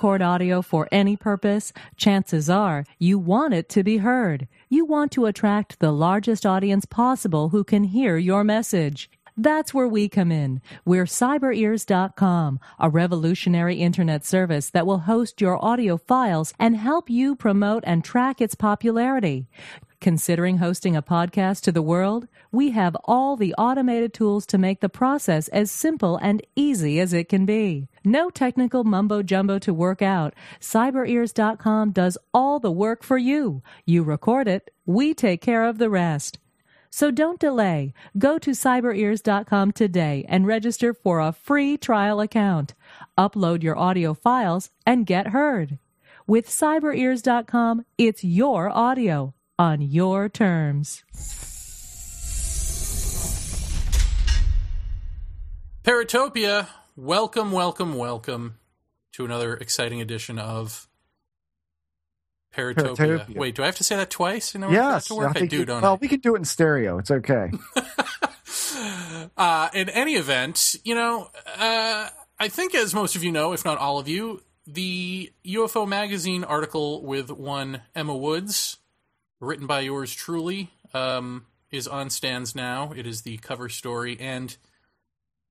record audio for any purpose, chances are you want it to be heard. You want to attract the largest audience possible who can hear your message. That's where we come in. We're cyberears.com, a revolutionary internet service that will host your audio files and help you promote and track its popularity. Considering hosting a podcast to the world? We have all the automated tools to make the process as simple and easy as it can be. No technical mumbo jumbo to work out. CyberEars.com does all the work for you. You record it, we take care of the rest. So don't delay. Go to cyberears.com today and register for a free trial account. Upload your audio files and get heard. With cyberears.com, it's your audio on your terms. Paratopia, welcome, welcome, welcome to another exciting edition of Paratopia. Paratopia. Wait, do I have to say that twice in order for Yes, to work? I, think do, you- don't Well, I? we can do it in stereo. It's okay. Uh, in any event, you know, uh, I think as most of you know, if not all of you, the UFO magazine article with one Emma Woods, written by yours truly, um, is on stands now. It is the cover story, and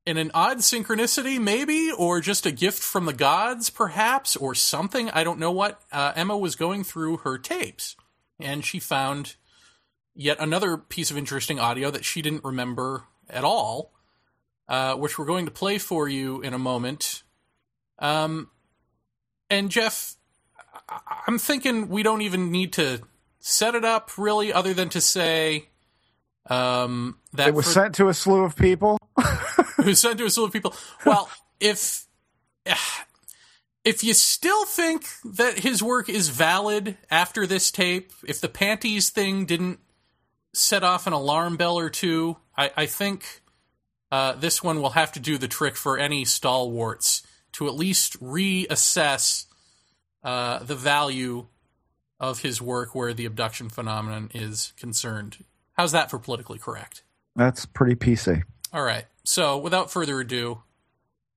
in an odd synchronicity, maybe, or just a gift from the gods, perhaps, or something. I don't know what. Uh, Emma was going through her tapes, and she found yet another piece of interesting audio that she didn't remember at all, uh, which we're going to play for you in a moment. Um, and Jeff, I- I'm thinking we don't even need to set it up really, other than to say um, that It was for- sent to a slew of people. who sent to a slew of people. Well, if if you still think that his work is valid after this tape, if the panties thing didn't set off an alarm bell or two, I, I think uh, this one will have to do the trick for any stalwarts to at least reassess uh, the value of his work where the abduction phenomenon is concerned. How's that for politically correct? That's pretty PC. All right. So, without further ado,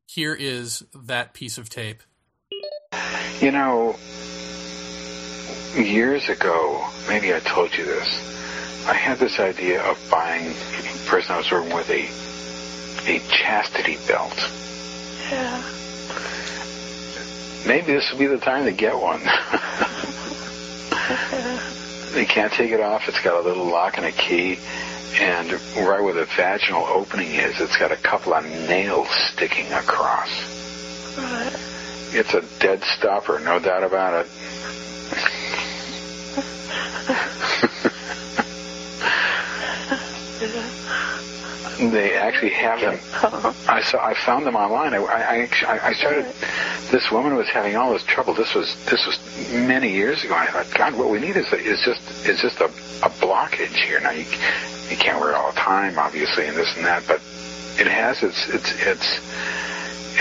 here is that piece of tape. You know, years ago, maybe I told you this. I had this idea of buying the person I was working with a a chastity belt. Yeah. Maybe this would be the time to get one. you can't take it off. It's got a little lock and a key. And right where the vaginal opening is, it's got a couple of nails sticking across. Right. It's a dead stopper, no doubt about it. They actually have them. I saw. I found them online. I, I, actually- I, started. This woman was having all this trouble. This was this was many years ago. I thought, God, what we need is is just is just a, a blockage here. Now you you can't wear it all the time, obviously, and this and that, but it has its its its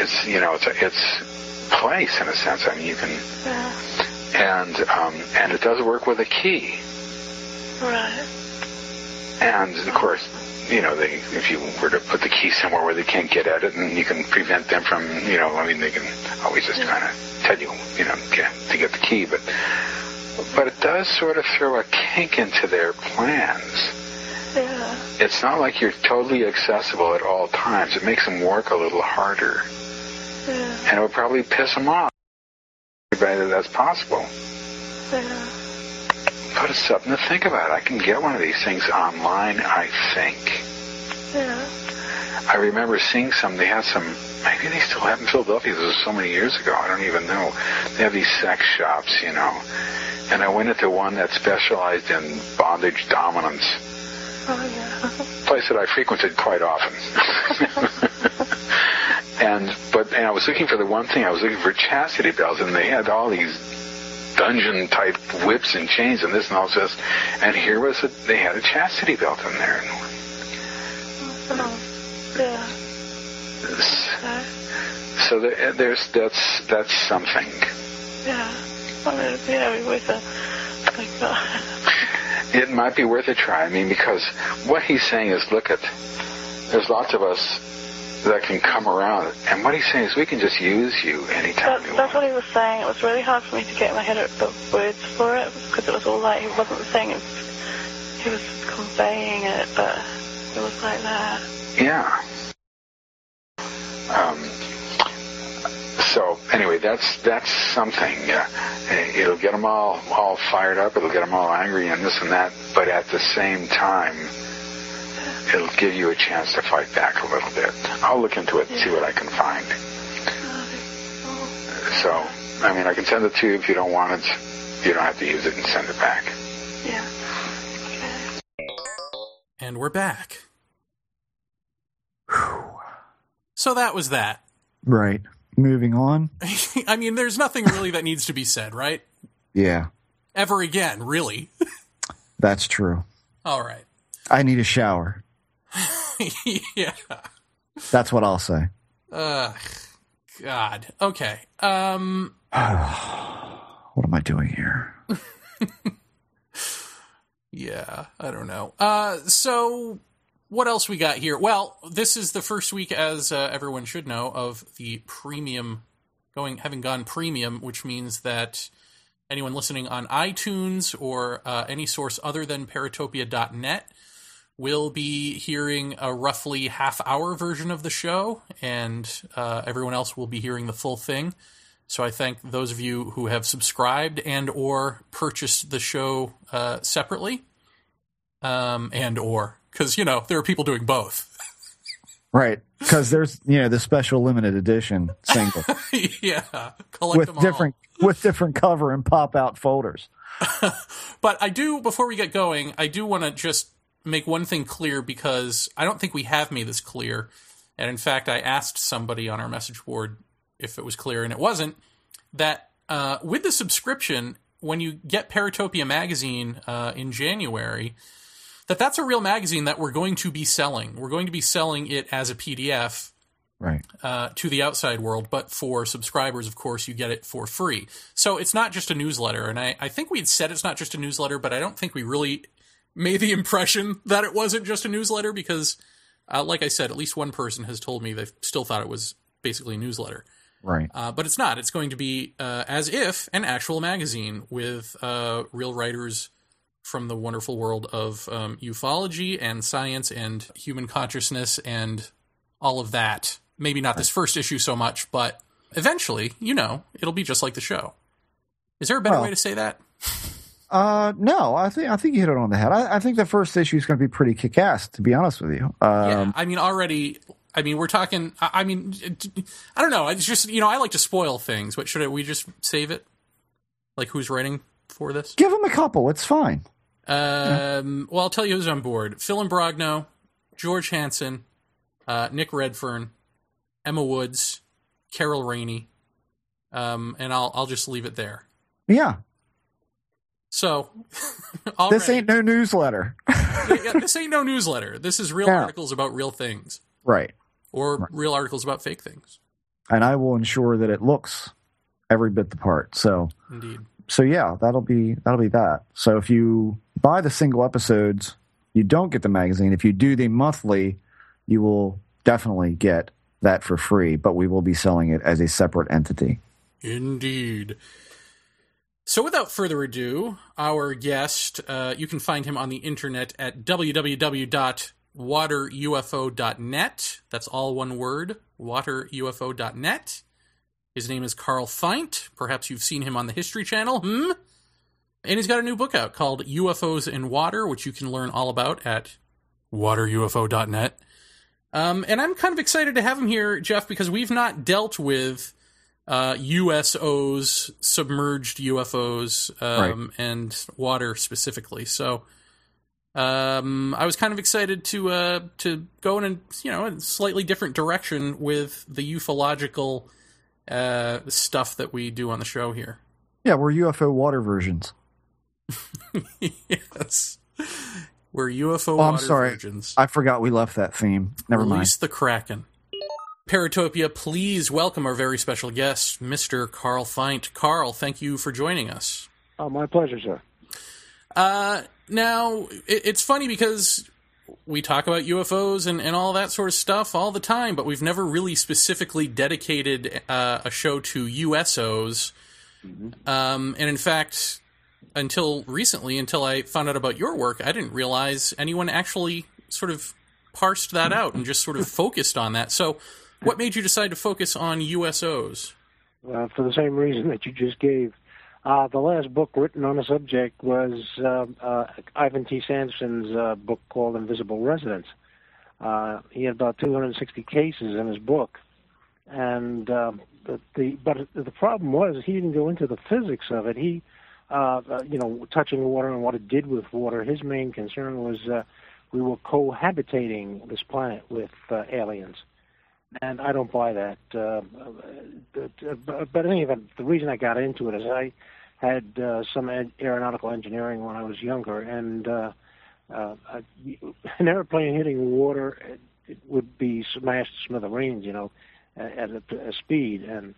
it's you know it's its place in a sense. I mean, you can Yeah. and um, and it does work with a key. Right. And of course, you know, they if you were to put the key somewhere where they can't get at it, and you can prevent them from, you know, I mean, they can always just kind of tell you, you know, get, to get the key, but but it does sort of throw a kink into their plans. Yeah. It's not like you're totally accessible at all times. It makes them work a little harder, Yeah. and it would probably piss them off. Everybody that that's possible. Yeah. But it's something to think about. I can get one of these things online, I think. Yeah. I remember seeing some. They had some. Maybe they still have in Philadelphia. This was so many years ago. I don't even know. They have these sex shops, you know. And I went into one that specialized in bondage dominance. Oh yeah. Place that I frequented quite often. and but and I was looking for the one thing. I was looking for chastity belts, and they had all these dungeon type whips and chains and this and all this. And here was a, they had a chastity belt in there. Oh. Yeah. So there, there's that's that's something. Yeah. I mean, yeah, with a like uh, It might be worth a try. I mean, because what he's saying is, look at there's lots of us that can come around. And what he's saying is we can just use you anytime That, we that's want. what he was saying. It was really hard for me to get my head around the words for it because it was all like he wasn't saying it. He was conveying it, but it was like that. Yeah. Um, so anyway, that's that's something. Uh, it'll get them all all fired up. It'll get them all angry and this and that. But at the same time, it'll give you a chance to fight back a little bit. I'll look into it and see what I can find. So, I mean, I can send it to you if you don't want it. You don't have to use it and send it back. Yeah. And we're back. So that was that. Right. Moving on. I mean, there's nothing really that needs to be said, right? Yeah, Ever again, really. that's true. All right. I need a shower. yeah. That's what I'll say. Ugh. God. Okay. Um. What am I doing here? Yeah. I don't know. Uh. So, what else we got here? Well, this is the first week, as uh, everyone should know, of the premium going having gone premium, which means that anyone listening on iTunes or uh, any source other than Paratopia.net will be hearing a roughly half hour version of the show, and uh, everyone else will be hearing the full thing. So I thank those of you who have subscribed and or purchased the show uh, separately, um, and or because you know there are people doing both. Right. Because there's, you know, the special limited edition single yeah, collect with them all. different with different cover and pop out folders. But I do, before we get going, I do want to just make one thing clear because I don't think we have made this clear. And in fact, I asked somebody on our message board if it was clear, and it wasn't. That uh, with the subscription, when you get Paratopia magazine uh, in January, that that's a real magazine that we're going to be selling. We're going to be selling it as a PDF Right. uh, to the outside world, but for subscribers, of course, you get it for free. So it's not just a newsletter. And I, I think we had said it's not just a newsletter, but I don't think we really made the impression that it wasn't just a newsletter because, uh, like I said, at least one person has told me they still thought it was basically a newsletter. Right. Uh, but it's not. It's going to be uh, as if an actual magazine with uh, real writers from the wonderful world of um, ufology and science and human consciousness and all of that. Maybe not this first issue so much, but eventually, you know, it'll be just like the show. Is there a better Well- way to say that? Uh, no, I think I think you hit it on the head. I, I think the first issue is going to be pretty kick-ass, to be honest with you. yeah, Um, I mean, already. I mean, we're talking. I I mean, I don't know. It's just you know, I like to spoil things, but should I, we just save it? Like, who's writing for this? Give them a couple. It's fine. Um, well, I'll tell you who's on board: Phil Imbrogno, George Hansen, uh, Nick Redfern, Emma Woods, Carol Rainey, um, and I'll I'll just leave it there. Yeah. So, This ain't no newsletter. yeah, yeah, this ain't no newsletter. This is real No. articles about real things, right. Or real articles about fake things. And I will ensure that it looks every bit the part. So Indeed. so yeah, that'll be that'll be that. So if you buy the single episodes, you don't get the magazine. If you do the monthly, you will definitely get that for free, but we will be selling it as a separate entity. Indeed. So, without further ado, our guest, uh, you can find him on the internet at www.waterufo.net. That's all one word, waterufo.net. His name is Carl Feindt. Perhaps you've seen him on the History Channel. Hmm? And he's got a new book out called UFOs in Water, which you can learn all about at waterufo.net. Um, and I'm kind of excited to have him here, Jeff, because we've not dealt with uh, USOs, submerged UFOs, um, and water specifically. So um, I was kind of excited to uh, to go in a you know a slightly different direction with the ufological uh, stuff that we do on the show here. Yeah, we're UFO water versions. yes, we're UFO Oh, I'm sorry. virgins. I forgot we left that theme. Never mind. Release the Kraken. Paratopia, please welcome our very special guest, Mr. Carl Feindt. Carl, thank you for joining us. Oh, my pleasure, sir. Uh, now, it, it's funny because we talk about UFOs and, and all that sort of stuff all the time, but we've never really specifically dedicated uh, a show to USOs. Mm-hmm. Um, and in fact, until recently, until I found out about your work, I didn't realize anyone actually sort of parsed that out and just sort of focused on that. So, what made you decide to focus on USOs? Uh, for the same reason that you just gave. Uh, the last book written on the subject was uh, uh, Ivan T. Sanderson's uh, book called Invisible Residents. Uh, he had about 260 cases in his book, and uh, the, the but the problem was he didn't go into the physics of it. He, you know, touching water and what it did with water. His main concern was we were cohabitating this planet with aliens and I don't buy that. Uh, but, but in any event, the reason I got into it is I had uh, some aeronautical engineering when I was younger, and uh, uh, an airplane hitting water it, it would be smashed to smithereens, you know, at a, a speed. And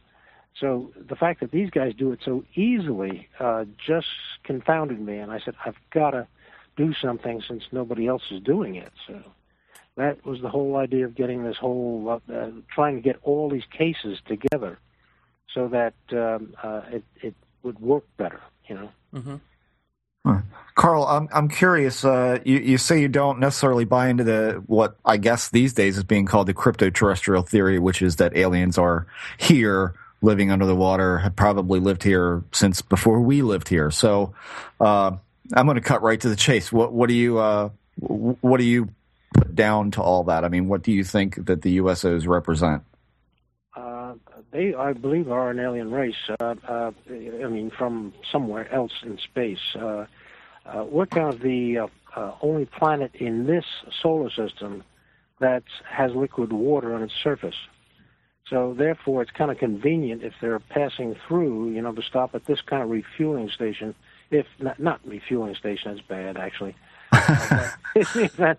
so the fact that these guys do it so easily uh, just confounded me, and I said, I've got to do something since nobody else is doing it. So that was the whole idea of getting this whole uh, uh, trying to get all these cases together so that um, uh, it it would work better you know mm-hmm. huh. Carl, I'm I'm curious. Uh, you you say you don't necessarily buy into the what I guess these days is being called the crypto-terrestrial theory, which is that aliens are here, living under the water, have probably lived here since before we lived here. So, uh, I'm going to cut right to the chase. What what do you uh, what do you put down to all that? I mean, what do you think that the USOs represent? Uh, they, I believe, are an alien race. Uh, uh, I mean, from somewhere else in space. Uh, uh, we're kind of the uh, only planet in this solar system that has liquid water on its surface. So therefore, it's kind of convenient if they're passing through, you know, to stop at this kind of refueling station. If not, not refueling station, that's bad actually uh,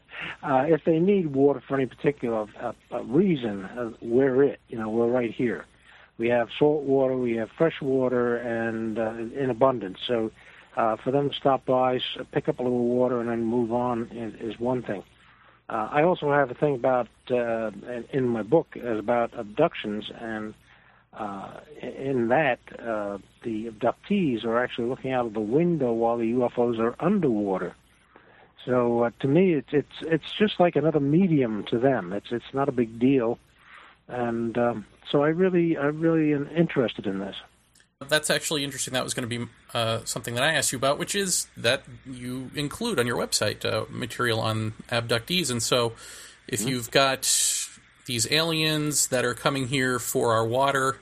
if they need water for any particular uh, uh, reason, uh, we're it. You know, we're right here. We have salt water, we have fresh water, and in abundance. So, for them to stop by, pick up a little water, and then move on is, is one thing. Uh, I also have a thing about uh, in my book is about abductions, and uh, in that the abductees are actually looking out of the window while the UFOs are underwater. So uh, to me, it's it's it's just like another medium to them. It's it's not a big deal, and um, so I really I really am interested in this. That's actually interesting. That was going to be uh, something that I asked you about, which is that you include on your website uh, material on abductees, and so if mm-hmm. you've got these aliens that are coming here for our water,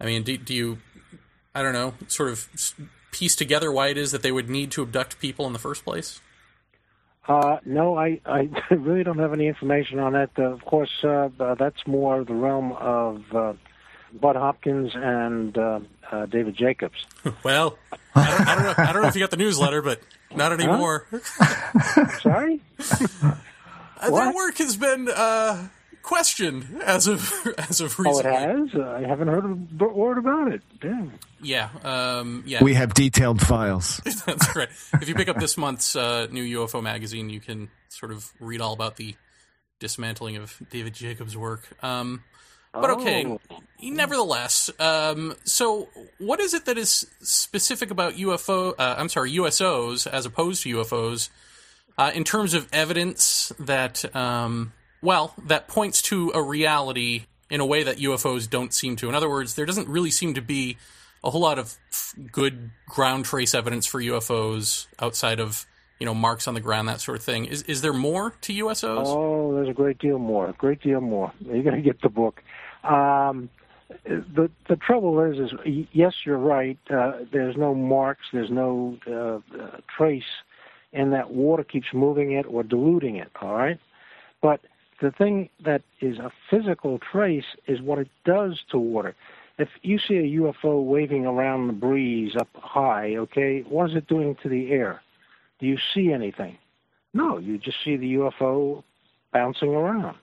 I mean, do, do you I don't know, sort of piece together why it is that they would need to abduct people in the first place? Uh, no, I, I really don't have any information on that. Uh, of course, uh, uh, that's more the realm of uh, Bud Hopkins and uh, uh, David Jacobs. well, I don't, I don't, know. I don't know if you got the newsletter, but not anymore. Huh? Sorry. Uh, their work has been uh, questioned as of as of recently. Oh, it has. I haven't heard a word about it. Damn. Yeah, um, yeah. We have detailed files. That's right. If you pick up this month's uh, new UFO magazine, you can sort of read all about the dismantling of David Jacobs' work. Um, but okay, oh. nevertheless, um, so what is it that is specific about UFO? Uh, I'm sorry, USOs as opposed to UFOs uh, in terms of evidence that, um, well, that points to a reality in a way that UFOs don't seem to. In other words, there doesn't really seem to be a whole lot of good ground trace evidence for UFOs outside of you know marks on the ground, that sort of thing. Is is there more to USOs? Oh, there's a great deal more. A great deal more. You're going to get the book. Um, the the trouble is, is yes, you're right. Uh, there's no marks. There's no uh, uh, trace, and that water keeps moving it or diluting it. All right, but the thing that is a physical trace is what it does to water if you see a UFO waving around the breeze up high, okay, what is it doing to the air? Do you see anything? No, you just see the UFO bouncing around.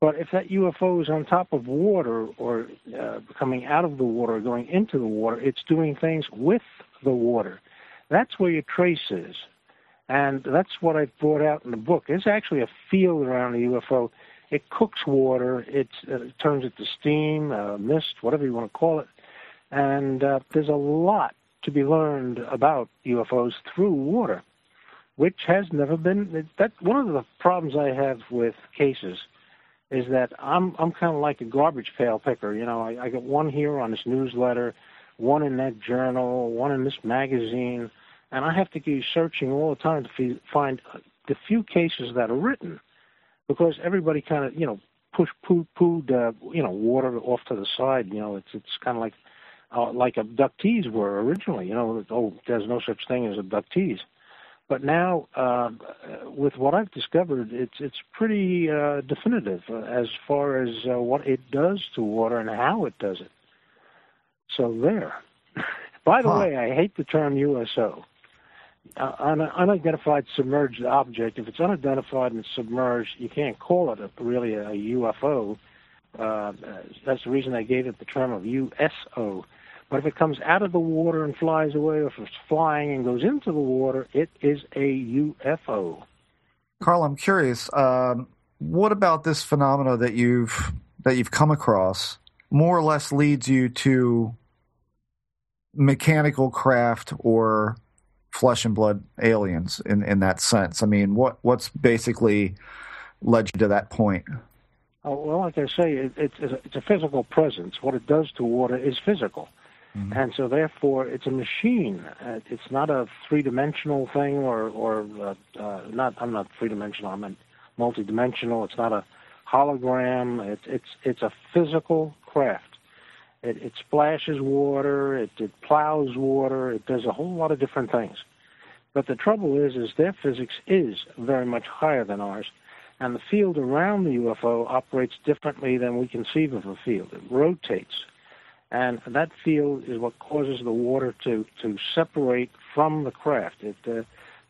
But if that UFO is on top of water or uh, coming out of the water, going into the water, it's doing things with the water. That's where your trace is. And that's what I brought out in the book. There's actually a field around the UFO. It cooks water. It, uh, turns it to steam, uh, mist, whatever you want to call it. And uh, there's a lot to be learned about UFOs through water, which has never been. That one of the problems I have with cases is that I'm I'm kind of like a garbage pail picker. You know, I, I get one here on this newsletter, one in that journal, one in this magazine and I have to keep searching all the time to find the few cases that are written, because everybody kind of you know push poo pooed uh, you know water off to the side. You know, it's it's kind of like uh, like abductees were originally. You know, oh, there's no such thing as abductees. But now, uh, with what I've discovered, it's it's pretty uh, definitive as far as uh, what it does to water and how it does it. So there. By the huh. way, I hate the term USO uh, un- unidentified submerged object, if it's unidentified and submerged, you can't call it a, really a UFO. Uh, that's the reason I gave it the term of USO. But if it comes out of the water and flies away, or if it's flying and goes into the water, it is a UFO. Carl, I'm curious. Um, what about this phenomena that you've that you've come across more or less leads you to mechanical craft or flesh and blood aliens in, in that sense. I mean, what what's basically led you to that point? Oh, well, like I say, it, it's, it's a physical presence. What it does to water is physical. Mm-hmm. And so, therefore, it's a machine. Uh, it's not a three-dimensional thing, or, or uh, uh, not. I'm not three-dimensional. I'm multi-dimensional. It's not a hologram. It, it's it's a physical craft. It, it splashes water. It, it plows water. It does a whole lot of different things. But the trouble is, is their physics is very much higher than ours, and the field around the UFO operates differently than we conceive of a field. It rotates, and that field is what causes the water to to separate from the craft. It uh,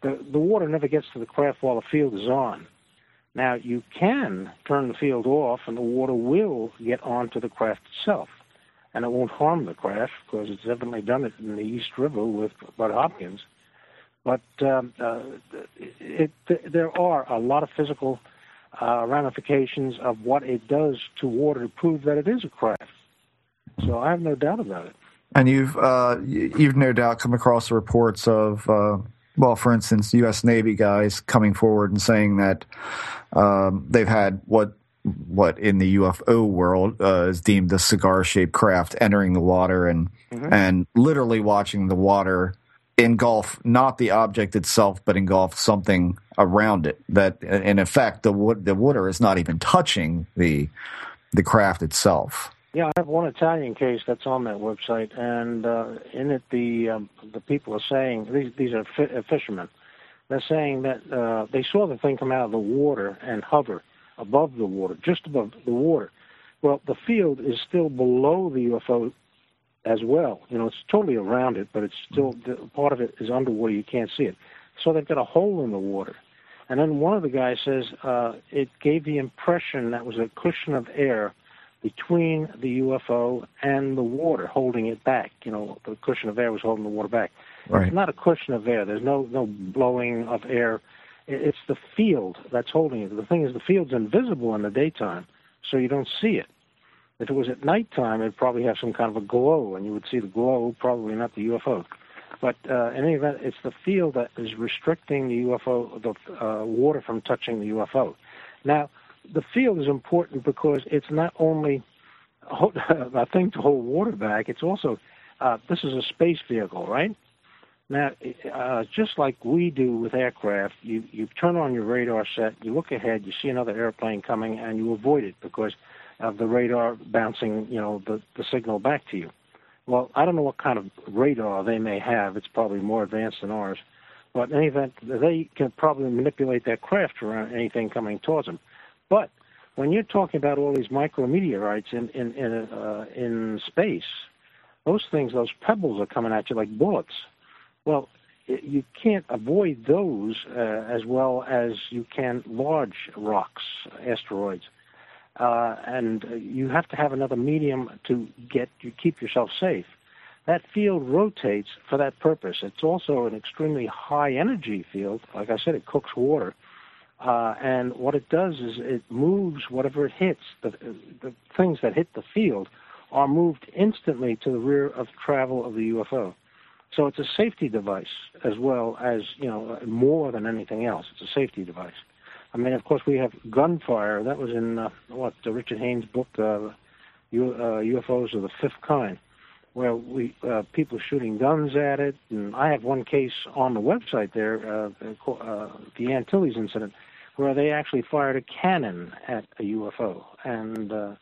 the the water never gets to the craft while the field is on. Now you can turn the field off, and the water will get onto the craft itself and it won't harm the craft because it's evidently done it in the East River with Bud Hopkins. But um, uh, it, it, there are a lot of physical uh, ramifications of what it does to water to prove that it is a craft. So I have no doubt about it. And you've uh, you've no doubt come across the reports of uh, well, for instance, U.S. Navy guys coming forward and saying that um, they've had what what in the UFO world uh, is deemed a cigar-shaped craft entering the water and mm-hmm. and literally watching the water engulf not the object itself, but engulf something around it. That in effect, the wood the water is not even touching the the craft itself. Yeah, I have one Italian case that's on that website, and uh, in it the um, the people are saying these these are fi- fishermen. They're saying that uh, they saw the thing come out of the water and hover above the water, just above the water. Well, the field is still below the UFO as well. You know, it's totally around it, but it's still part of it is underwater. You can't see it. So they've got a hole in the water. And then one of the guys says uh, it gave the impression that was a cushion of air between the UFO and the water, holding it back. You know, the cushion of air was holding the water back. Right. It's not a cushion of air. There's no no blowing of air it's the field that's holding it. The thing is, the field's invisible in the daytime, so you don't see it. If it was at nighttime, it'd probably have some kind of a glow, and you would see the glow, probably not the UFO. But uh, in any event, it's the field that is restricting the UFO, the uh, water from touching the UFO. Now, the field is important because it's not only a thing to hold water back, it's also, uh, this is a space vehicle, right? Now, uh, just like we do with aircraft, you, you turn on your radar set, you look ahead, you see another airplane coming, and you avoid it because of the radar bouncing, you know, the, the signal back to you. Well, I don't know what kind of radar they may have. It's probably more advanced than ours. But in any event, they can probably manipulate their craft around anything coming towards them. But when you're talking about all these micrometeorites in in in, uh, in space, those things, those pebbles are coming at you like bullets well, you can't avoid those uh, as well as you can large rocks, asteroids. Uh, and you have to have another medium to get you keep yourself safe. that field rotates for that purpose. It's also an extremely high energy field. Like I said, it cooks water. Uh, and what it does is it moves whatever it hits. The, the things that hit the field are moved instantly to the rear of travel of the UFO. So it's a safety device as well as, you know, more than anything else. It's a safety device. I mean, of course, we have gunfire. That was in, uh, what, the Richard Haines book, uh, U- uh, UFOs of the Fifth Kind where we uh, people shooting guns at it. And I have one case on the website there, uh, uh, the Antilles incident, where they actually fired a cannon at a UFO, and uh,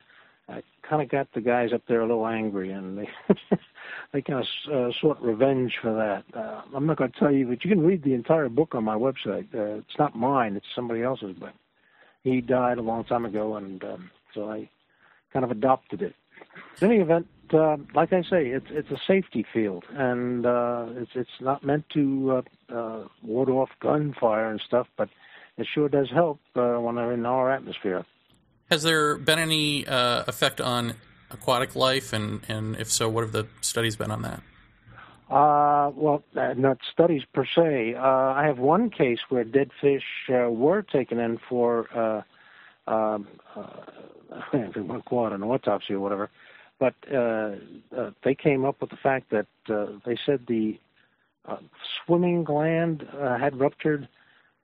I kind of got the guys up there a little angry, and they they kind of uh, sought revenge for that. Uh, I'm not going to tell you, but you can read the entire book on my website. Uh, it's not mine; it's somebody else's, but he died a long time ago, and um, so I kind of adopted it. In any event, uh, like I say, it's it's a safety field, and uh, it's it's not meant to uh, uh, ward off gunfire and stuff, but it sure does help uh, when they're in our atmosphere. Has there been any uh, effect on aquatic life, and and if so, what have the studies been on that? Uh, well, uh, not studies per se. Uh, I have one case where dead fish uh, were taken in for, uh, um, uh, if want to call it an autopsy or whatever, but uh, uh, they came up with the fact that uh, they said the uh, swimming gland uh, had ruptured,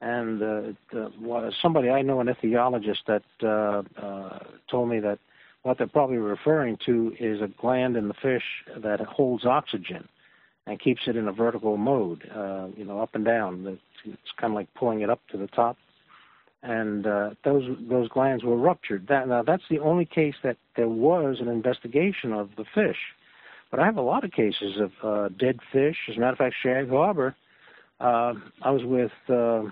and uh, well, somebody I know, an ichthyologist, that uh, uh, told me that what they're probably referring to is a gland in the fish that holds oxygen and keeps it in a vertical mode, uh, you know, up and down. It's, kind of like pulling it up to the top and uh, those those glands were ruptured. That, now that's the only case that there was an investigation of the fish, but I have a lot of cases of uh, dead fish. As a matter of fact, Shag Harbor, uh, I was with uh,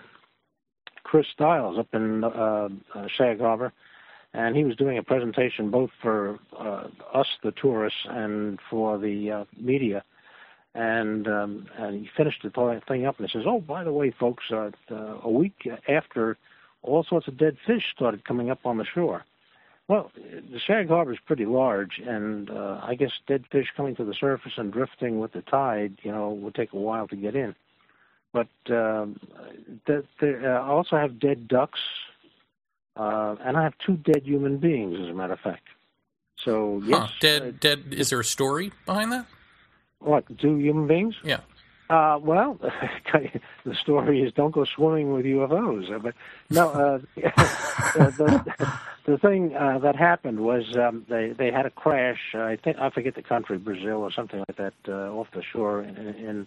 Chris Styles up in uh, uh, Shag Harbor, and he was doing a presentation both for uh, us, the tourists, and for the uh, media. And um, and he finished the thing up and he says, "Oh, by the way, folks, uh, uh, a week after all sorts of dead fish started coming up on the shore. Well, the Shag Harbor is pretty large, and uh, I guess dead fish coming to the surface and drifting with the tide, you know, would take a while to get in. But um, the, the, uh, I also have dead ducks, uh, and I have two dead human beings, as a matter of fact. So yes, huh. dead. Uh, dead. Is there a story behind that? What? Two human beings? Yeah. Uh, well, the story is don't go swimming with UFOs. Uh, but no, uh, the, the thing uh, that happened was um, they they had a crash. I think I forget the country, Brazil or something like that, uh, off the shore, in, in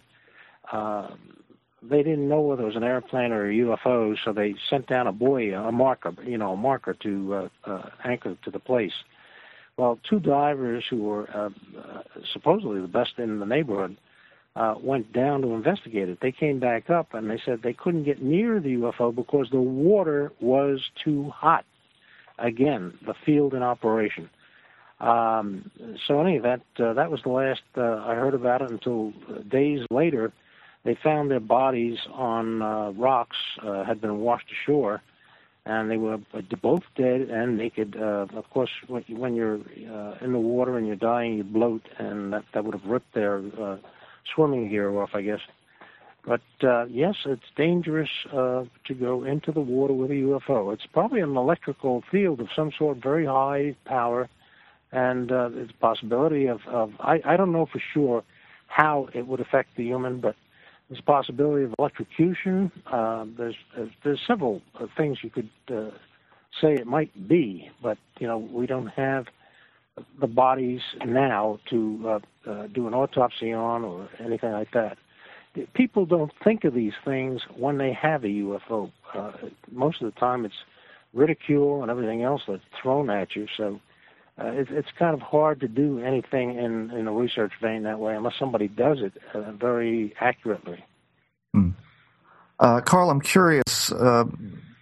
uh, they didn't know whether it was an airplane or a UFO, so they sent down a buoy, a marker, you know, a marker to uh, uh, anchor to the place. Well, two divers who were uh, uh, supposedly the best in the neighborhood uh, went down to investigate it. They came back up and they said they couldn't get near the UFO because the water was too hot. Again, the field in operation. Um, so, in any event, uh, that was the last uh, I heard about it until days later. They found their bodies on uh, rocks, uh, had been washed ashore, and they were both dead and naked. Uh, of course, when, you're uh, in the water and you're dying, you bloat, and that, that would have ripped their uh, swimming gear off, I guess. But uh, yes, it's dangerous uh, to go into the water with a UFO. It's probably an electrical field of some sort, very high power, and uh, possibility of, of I, I don't know for sure how it would affect the human, but there's possibility of electrocution. Uh, there's, there's, there's several uh, things you could uh, say it might be, but you know we don't have the bodies now to uh, uh, do an autopsy on or anything like that. People don't think of these things when they have a UFO. Uh, most of the time, it's ridicule and everything else that's thrown at you. So uh, it, it's kind of hard to do anything in, in a research vein that way unless somebody does it uh, very accurately. Hmm. Uh, Carl, I'm curious uh,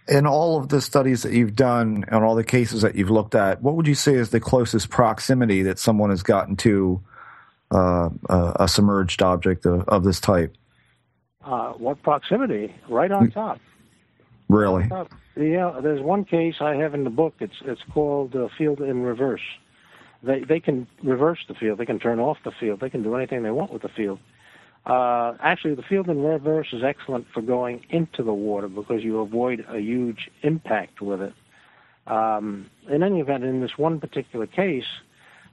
in all of the studies that you've done and all the cases that you've looked at, what would you say is the closest proximity that someone has gotten to uh, a submerged object of, of this type? Uh, what proximity? Right on top. Really? Yeah, there's one case I have in the book. It's it's called uh, Field in Reverse, they they can reverse the field, they can turn off the field, they can do anything they want with the field. Uh, actually, the field in reverse is excellent for going into the water because you avoid a huge impact with it. Um, in any event, in this one particular case,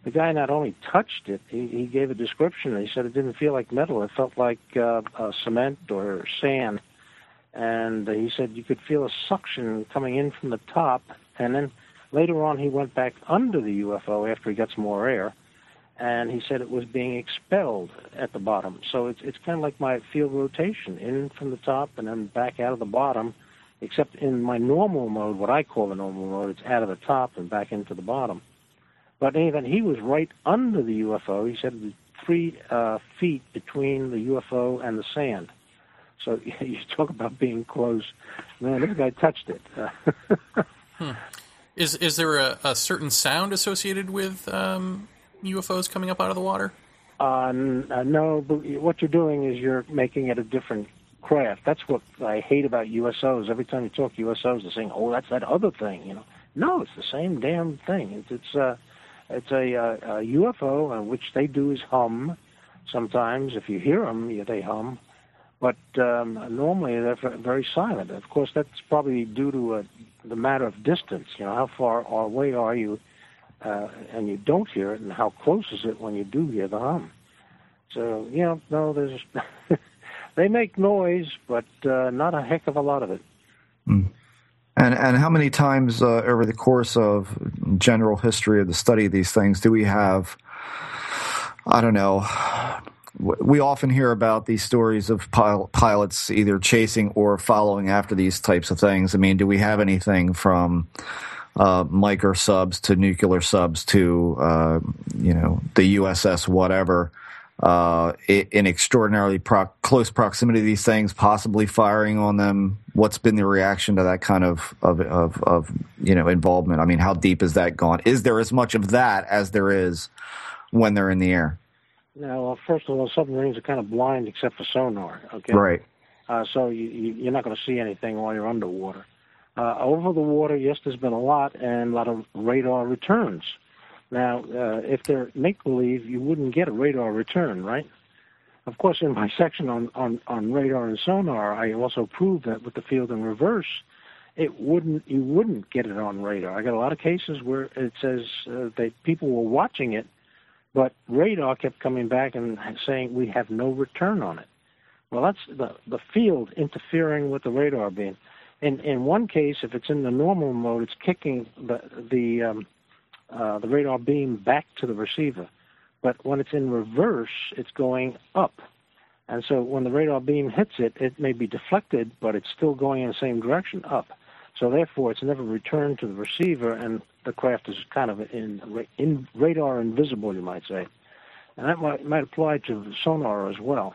the guy not only touched it, he, he gave a description. He said it didn't feel like metal; it felt like uh, uh, cement or sand. And uh, he said you could feel a suction coming in from the top, and then later on he went back under the UFO after he got some more air, and he said it was being expelled at the bottom. So it's it's kind of like my field rotation, in from the top and then back out of the bottom. Except in my normal mode, what I call the normal mode, it's out of the top and back into the bottom. But in any event, he was right under the UFO. He said three uh, feet between the UFO and the sand. So you talk about being close. Man, this guy touched it. hmm. Is is there a, a, certain sound associated with um, UFOs coming up out of the water? Uh, uh, no, but what you're doing is you're making it a different craft. That's what I hate about USOs. Every time you talk USOs, they're saying, "Oh, that's that other thing." You know, no, it's the same damn thing. It's it's uh, it's a, a, a UFO, uh, which they do is hum. Sometimes, if you hear them, yeah, they hum. But um, normally they're very silent. Of course, that's probably due to a, uh, the matter of distance. You know, how far away are you, uh, and you don't hear it, and how close is it when you do hear the hum? So, you know, no, there's they make noise, but uh, not a heck of a lot of it. Mm. And and how many times uh, over the course of general history of the study of these things do we have? I don't know. We often hear about these stories of pil- pilots either chasing or following after these types of things. I mean, do we have anything from uh, micro subs to nuclear subs to uh, you know the USS whatever? uh, in extraordinarily pro- close proximity to these things, possibly firing on them. What's been the reaction to that kind of, of, of, of, you know, involvement? I mean, how deep is that gone? Is there as much of that as there is when they're in the air? Now, well, first of all, submarines are kind of blind except for sonar. Okay. Right. Uh, so you, you, are not going to see anything while you're underwater. Uh, over the water, yes, there's been a lot and a lot of radar returns. Now, uh, if they're make believe, you wouldn't get a radar return, right? Of course, in my section on, on, on radar and sonar, I also proved that with the field in reverse, it wouldn't you wouldn't get it on radar. I got a lot of cases where it says uh, that people were watching it, but radar kept coming back and saying we have no return on it. Well, that's the the field interfering with the radar beam. In in one case, if it's in the normal mode, it's kicking the the um, uh, the radar beam back to the receiver. But when it's in reverse, it's going up. And so when the radar beam hits it, it may be deflected, but it's still going in the same direction, up. So therefore, it's never returned to the receiver, and the craft is kind of in, in radar invisible, you might say. And that might, might apply to sonar as well.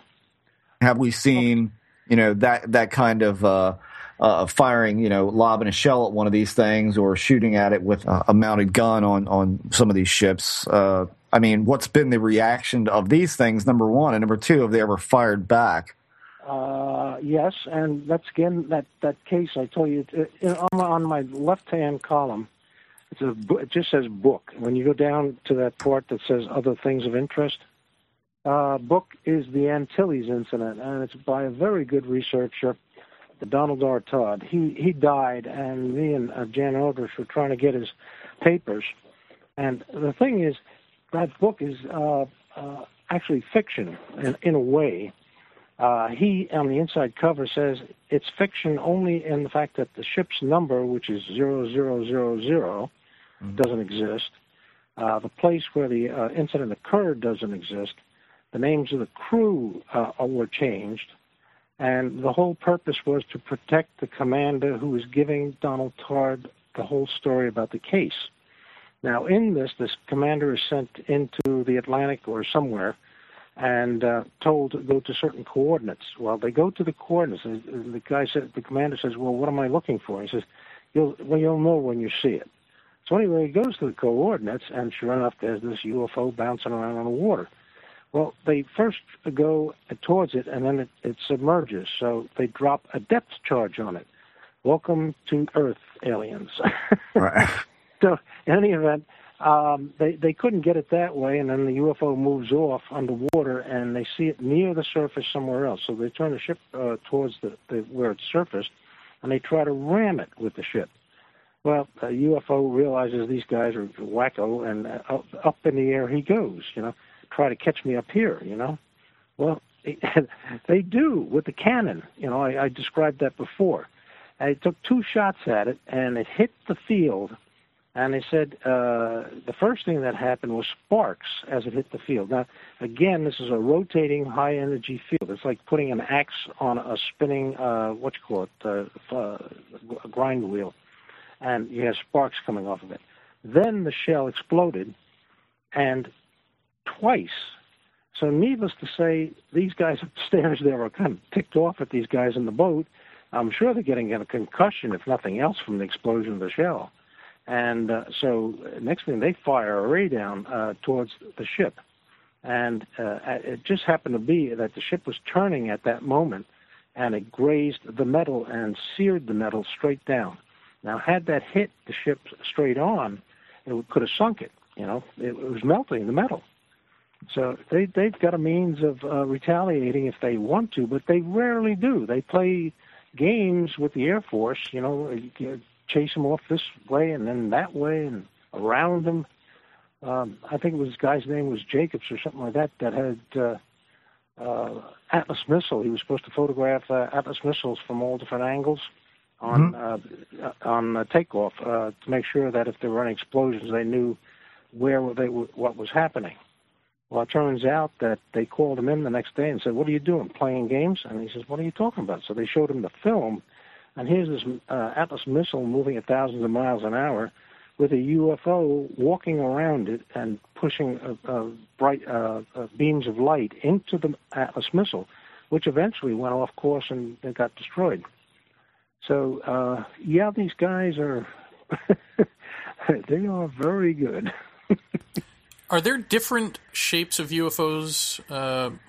Have we seen, you know, that that kind of uh, uh, firing, you know, lobbing a shell at one of these things or shooting at it with a, mounted gun on on some of these ships. Uh, I mean, what's been the reaction of these things? Number one, and number two, have they ever fired back? Uh, yes, and that's again that that case I told you on, my, on my left hand column. It's a it just says book. When you go down to that part that says other things of interest, uh, book is the Antilles incident, and it's by a very good researcher Donald R. Todd. He he died, and me and uh, Jan Aldrich were trying to get his papers. And the thing is, that book is uh, uh, actually fiction in, in a way. Uh, he on the inside cover says it's fiction only in the fact that the ship's number, which is zero zero zero zero, mm-hmm. doesn't exist. Uh, the place where the uh, incident occurred doesn't exist. The names of the crew uh, were changed and the whole purpose was to protect the commander who was giving Donald Todd the whole story about the case. Now, in this, this commander is sent into the Atlantic or somewhere and uh, told to go to certain coordinates. Well, they go to the coordinates, and the guy said, the commander says, "Well, what am I looking for?" He says, "You'll well, you'll know when you see it." So anyway, he goes to the coordinates, and sure enough, there's this UFO bouncing around on the water. Well, they first go towards it and then it, it submerges. So they drop a depth charge on it. Welcome to Earth, aliens. right. So, in any event, um, they they couldn't get it that way, and then the UFO moves off underwater, and they see it near the surface somewhere else. So they turn the ship uh, towards the, the where it surfaced, and they try to ram it with the ship. Well, a UFO realizes these guys are wacko, and uh, up, up in the air he goes. You know, try to catch me up here. You know, well, they do with the cannon. You know, I, I described that before. I took two shots at it, and it hit the field and they said uh, the first thing that happened was sparks as it hit the field. Now, again, this is a rotating high energy field. It's like putting an axe on a spinning, uh, what you call it, uh, uh, a grind wheel, and you have sparks coming off of it. Then the shell exploded, and twice. So, needless to say, these guys upstairs there were kind of ticked off at these guys in the boat. I'm sure they're getting a concussion, if nothing else, from the explosion of the shell. And uh, so next thing they fire a ray down uh, towards the ship, and uh, it just happened to be that the ship was turning at that moment, and it grazed the metal and seared the metal straight down. Now, had that hit the ship straight on, it could have sunk it. You know, it, was melting the metal. So they they've got a means of uh, retaliating if they want to, but they rarely do. They play games with the Air Force. You know, chase them off this way and then that way and around them. Um, I think it was guy's name was Jacobs or something like that that had uh, uh, Atlas missile. He was supposed to photograph uh, Atlas missiles from all different angles on mm-hmm. uh, on uh, takeoff uh, to make sure that if there were any explosions, they knew where they were, what was happening. Well, it turns out that they called him in the next day and said, "What are you doing? Playing games?" And he says, "What are you talking about?" So they showed him the film and here's this uh, Atlas missile moving at thousands of miles an hour with a UFO walking around it and pushing uh, uh, bright uh, uh, beams of light into the Atlas missile, which eventually went off course and got destroyed. So, yeah, these guys are, they are very good. are there different shapes of UFOs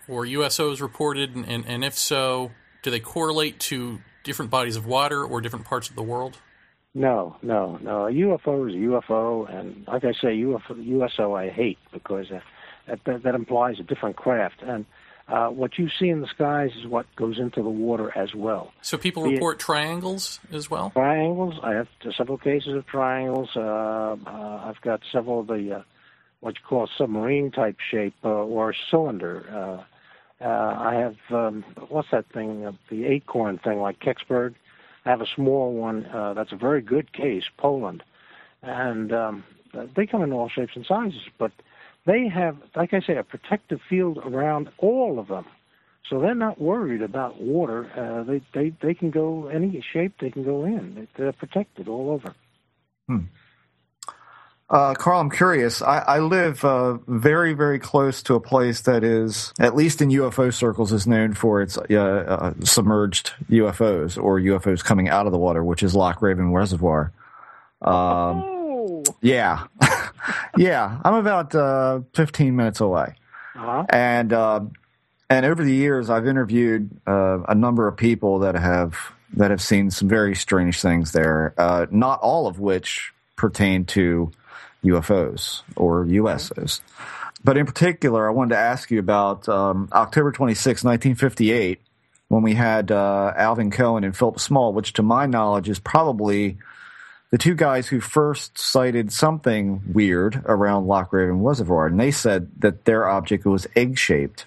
or USOs reported? And, and if so, do they correlate to different bodies of water or different parts of the world? No, no, no. A UFO is a UFO, and like I say, UFO, USO I hate because uh, that, that implies a different craft. And uh, what you see in the skies is what goes into the water as well. So people Be report it, triangles as well. Triangles. I have several cases of triangles. Uh, uh, I've got several of the uh, what you call submarine type shape uh, or cylinder. Uh, I have um, what's that thing? Uh, the acorn thing, like Kecksburg. I have a small one uh, that's a very good case, Poland, and um, they come in all shapes and sizes. But they have, like I say, a protective field around all of them, so they're not worried about water. Uh, they they they can go any shape they can go in. They're protected all over. Hmm. Uh, Carl, I'm curious. I, I live uh, very, very close to a place that is, at least in UFO circles, is known for its uh, uh submerged UFOs or UFOs coming out of the water, which is Loch Raven Reservoir. Um, oh. Yeah, yeah. I'm about uh, 15 minutes away, uh-huh. and uh, and over the years, I've interviewed a number of people that have that have seen some very strange things there. not all of which pertain to UFOs or USOs. But in particular, I wanted to ask you about um, October 26, 1958, when we had uh, Alvin Cohen and Philip Small, which to my knowledge is probably the two guys who first sighted something weird around Loch Raven Reservoir. And they said that their object was egg shaped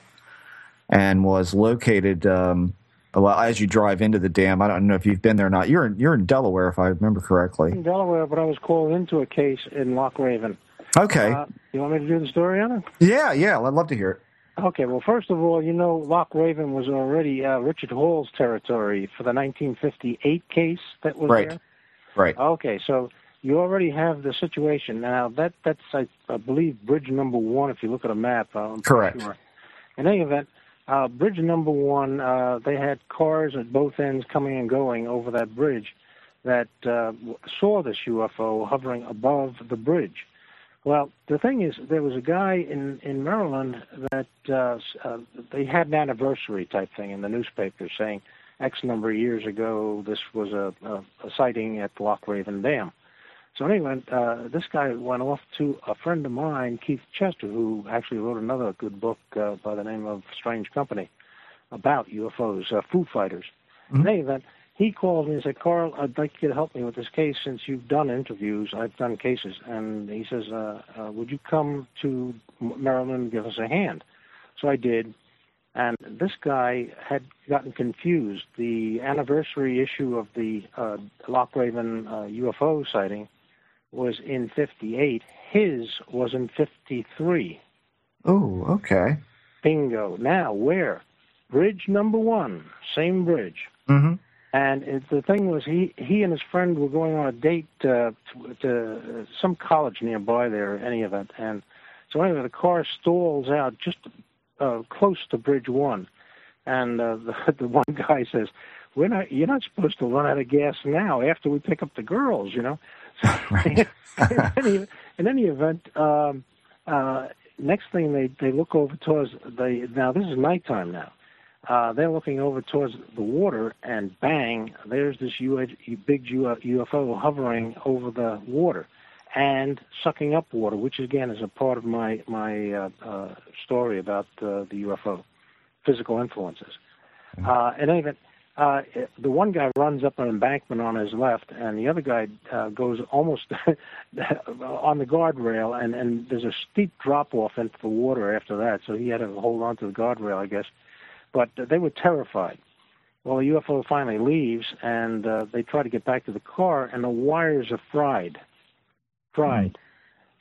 and was located um, well, as you drive into the dam, I don't know if you've been there or not. You're in, you're in Delaware, if I remember correctly. In Delaware, but I was called into a case in Loch Raven. Okay. Uh, you want me to do the story on it? Yeah, yeah. I'd love to hear it. Okay, well, first of all, you know, Loch Raven was already uh, Richard Hall's territory for the 1958 case that was right. there. Right. Okay, so you already have the situation now. That that's I, I believe bridge number one. If you look at a map, I'm correct. Sure. In any event, uh, bridge number one, uh, they had cars at both ends coming and going over that bridge that uh, saw this UFO hovering above the bridge. Well, the thing is, there was a guy in in Maryland that uh, uh, they had an anniversary type thing in the newspaper saying X number of years ago this was a, a, a sighting at Loch Raven Dam. So anyway, uh, this guy went off to a friend of mine, Keith Chester, who actually wrote another good book uh, by the name of Strange Company about UFOs, uh, Foo Fighters. Mhm. In any event, he called me and said, Carl, I'd like you to help me with this case since you've done interviews. I've done cases. And he says, uh, uh, would you come to Maryland and give us a hand? So I did. And this guy had gotten confused. The anniversary issue of the uh, Loch Raven uh, UFO sighting was in 58. His was in 53. Oh, okay. Bingo. Now, where? Bridge number one, same bridge. Mm-hmm. And it, the thing was, he he and his friend were going on a date uh, to, to uh, some college nearby there, any event. And so anyway, the car stalls out just uh, close to Bridge One, and uh, the the one guy says, "We're not. You're not supposed to run out of gas now. After we pick up the girls, you know." Right. in, any, in any event, um, uh, next thing they they look over towards the. Now this is nighttime now. Uh, they're looking over towards the water, and bang, there's this U- big UFO hovering over the water and sucking up water, which again is a part of my my uh, uh, story about uh, the UFO physical influences. Uh, in any event, uh, the one guy runs up an embankment on his left, and the other guy uh, goes almost on the guardrail, and, and there's a steep drop off into the water after that, so he had to hold on to the guardrail, I guess. But uh, they were terrified. Well, the UFO finally leaves, and uh, they try to get back to the car, and the wires are fried. Fried.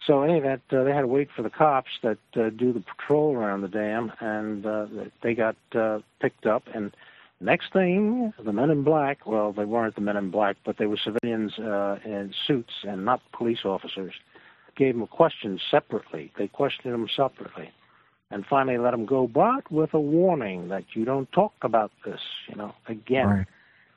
So, in any event, uh, they had to wait for the cops that uh, do the patrol around the dam, and uh, they got uh, picked up. And next thing, the men in black well, they weren't the men in black, but they were civilians uh, in suits and not police officers gave them questions separately. They questioned them separately. And finally let them go, but with a warning that you don't talk about this, you know, again. Right.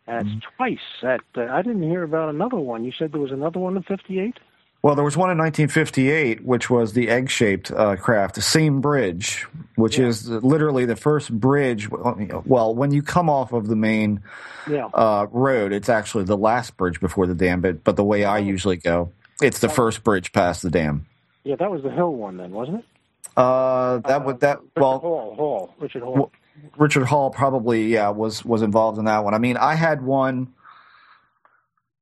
And it's twice that uh, I didn't hear about another one. You said there was another one in 58? Well, there was one in 1958, which was the egg-shaped uh, craft, the same bridge, which Yeah. is literally the first bridge. Well, when you come off of the main Yeah. uh, road, it's actually the last bridge before the dam. But but the way I usually go, it's the first bridge past the dam. yeah, that was the Hill one then, wasn't it? Uh, that would that Richard well, Hall, Hall, Richard Hall. Richard Hall probably yeah was was involved in that one. I mean, I had one.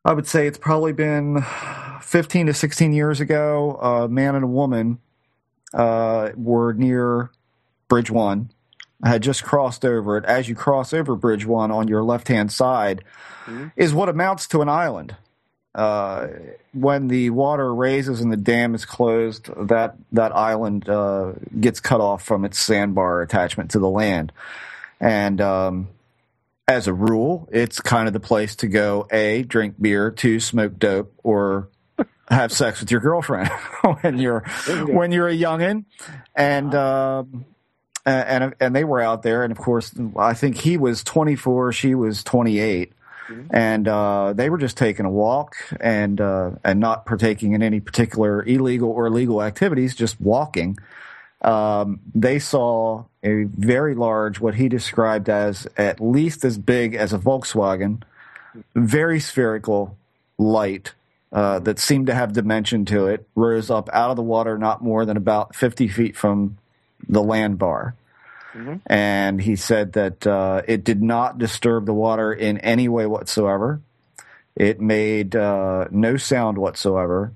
I would say it's probably been fifteen to sixteen years ago. A man and a woman uh, were near Bridge One. I had just crossed over it. As you cross over Bridge One on your left hand side, Mhm. is what amounts to an island. Uh, when the water raises and the dam is closed, that that island uh, gets cut off from its sandbar attachment to the land, and um, as a rule, it's kind of the place to go: a, drink beer; two, smoke dope, or have sex with your girlfriend when you're when you're a youngin. And um, and and and they were out there, and of course, I think he was 24, she was 28 and uh, they were just taking a walk and uh, and not partaking in any particular illegal or legal activities, just walking. Um, they saw a very large, what he described as at least as big as a Volkswagen, very spherical light uh, that seemed to have dimension to it, rose up out of the water not more than about 50 feet from the land bar. And he said that uh, it did not disturb the water in any way whatsoever. It made uh, no sound whatsoever,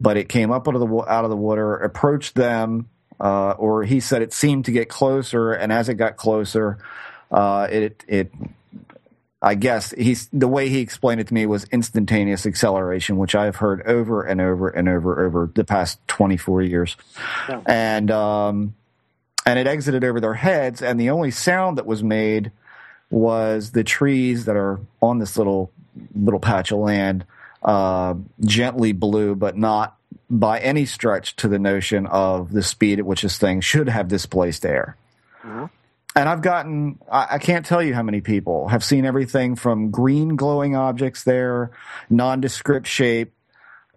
but it came up out of the out of the water, approached them, uh, or he said it seemed to get closer, and as it got closer, uh, it it. I guess he's the way he explained it to me was instantaneous acceleration, which I've heard over and over and over over the past twenty four years, Yeah. and um, and it exited over their heads, and the only sound that was made was the trees that are on this little little patch of land uh, gently blew, but not by any stretch to the notion of the speed at which this thing should have displaced air. Mhm. And I've gotten, I, I can't tell you how many people have seen everything from green glowing objects there, nondescript shape,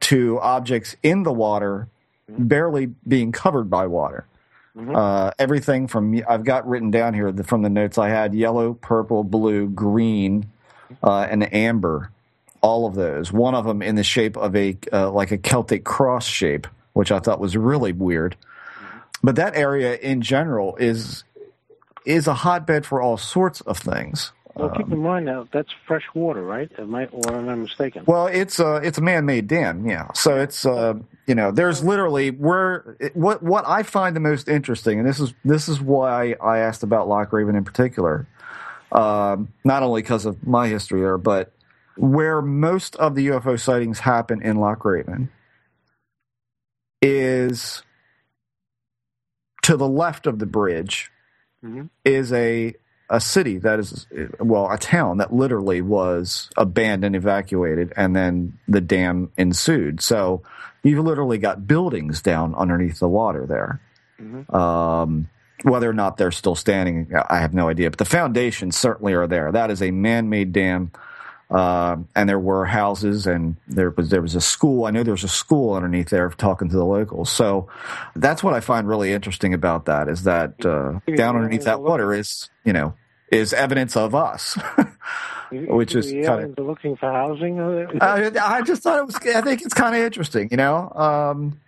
to objects in the water, barely being covered by water. Uh, everything from I've got written down here the, from the notes I had: yellow, purple, blue, green, uh, and amber. All of those. One of them in the shape of a uh, like a Celtic cross shape, which I thought was really weird. But that area in general is is a hotbed for all sorts of things. Well, keep in mind now that's fresh water, right? Am I, or am I mistaken? Well, it's a it's a man-made dam, yeah. So it's uh, you know, there's literally where what what I find the most interesting, and this is this is why I asked about Loch Raven in particular, um, not only because of my history there, but where most of the UFO sightings happen in Loch Raven is to the left of the bridge Mhm. is a a city that is well a town that literally was abandoned evacuated and then the dam ensued so you've literally got buildings down underneath the water there Mhm. um, whether or not they're still standing i have no idea but the foundations certainly are there that is a man-made dam um, and there were houses and there was there was a school. I know there was a school underneath there talking to the locals. So that's what I find really interesting about that is that uh, down underneath that water is you know is evidence of us. Which is the kinda- looking for housing. uh, I, I just thought it was. I think it's kind of interesting, you know. Um,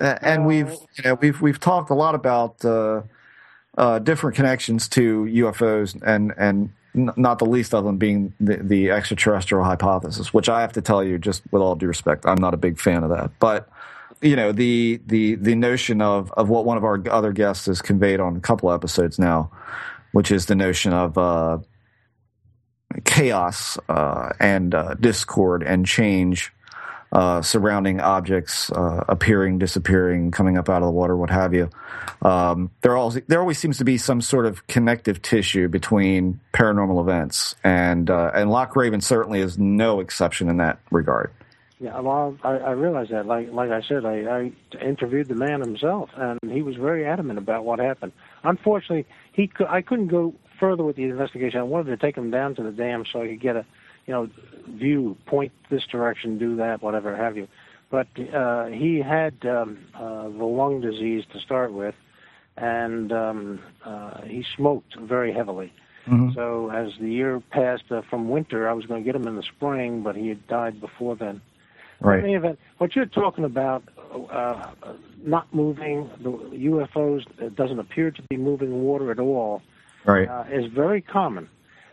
and we've you know we've we've talked a lot about uh, uh, different connections to UFOs and and not the least of them being the, the extraterrestrial hypothesis, which I have to tell you, just with all due respect, I'm not a big fan of that. But you know the the the notion of of what one of our other guests has conveyed on a couple episodes now, which is the notion of uh, chaos uh, and uh, discord and change uh, surrounding objects uh, appearing, disappearing, coming up out of the water, what have you. Um, there always there always seems to be some sort of connective tissue between paranormal events, and uh, and Loch Raven certainly is no exception in that regard. Yeah, well, I, I realize that. Like, like I said, I, I interviewed the man himself, and he was very adamant about what happened. Unfortunately, he I couldn't go further with the investigation. I wanted to take him down to the dam so I could get a, you know, view, point this direction, do that, whatever have you. But uh, he had um, uh, the lung disease to start with, and um, uh, he smoked very heavily. So as the year passed uh, from winter, I was going to get him in the spring, but he had died before then. Right. In any event, what you're talking about, uh, not moving the UFOs, it doesn't appear to be moving water at all, Right. uh, is very common.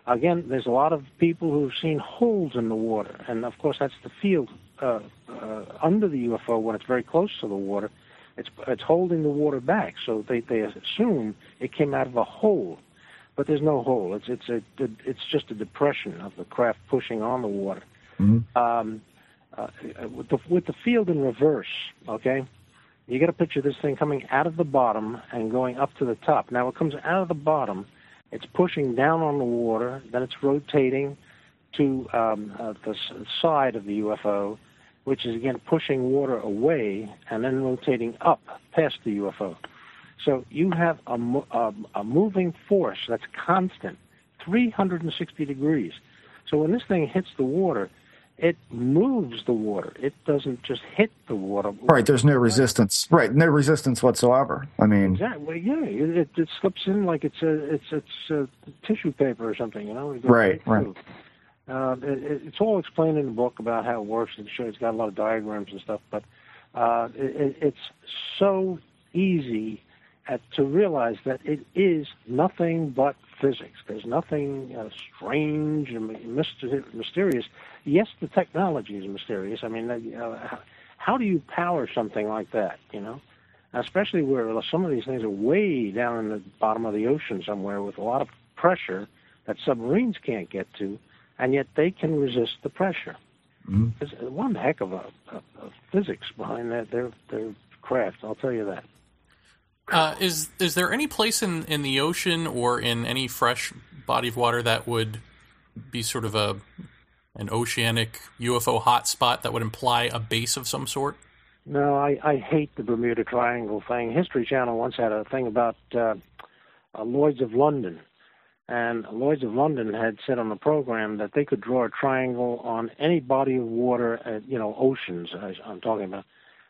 Again, there's a lot of people who've seen holes in the water, and of course that's the field uh, uh, under the UFO when it's very close to the water. It's it's holding the water back, so they they assume it came out of a hole, but there's no hole. It's it's a it's just a depression of the craft pushing on the water. Um, uh, with the with the field in reverse, okay. You got to picture this thing coming out of the bottom and going up to the top. Now it comes out of the bottom, it's pushing down on the water, then it's rotating to um, uh, the side of the UFO, which is again pushing water away and then rotating up past the UFO. So you have a, a, a moving force that's constant, 360 degrees. So when this thing hits the water, it moves the water. It doesn't just hit the water. Right. There's no resistance. Right. No resistance whatsoever. I mean, Exactly. Yeah, it, it, slips in like it's a it's it's a tissue paper or something. You know. Right. goes Right. Uh, it, it, it's all explained in the book about how it works. It's sure it's got a lot of diagrams and stuff, but uh, it, it's so easy at, to realize that it is nothing but physics. There's nothing uh, strange and mysterious. Yes, the technology is mysterious. I mean, uh, how, how do you power something like that? You know especially where some of these things are way down in the bottom of the ocean somewhere with a lot of pressure that submarines can't get to, and yet they can resist the pressure. There's one heck of a, a, a physics behind that their their craft. I'll tell you that. Uh, is is there any place in, in the ocean or in any fresh body of water that would be sort of a an oceanic UFO hotspot that would imply a base of some sort? No, I, I hate the Bermuda Triangle thing. History Channel once had a thing about uh, uh, Lloyd's of London, and Lloyd's of London had said on the program that they could draw a triangle on any body of water, uh, you know, oceans. I, I'm talking about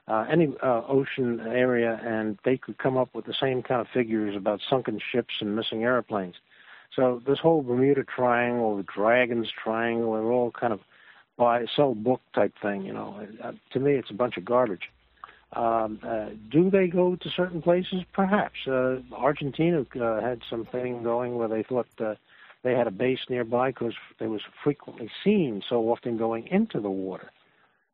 uh, any uh, ocean area, and they could come up with the same kind of figures about sunken ships and missing airplanes. So this whole Bermuda Triangle, the Dragons Triangle, they're all kind of buy sell book type thing. You know, uh, to me, it's a bunch of garbage. Um, uh, do they go to certain places? Perhaps. Uh, Argentina uh, had something going where they thought uh, they had a base nearby because they was frequently seen so often going into the water.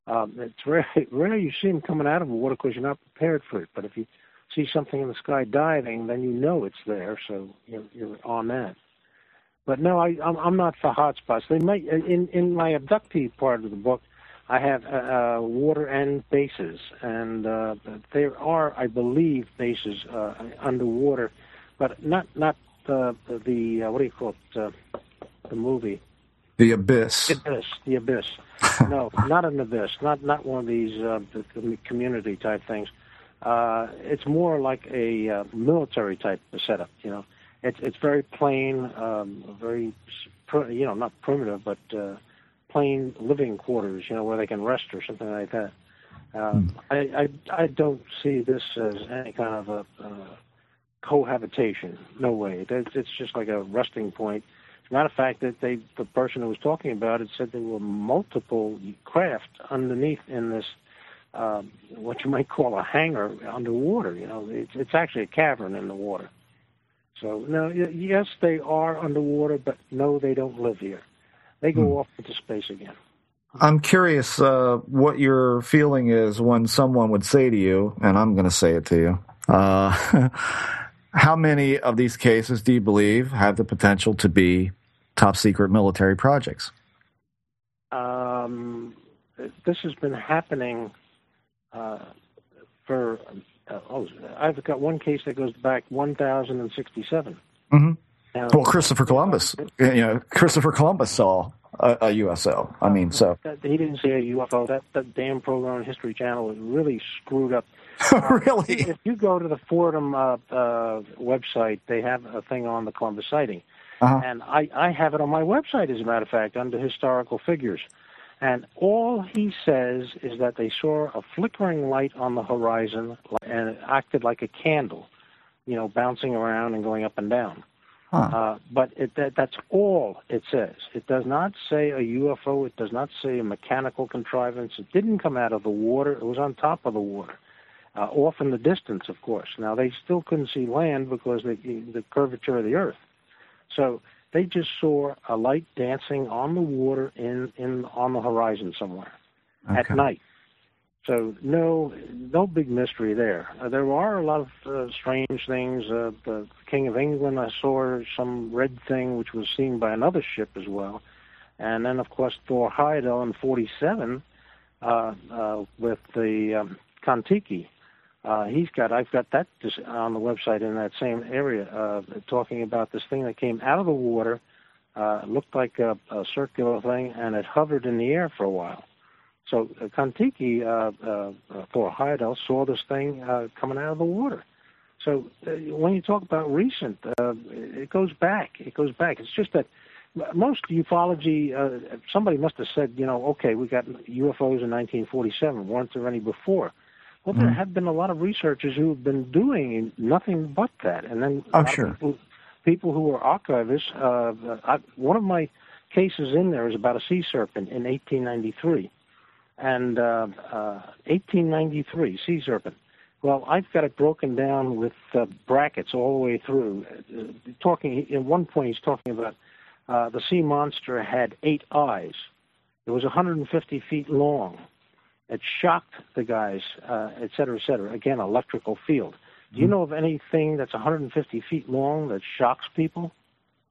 Um, it's rare, rare you see them coming out of the water because you're not prepared for it. But if you see something in the sky diving, then you know it's there, so you're, you're on that. But no, I, I'm, I'm not for hotspots. They might in in my abductee part of the book. I have uh, uh, water end bases, and uh, there are, I believe, bases uh, underwater, but not not uh, the uh, what do you call it? Uh, the movie. The abyss. The abyss. The abyss. no, not an abyss. Not not one of these uh, community type things. Uh, it's more like a uh, military type of setup. You know, it's it's very plain, um, very you know not primitive, but uh, plain living quarters, you know, where they can rest or something like that. Um, I, I I don't see this as any kind of a uh, cohabitation. No way. It's, it's just like a resting point. As a matter of fact, that they the person who was talking about it said there were multiple craft underneath in this um, what you might call a hangar underwater. You know, it's, it's actually a cavern in the water. So no, yes, they are underwater, but no, they don't live here. They go hmm. off into space again. I'm curious uh, what your feeling is when someone would say to you, and I'm going to say it to you. Uh, how many of these cases do you believe have the potential to be top secret military projects? Um, this has been happening uh, for. Uh, oh, I've got one case that goes back 1067. Mm-hmm. well, Christopher Columbus, you know, Christopher Columbus saw a, a, USO. I mean, so he didn't see a UFO. That that damn program on History Channel was really screwed up. really? if you go to the Fordham uh, uh, website, they have a thing on the Columbus sighting, uh-huh. and I I have it on my website as a matter of fact under historical figures. And all he says is that they saw a flickering light on the horizon and it acted like a candle, you know, bouncing around and going up and down. Huh. Uh, but it, that, that's all it says. It does not say a UFO. It does not say a mechanical contrivance. It didn't come out of the water. It was on top of the water, uh, off in the distance, of course. Now they still couldn't see land because of the, the curvature of the Earth. So they just saw a light dancing on the water in, in on the horizon somewhere okay. at night. So no, no big mystery there. Uh, there are a lot of uh, strange things. Uh, the King of England, I saw some red thing which was seen by another ship as well, and then of course Thor Heyerdahl in '47 uh, uh, with the um, Kon-Tiki. Uh, he's got I've got that on the website in that same area, uh, talking about this thing that came out of the water, uh, looked like a, a circular thing, and it hovered in the air for a while so uh, Kon-Tiki, uh, uh, Thor Heyerdahl, saw this thing uh, coming out of the water. So uh, when you talk about recent, uh, it goes back. It goes back. It's just that most ufology, uh, somebody must have said, you know, okay, we got UFOs in 1947. Weren't there any before? Well, there mm. have been a lot of researchers who have been doing nothing but that, and then oh, sure. people, people who are archivists. Uh, I, one of my cases in there is about a sea serpent in 1893 and uh, uh, 1893 sea serpent. Well, I've got it broken down with uh, brackets all the way through. Uh, talking at one point, he's talking about uh, the sea monster had eight eyes. It was 150 feet long. It shocked the guys, uh, et cetera, et cetera. Again, electrical field. Do you hmm. know of anything that's 150 feet long that shocks people?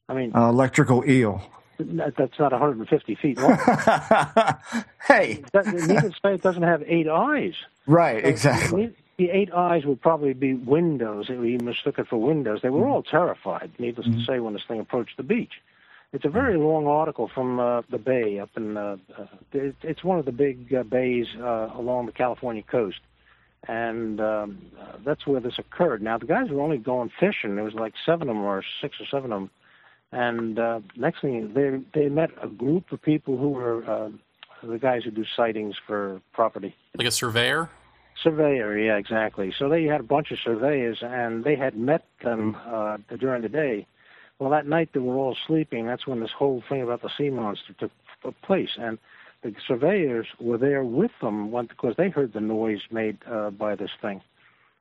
I mean, uh, electrical eel that's not 150 feet long. hey, needless to say, it doesn't have eight eyes. Right, so exactly. The eight eyes would probably be windows. He mistook it for windows. They were mm-hmm. all terrified, needless mm-hmm. to say, when this thing approached the beach. It's a very long article from uh, the bay up in. Uh, uh, it, it's one of the big uh, bays uh, along the California coast, and um, uh, that's where this occurred. Now the guys were only going fishing. There was like seven of them, or six or seven of them, and uh, next thing, they they met a group of people who were uh, the guys who do sightings for property. Like a surveyor. Surveyor, yeah, exactly. So they had a bunch of surveyors, and they had met them uh, during the day. Well, that night they were all sleeping. That's when this whole thing about the sea monster took place. And the surveyors were there with them because they heard the noise made uh, by this thing,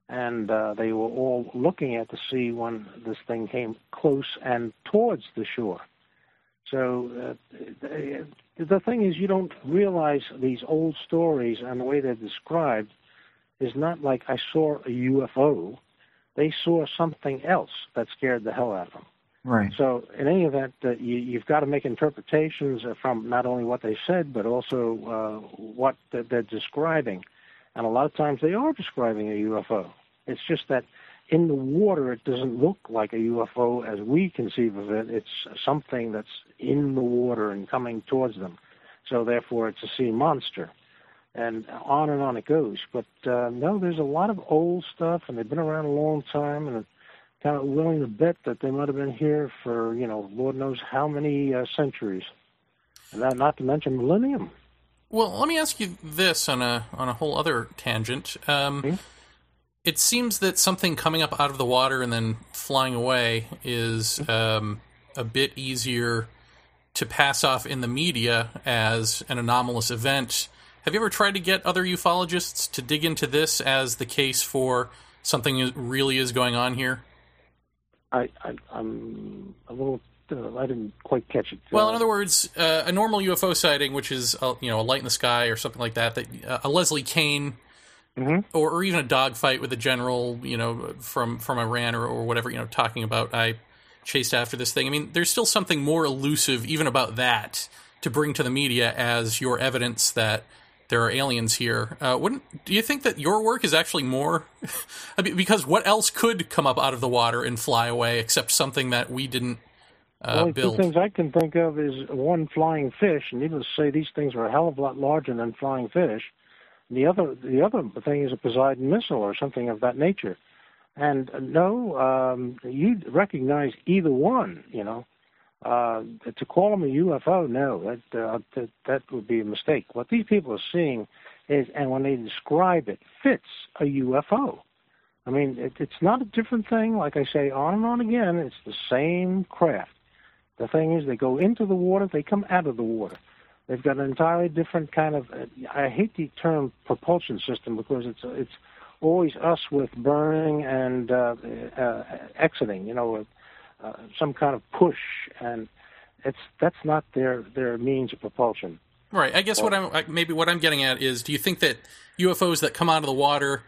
and uh, they were all looking at the sea when this thing came close and towards the shore. So uh, the thing is, you don't realize these old stories and the way they're described is not like I saw a UFO. They saw something else that scared the hell out of them. Right. So, in any event, uh, you, you've got to make interpretations from not only what they said, but also uh, what they're describing. And a lot of times they are describing a UFO. It's just that in the water, it doesn't look like a UFO as we conceive of it. It's something that's in the water and coming towards them. So, therefore, it's a sea monster. And on and on it goes. But uh, no, there's a lot of old stuff, and they've been around a long time, and kind of willing to bet that they might have been here for, you know, Lord knows how many uh, centuries. And that, not to mention millennium. Well, let me ask you this on a on a whole other tangent. Um, mm-hmm. It seems that something coming up out of the water and then flying away is um, a bit easier to pass off in the media as an anomalous event. Have you ever tried to get other ufologists to dig into this as the case for something really is going on here? I, I am a little. Uh, I didn't quite catch it. Well, in other words, uh, a normal UFO sighting, which is a, you know a light in the sky or something like that, that uh, a Leslie Kean, mm-hmm. or, or even a dogfight with a general, you know, from from Iran or, or whatever, you know, talking about I chased after this thing. I mean, there's still something more elusive even about that to bring to the media as your evidence that there are aliens here. Uh, wouldn't do you think that your work is actually more? I mean, because what else could come up out of the water and fly away except something that we didn't uh, well, build? Two things I can think of is one flying fish, and needless to say, these things are a hell of a lot larger than flying fish. The other, the other thing is a Poseidon missile or something of that nature. And uh, no, um, you recognize either one, you know. Uh, to call them a UFO, no, that, uh, that that would be a mistake. What these people are seeing is, and when they describe it, fits a UFO. I mean, it, it's not a different thing. Like I say, on and on again, it's the same craft. The thing is, they go into the water, they come out of the water. They've got an entirely different kind of. I hate the term propulsion system because it's it's always us with burning and uh, uh, exiting. You know, uh, some kind of push, and it's that's not their their means of propulsion. Right. I guess what I'm maybe what I'm getting at is, do you think that UFOs that come out of the water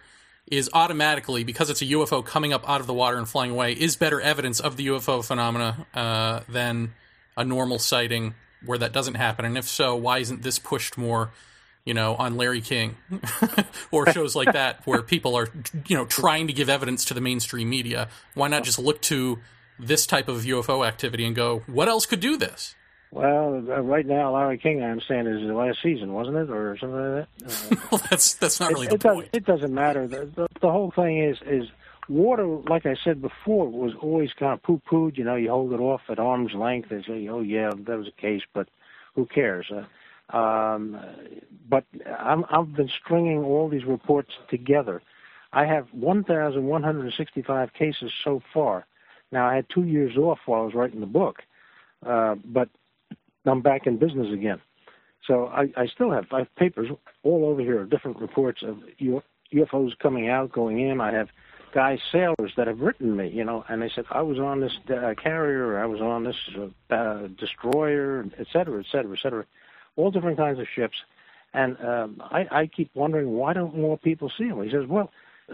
is automatically because it's a UFO coming up out of the water and flying away is better evidence of the UFO phenomena uh, than a normal sighting where that doesn't happen? And if so, why isn't this pushed more? You know, on Larry King or shows like that where people are, you know, trying to give evidence to the mainstream media. Why not just look to this type of UFO activity and go, what else could do this? Well, uh, right now, Larry King, I understand, is the last season, wasn't it, or something like that? Uh, well, that's that's not really it, the it point. Does, it doesn't matter. The, the, the whole thing is is water. Like I said before, was always kind of poo pooed. You know, you hold it off at arm's length and say, "Oh yeah, that was a case," but who cares? Uh, um, but I'm, I've been stringing all these reports together. I have 1,165 cases so far now, I had two years off while I was writing the book, uh, but I'm back in business again. So I, I still have, I have papers all over here, different reports of UFOs coming out, going in. I have guys, sailors that have written me, you know, and they said, I was on this uh, carrier, I was on this uh, destroyer, et cetera, et cetera, et cetera, all different kinds of ships. And um, I, I keep wondering, why don't more people see them? He says, well,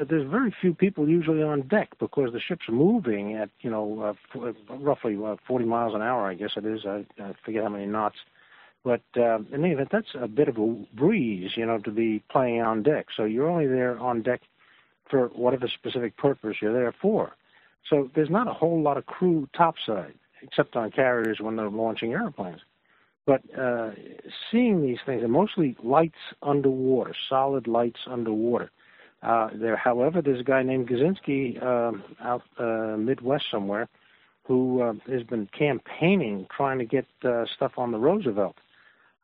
there's very few people usually on deck because the ship's moving at you know uh, roughly uh, 40 miles an hour. I guess it is. I, I forget how many knots. But uh, in any event, that's a bit of a breeze, you know, to be playing on deck. So you're only there on deck for whatever specific purpose you're there for. So there's not a whole lot of crew topside, except on carriers when they're launching airplanes. But uh, seeing these things, are mostly lights underwater, solid lights underwater. Uh, there, however, there's a guy named Gazinski um, out uh, Midwest somewhere who uh, has been campaigning trying to get uh, stuff on the Roosevelt,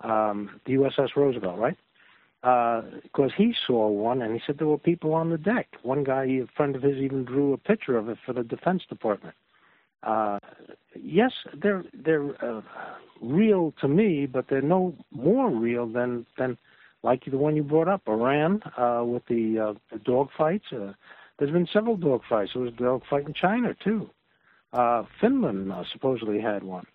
um, the USS Roosevelt, right? Because uh, he saw one and he said there were people on the deck. One guy, a friend of his, even drew a picture of it for the Defense Department. Uh, yes, they're they're uh, real to me, but they're no more real than than like the one you brought up, Iran, uh, with the, uh, the dog fights. Uh, there's been several dog fights. There was a dog fight in China too. Uh, Finland uh, supposedly had one.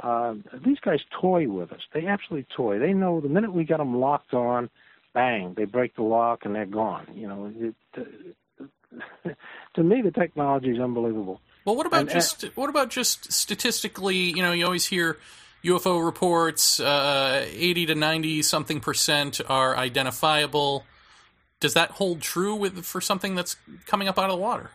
Uh, these guys toy with us. They absolutely toy. They know the minute we got them locked on, bang, they break the lock and they're gone. You know, it, uh, to me, the technology is unbelievable. Well, what about And, just what about just statistically? You know, you always hear UFO reports, uh, eighty to ninety something percent are identifiable. Does that hold true with for something that's coming up out of the water?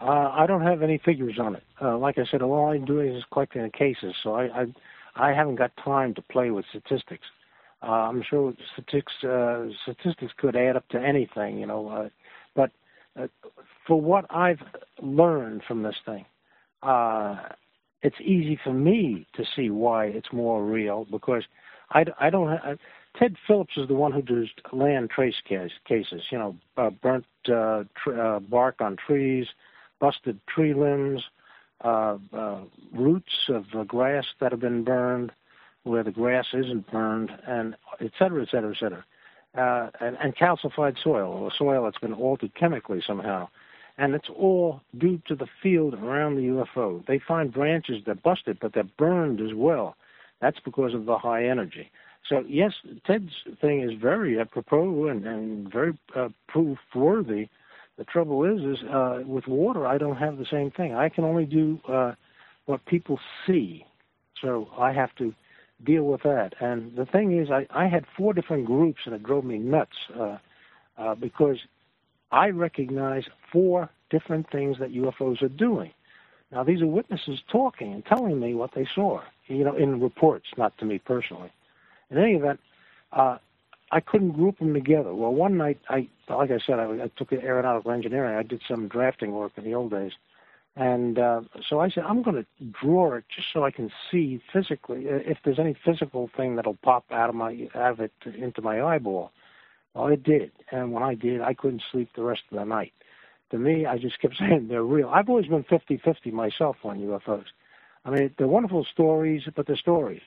Uh, I don't have any figures on it. Uh, like I said, all I'm doing is collecting the cases, so I, I, I haven't got time to play with statistics. Uh, I'm sure statistics, uh, statistics could add up to anything, you know. Uh, but for what I've learned from this thing, uh, it's easy for me to see why it's more real because I, I don't. Ha- Ted Phillips is the one who does land trace case, cases. You know, uh, burnt uh, tr- uh, bark on trees, busted tree limbs, uh, uh, roots of uh, grass that have been burned, where the grass isn't burned, and et cetera, et cetera, et cetera. Uh, and, and calcified soil, or soil that's been altered chemically somehow. And it's all due to the field around the UFO. They find branches that busted, but they're burned as well. That's because of the high energy. So yes, Ted's thing is very apropos and, and very uh, proof worthy. The trouble is, is uh, with water, I don't have the same thing. I can only do uh, what people see, so I have to deal with that. And the thing is, I, I had four different groups that drove me nuts uh, uh, because I recognize four different things that UFOs are doing. Now, these are witnesses talking and telling me what they saw, you know, in reports, not to me personally. In any event, uh, I couldn't group them together. Well, one night, I, like I said, I, I took aeronautical engineering. I did some drafting work in the old days. And uh, so I said, I'm going to draw it just so I can see physically uh, if there's any physical thing that'll pop out of my out of it into my eyeball. Well, it did, and when I did, I couldn't sleep the rest of the night. To me, I just kept saying they're real. I've always been 50-50 myself on UFOs. I mean, they're wonderful stories, but they're stories.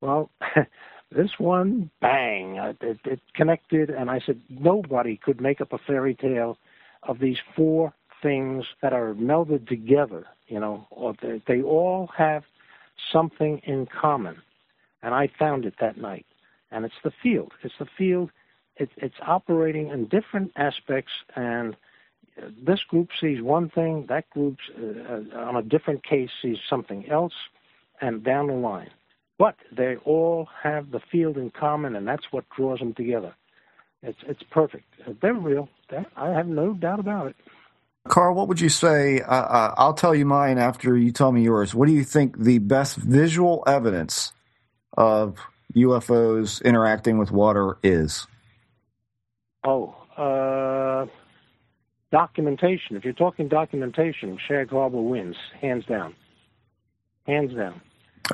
Well, this one, bang, uh, it, it connected, and I said nobody could make up a fairy tale of these four things that are melded together. You know, or they, they all have something in common, and I found it that night. And it's the field. It's the field. It, it's operating in different aspects, and uh, this group sees one thing. That group, uh, on a different case, sees something else, and down the line. But they all have the field in common, and that's what draws them together. It's it's perfect. They're real. I have no doubt about it. Carl, what would you say? Uh, uh, I'll tell you mine after you tell me yours. What do you think the best visual evidence of UFOs interacting with water is? Oh, uh, documentation. If you're talking documentation, Shag Harbor wins, hands down. Hands down.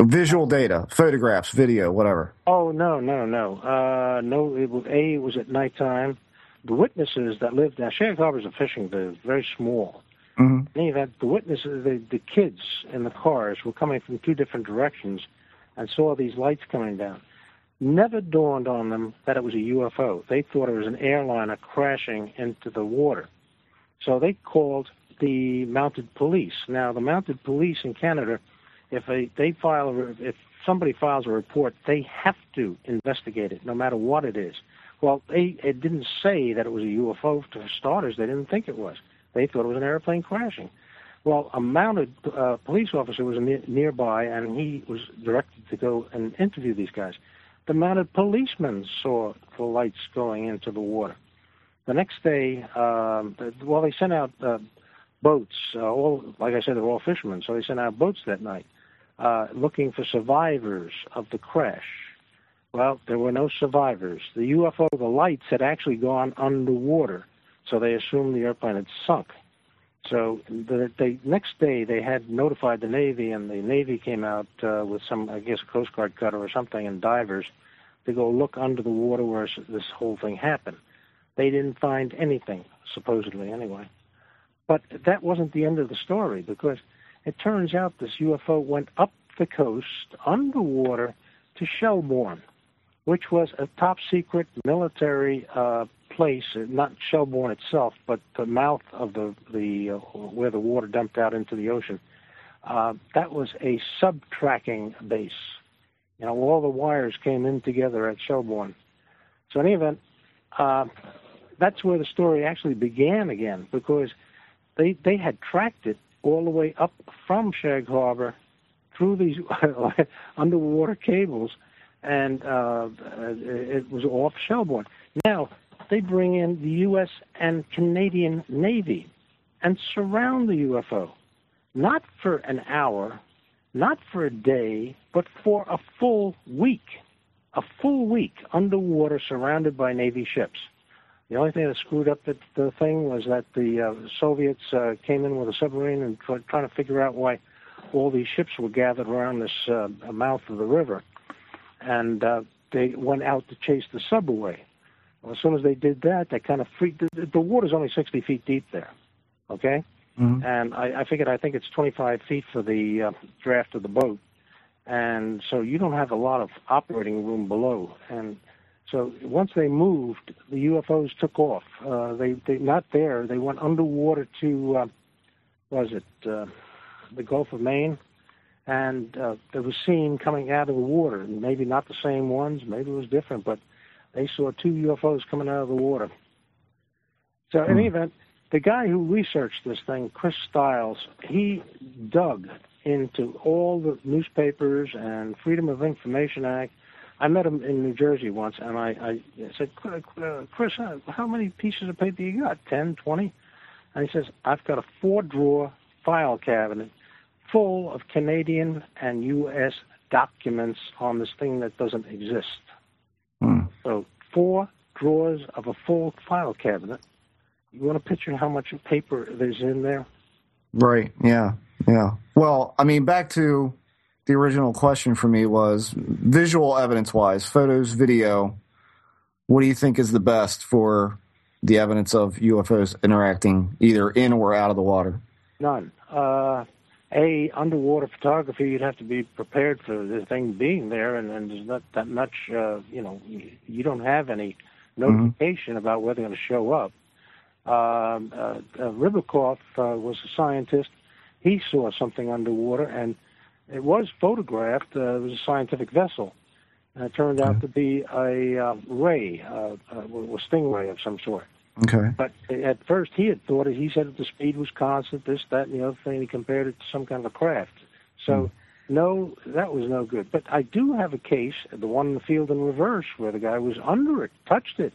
Visual data, photographs, video, whatever. Oh no, no, no, uh, no. It was a. It was at nighttime. The witnesses that lived there, Shag Harbor's a fishing village, very small. hmm In any event, the witnesses, the, the kids in the cars were coming from two different directions and saw these lights coming down. Never dawned on them that it was a UFO. They thought it was an airliner crashing into the water. So they called the mounted police. Now, the mounted police in Canada, if they, they file, a, if somebody files a report, they have to investigate it, no matter what it is. Well, they it didn't say that it was a UFO for starters. They didn't think it was. They thought it was an airplane crashing. Well, a mounted uh, police officer was ne- nearby, and he was directed to go and interview these guys. The mounted policeman saw the lights going into the water. The next day, um, well, they sent out uh, boats. Uh, all, like I said, they're all fishermen, so they sent out boats that night uh, looking for survivors of the crash. Well, there were no survivors. The UFO, the lights had actually gone underwater, so they assumed the airplane had sunk. So the, the next day, they had notified the Navy, and the Navy came out uh, with some, I guess, a Coast Guard cutter or something, and divers to go look under the water where this whole thing happened. They didn't find anything, supposedly, anyway. But that wasn't the end of the story because it turns out this UFO went up the coast underwater to Shelburne, which was a top secret military uh, place, uh, not Shelburne itself, but the mouth of the the uh, where the water dumped out into the ocean. Uh, that was a sub tracking base. You know, all the wires came in together at Shelburne. So in any event, uh, that's where the story actually began again because they they had tracked it all the way up from Shag Harbor through these underwater cables, and uh, it was off Shelburne. Now they bring in the U.S. and Canadian Navy and surround the UFO, not for an hour, not for a day, but for a full week. A full week underwater surrounded by Navy ships. The only thing that screwed up the, the thing was that the uh, Soviets uh, came in with a submarine and tr- trying to figure out why all these ships were gathered around this uh, mouth of the river, and uh, they went out to chase the sub away. Well, as soon as they did that, they kind of freaked. The, the water's only 60 feet deep there, okay? Mm-hmm. And I, I figured I think it's 25 feet for the uh, draft of the boat, and so you don't have a lot of operating room below. And so once they moved, the UFOs took off. Uh, they they not there. They went underwater to uh, was it uh, the Gulf of Maine, and uh, there was seen coming out of the water. Maybe not the same ones. Maybe it was different, but they saw two UFOs coming out of the water. So in any hmm. event, the guy who researched this thing, Chris Styles, he dug into all the newspapers and Freedom of Information Act. I met him in New Jersey once, and I, I said, Chris, how many pieces of paper you got? Ten, twenty? And he says, I've got a four-drawer file cabinet full of Canadian and U.S. documents on this thing that doesn't exist. Hmm. So four drawers of a full file cabinet. You want to picture how much paper there's in there? Right. Yeah. Yeah. Well, I mean, back to the original question for me was visual evidence wise, photos, video. What do you think is the best for the evidence of UFOs interacting either in or out of the water? None. Uh, a underwater photography, you'd have to be prepared for the thing being there, and, and there's not that much. Uh, you know, you, don't have any notification mm-hmm. about whether they're going to show up. Um, uh, uh, uh, was a scientist. He saw something underwater, and it was photographed. Uh, it was a scientific vessel, and it turned out to be a uh, ray, uh, uh, a stingray of some sort. Okay. But at first, he had thought it. He said that the speed was constant, this, that, and the other thing. He compared it to some kind of a craft. So, mm. no, that was no good. But I do have a case, the one in the field in reverse, where the guy was under it, touched it.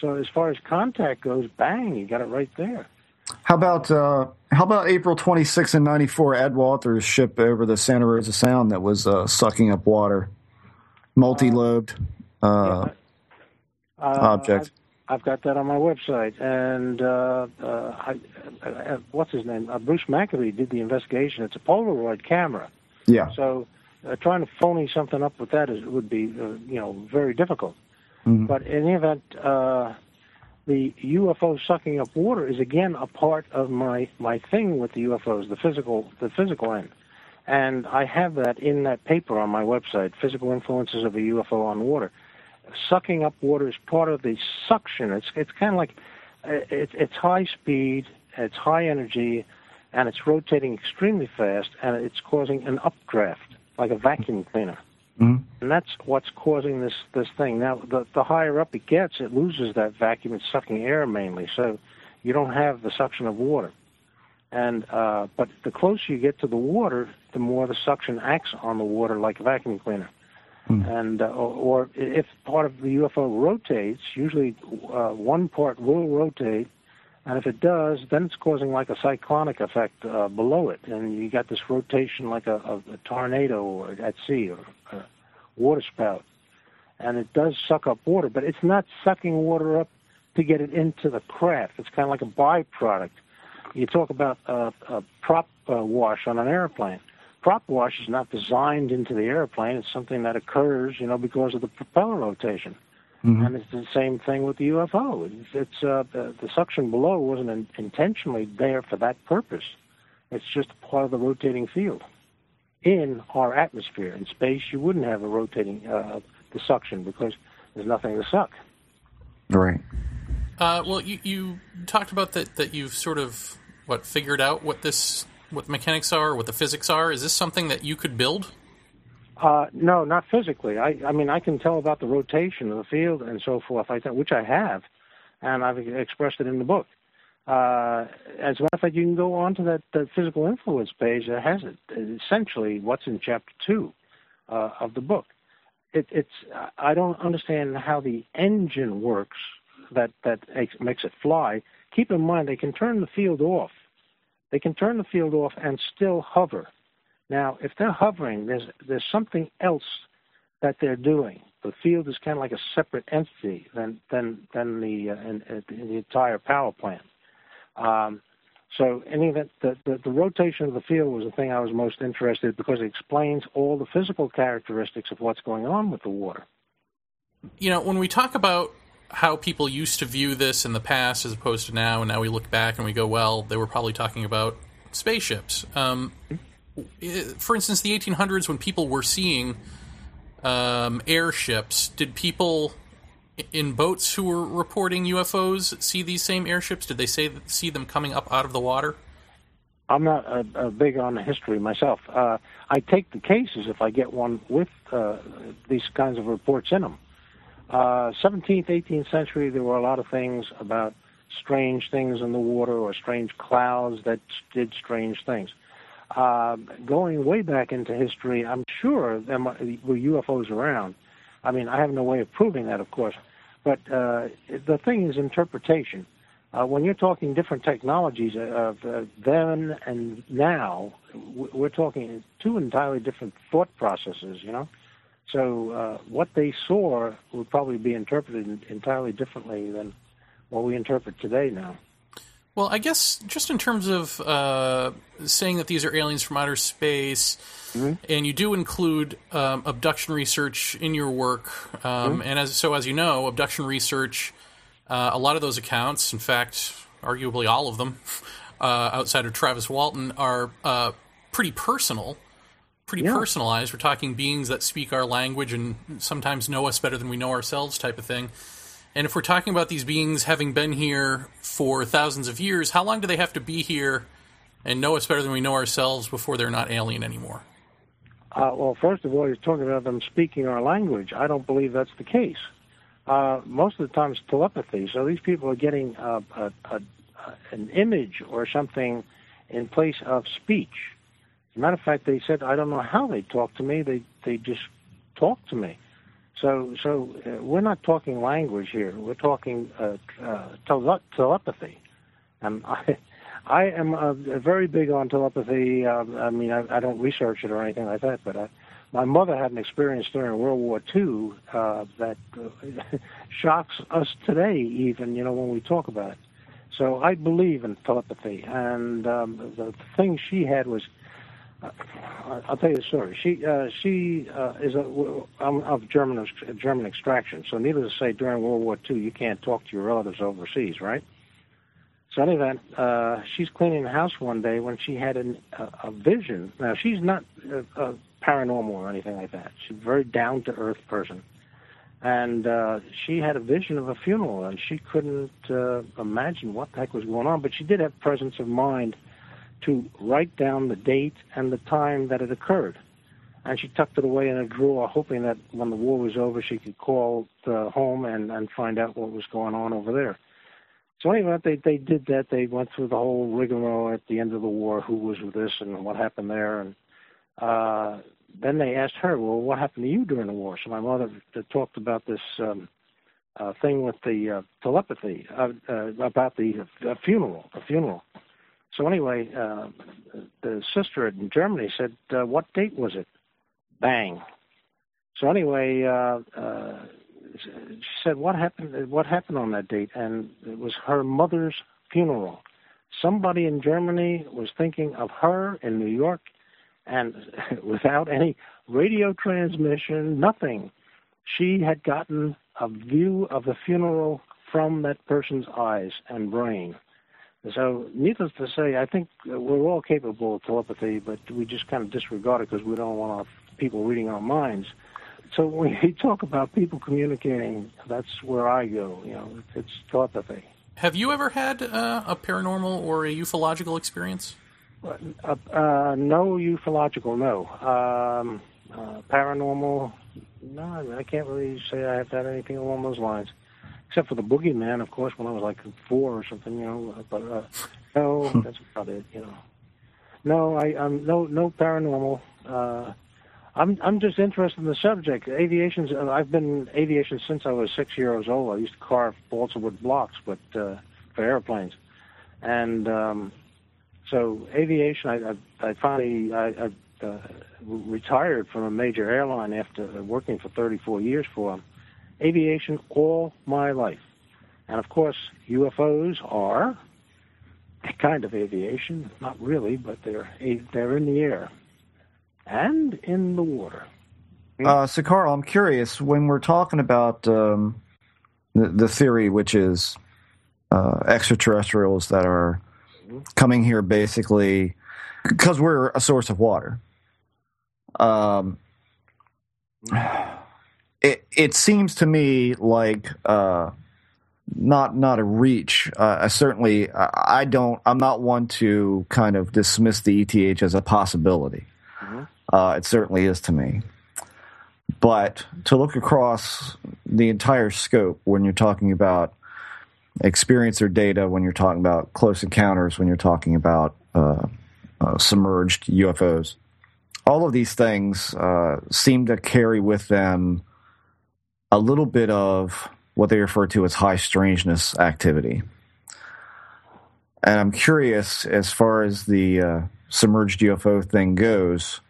So, as far as contact goes, bang, you got it right there. How about uh, how about April 26 and 94, Ed Walters' ship over the Santa Rosa Sound that was uh, sucking up water, multi-lobed uh, yeah, uh, object. I've got that on my website. And uh, uh, I, uh, what's his name? Uh, Bruce Maccabee did the investigation. It's a Polaroid camera. Yeah. So uh, trying to phony something up with that is would be uh, you know very difficult. Mm-hmm. But in the event, uh, the UFO sucking up water is again a part of my my thing with the UFOs, the physical the physical end. And I have that in that paper on my website, Physical Influences of a UFO on Water sucking up water is part of the suction. It's it's kind of like uh, it's it's high speed, it's high energy, and it's rotating extremely fast, and it's causing an updraft like a vacuum cleaner. Mm-hmm. And that's what's causing this this thing. Now, the the higher up it gets, it loses that vacuum. It's sucking air mainly, so you don't have the suction of water. And uh, but the closer you get to the water, the more the suction acts on the water like a vacuum cleaner. Hmm. And uh, or, if part of the UFO rotates, usually uh, one part will rotate, and if it does, then it's causing like a cyclonic effect uh, below it, and you got this rotation like a, a, a tornado or at sea or a water spout, and it does suck up water, but it's not sucking water up to get it into the craft. It's kind of like a byproduct. You talk about uh, a prop uh, wash on an airplane prop wash is not designed into the airplane. It's something that occurs, you know, because of the propeller rotation. Mm-hmm. And it's the same thing with the UFO. It's, it's uh, the, the suction below wasn't in, intentionally there for that purpose. It's just part of the rotating field. in our atmosphere. In space, you wouldn't have a rotating uh, the suction because there's nothing to suck. Right. Uh, well, you, you talked about that that you've sort of what figured out what this what the mechanics are, what the physics are. Is this something that you could build? Uh, no, not physically. I, I mean, I can tell about the rotation of the field and so forth, which I have, and I've expressed it in the book. Uh, as a matter of fact, you can go on to that, that physical influence page that has it. Essentially, what's in chapter two uh, of the book. It, it's I don't understand how the engine works that that makes it fly. Keep in mind they can turn the field off. They can turn the field off and still hover. Now, if they're hovering, there's there's something else that they're doing. The field is kind of like a separate entity than than than the uh, in, in the entire power plant. Um, so, any event, the, the, the rotation of the field was the thing I was most interested in because it explains all the physical characteristics of what's going on with the water. You know, when we talk about how people used to view this in the past as opposed to now, and now we look back and we go, well, they were probably talking about spaceships. Um, for instance, the 1800s, when people were seeing um, airships, did people in boats who were reporting UFOs see these same airships? Did they say see them coming up out of the water? I'm not uh, big on history myself. Uh, I take the cases if I get one with uh, these kinds of reports in them. 17th, uh, 18th century, there were a lot of things about strange things in the water or strange clouds that did strange things. Uh, going way back into history, I'm sure there were UFOs around. I mean, I have no way of proving that, of course, but uh, the thing is interpretation. Uh, when you're talking different technologies of uh, then and now, we're talking two entirely different thought processes, you know. So uh, what they saw would probably be interpreted entirely differently than what we interpret today now. Well, I guess just in terms of uh, saying that these are aliens from outer space, mm-hmm. and you do include um, abduction research in your work, um, mm-hmm. and as so as you know, abduction research, uh, a lot of those accounts, in fact, arguably all of them, uh, outside of Travis Walton, are uh, pretty personal, pretty yeah. personalized. We're talking beings that speak our language and sometimes know us better than we know ourselves, type of thing. And if we're talking about these beings having been here for thousands of years, how long do they have to be here and know us better than we know ourselves before they're not alien anymore? Uh, well, first of all, you're talking about them speaking our language. I don't believe that's the case. Uh, most of the time, it's telepathy. So these people are getting a, a, a, an image or something in place of speech. As a matter of fact, they said, I don't know how they talk to me. They they just talk to me. So, so uh, we're not talking language here. We're talking uh, uh, tele- telepathy. And I, I am uh, very big on telepathy. Uh, I mean, I, I don't research it or anything like that, but I, my mother had an experience during World War II uh, that uh, shocks us today, even you know when we talk about it. So I believe in telepathy, and um, the thing she had was I'll tell you the story. She uh, she uh, is a, of German German extraction. So needless to say, during World War II, you can't talk to your relatives overseas, right? So in any event, uh, she's cleaning the house one day when she had an, a, a vision. Now she's not a, a paranormal or anything like that. She's a very down to earth person, and uh, she had a vision of a funeral, and she couldn't uh, imagine what the heck was going on. But she did have presence of mind to write down the date and the time that it occurred. And she tucked it away in a drawer, hoping that when the war was over, she could call the home and, and find out what was going on over there. So anyway, they they did that. They went through the whole rigmarole at the end of the war, who was with this and what happened there, and uh, then they asked her, "Well, what happened to you during the war?" So my mother talked about this um, uh, thing with the uh, telepathy uh, uh, about the uh, funeral, the funeral. So anyway, uh, the sister in Germany said, uh, "What date was it?" Bang. So anyway, uh, uh, she said, "What happened? What happened on that date?" And it was her mother's funeral. Somebody in Germany was thinking of her in New York, and without any radio transmission, nothing, she had gotten a view of the funeral from that person's eyes and brain. So, needless to say, I think we're all capable of telepathy, but we just kind of disregard it because we don't want our people reading our minds. So when you talk about people communicating, that's where I go. You know, it's telepathy. Have you ever had uh, a paranormal or a ufological experience? Uh, uh, no ufological, no. Um, uh, paranormal, no. I can't really say I have had anything along those lines, except for the boogeyman, of course, when I was like four or something. You know, but uh, no, that's about it. You know, no, I, I'm no no paranormal. Uh, I'm I'm just interested in the subject. Aviation's. Uh, I've been in aviation since I was six years old. I used to carve balsa wood blocks, but uh, for airplanes, and um, so aviation. I I, I finally I, I uh, retired from a major airline after working for 34 years for them. Aviation all my life, and of course UFOs are a kind of aviation. Not really, but they're they're in the air and in the water. Uh, so, Carl, I'm curious when we're talking about um, the, the, theory, which is uh, extraterrestrials that are coming here basically because we're a source of water. Um, it it seems to me like uh, not not a reach. Uh, I certainly I don't. I'm not one to kind of dismiss the ETH as a possibility. Uh, it certainly is to me. But to look across the entire scope when you're talking about experience or data, when you're talking about close encounters, when you're talking about uh, uh, submerged UFOs, all of these things uh, seem to carry with them a little bit of what they refer to as high strangeness activity. And I'm curious, as far as the uh, submerged UFO thing goes,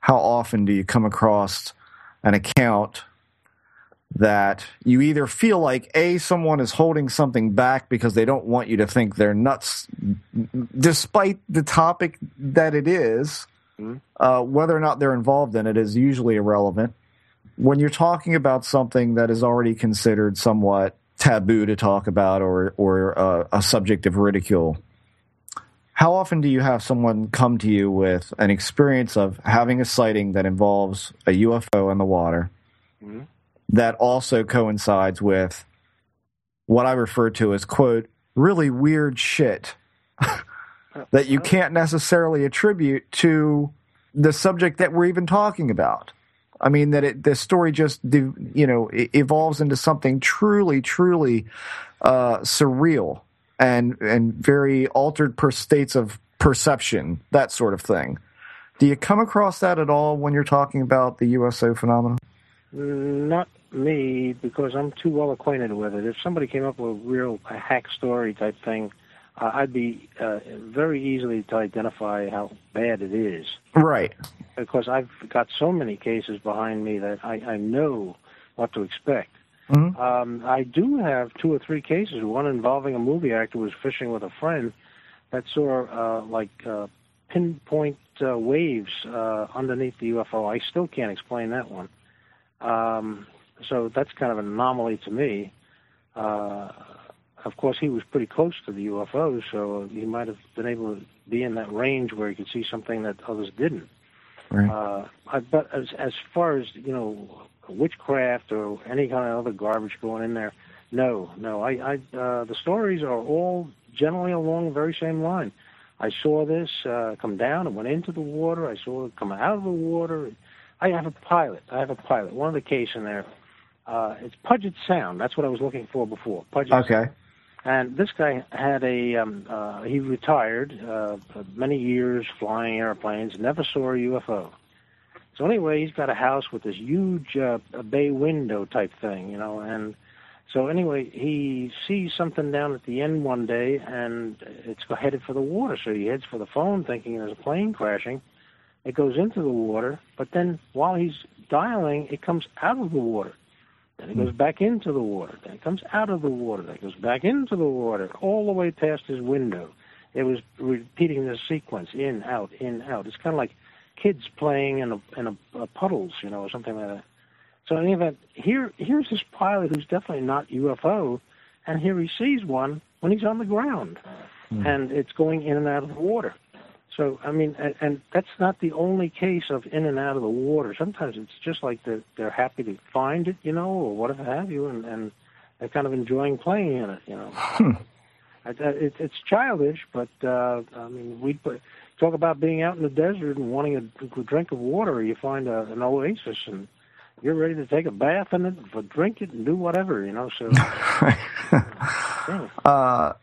how often do you come across an account that you either feel like a someone is holding something back because they don't want you to think they're nuts despite the topic that it is, mm-hmm. uh, whether or not they're involved in it is usually irrelevant when you're talking about something that is already considered somewhat taboo to talk about or or uh, a subject of ridicule how often do you have someone come to you with an experience of having a sighting that involves a UFO in the water mm-hmm. that also coincides with what I refer to as, quote, really weird shit that you can't necessarily attribute to the subject that we're even talking about? I mean that it, the story just you know evolves into something truly, truly uh, surreal and and very altered per states of perception, that sort of thing. Do you come across that at all when you're talking about the USO phenomenon? Not me, because I'm too well acquainted with it. If somebody came up with a real a hack story type thing, uh, I'd be uh, very easily to identify how bad it is. Right. Because I've got so many cases behind me that I, I know what to expect. Mm-hmm. Um, I do have two or three cases. One involving a movie actor who was fishing with a friend that saw uh, like uh, pinpoint uh, waves uh, underneath the UFO. I still can't explain that one. Um, so that's kind of an anomaly to me. Uh, of course, he was pretty close to the UFO, so he might have been able to be in that range where he could see something that others didn't. Right. Uh, I, but as as far as you know, witchcraft or any kind of other garbage going in there. No, no. I, I uh, the stories are all generally along the very same line. I saw this uh, come down and went into the water. I saw it come out of the water. I have a pilot. I have a pilot. One of the case in there. Uh, it's Puget Sound. That's what I was looking for before. Puget okay. Sound. And this guy had a. Um, uh, he retired uh, many years flying airplanes. Never saw a UFO. So anyway, he's got a house with this huge uh, bay window type thing, you know, and so anyway, he sees something down at the end one day, and it's headed for the water. So he heads for the phone, thinking there's a plane crashing. It goes into the water, but then while he's dialing, it comes out of the water. Then it goes hmm. back into the water. Then it comes out of the water. Then it goes back into the water, all the way past his window. It was repeating this sequence: in, out, in, out. It's kind of like kids playing in a in a, a puddles, you know, or something like that. So in any event, here here's this pilot who's definitely not UFO, and here he sees one when he's on the ground. and it's going in and out of the water. So I mean, and, and that's not the only case of in and out of the water. Sometimes it's just like they're they're happy to find it, you know, or whatever have you, and and they're kind of enjoying playing in it, you know. I, I, it, it's childish, but uh, I mean, we put, talk about being out in the desert and wanting a, a drink of water. You find a, an oasis and you're ready to take a bath in it, drink it, and do whatever, you know. So, yeah. Uh,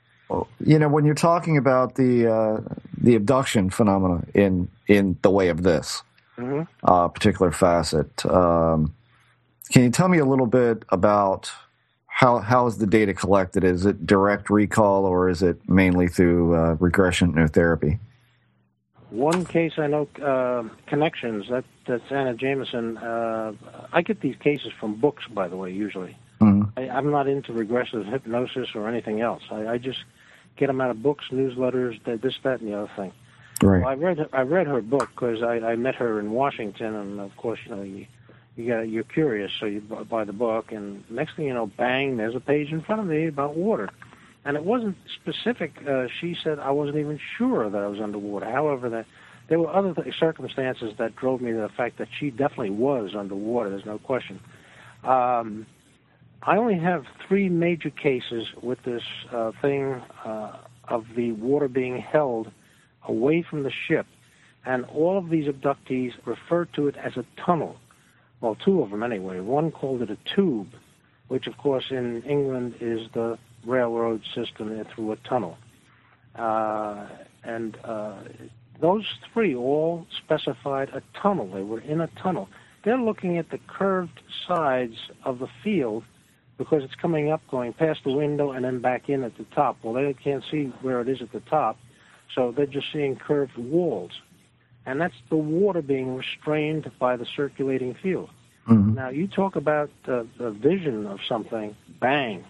you know, when you're talking about the uh, the abduction phenomena in in the way of this Mhm. uh, particular facet, um, can you tell me a little bit about how how is the data collected? Is it direct recall or is it mainly through uh, regression therapy? One case I know, uh, connections. That that's Anna Jamerson. Uh, I get these cases from books, by the way. Usually, Mhm. I, I'm not into regressive hypnosis or anything else. I, I just get them out of books, newsletters, that, this, that, and the other thing. Right. Well, I read I read her book because I, I met her in Washington, and of course, you know, you you got you're curious, so you buy the book, and next thing you know, bang, there's a page in front of me about water, and it wasn't specific. Uh, she said I wasn't even sure that I was underwater. However, that there were other th- circumstances that drove me to the fact that she definitely was underwater. There's no question. Um, I only have three major cases with this uh, thing uh, of the water being held away from the ship, and all of these abductees refer to it as a tunnel. Well, two of them anyway. One called it a tube, which of course in England is the railroad system through a tunnel. Uh, and uh, those three all specified a tunnel. They were in a tunnel. They're looking at the curved sides of the field because it's coming up, going past the window, and then back in at the top. Well, they can't see where it is at the top, so they're just seeing curved walls. And that's the water being restrained by the circulating field. Mhm. Now, you talk about uh, the vision of something, bang,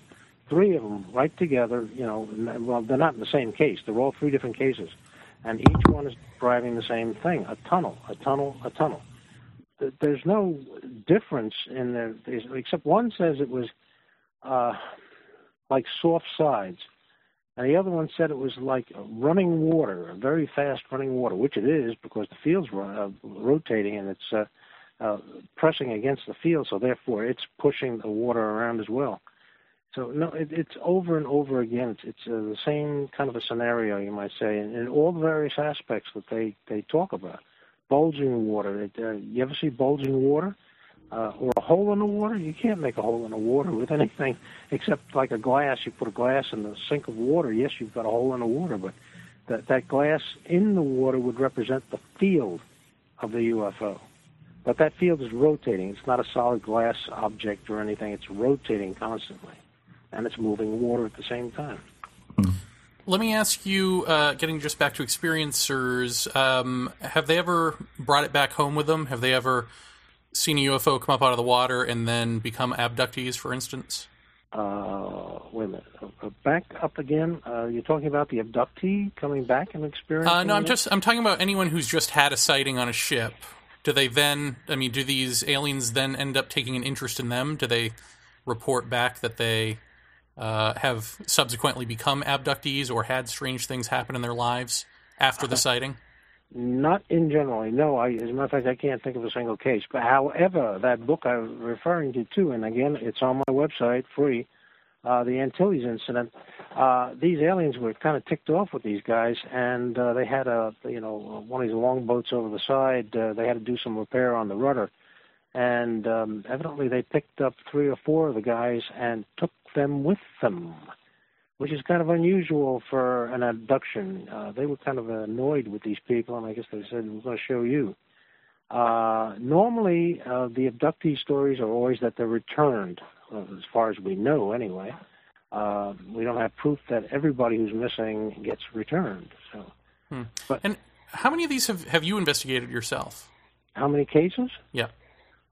three of them right together, you know, well, they're not in the same case. They're all three different cases. And each one is driving the same thing a tunnel, a tunnel, a tunnel. There's no difference in there, except one says it was uh, like soft sides. And the other one said it was like running water, very fast running water, which it is because the field's ro- uh, rotating and it's uh, uh, pressing against the field, so therefore it's pushing the water around as well. So no, it, it's over and over again. It's it's uh, the same kind of a scenario, you might say, in, in all the various aspects that they they talk about. Bulging water. It, uh, you ever see bulging water? Uh, or a hole in the water? You can't make a hole in the water with anything except like a glass. You put a glass in the sink of water. Yes, you've got a hole in the water, but that that glass in the water would represent the field of the UFO. But that field is rotating. It's not a solid glass object or anything. It's rotating constantly, and it's moving water at the same time. Let me ask you, uh, getting just back to experiencers, um, have they ever brought it back home with them? Have they ever seen a UFO come up out of the water and then become abductees, for instance? Uh, wait a minute. Uh, uh, back up again. Uh, you're talking about the abductee coming back and experiencing. Uh, no, I'm it? just I'm talking about anyone who's just had a sighting on a ship. Do they then? I mean, do these aliens then end up taking an interest in them? Do they report back that they uh, have subsequently become abductees or had strange things happen in their lives after the sighting? Not in general. No, I, as a matter of fact, I can't think of a single case. But however, that book I was referring to too, and again, it's on my website, free. Uh, the Antilles incident. Uh, these aliens were kind of ticked off with these guys, and uh, they had a, you know, one of these long boats over the side. Uh, they had to do some repair on the rudder, and um, evidently they picked up three or four of the guys and took them with them which is kind of unusual for an abduction. Uh, they were kind of annoyed with these people, and I guess they said, "We're going to show you." Uh, normally, uh, the abductee stories are always that they're returned, as far as we know, anyway. Uh, we don't have proof that everybody who's missing gets returned. So, but And how many of these have have you investigated yourself? how many cases? Yeah.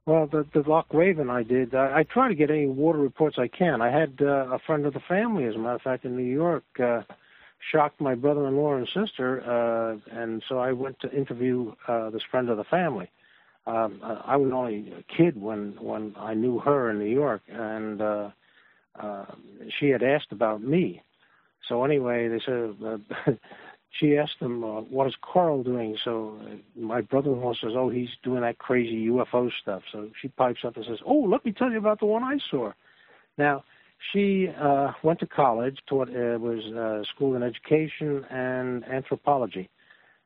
Well, the the Loch Raven I did. I, I try to get any water reports I can. I had uh, a friend of the family, as a matter of fact, in New York, uh, shocked my brother-in-law and sister, uh, and so I went to interview uh, this friend of the family. Um, I I was only a kid when when I knew her in New York, and uh, uh, she had asked about me. So anyway, they said uh, she asked him, uh, "What is Carl doing?" So uh, my brother-in-law says, "Oh, he's doing that crazy UFO stuff." So she pipes up and says, "Oh, let me tell you about the one I saw." Now she uh, went to college, taught uh, was uh, school in education and anthropology,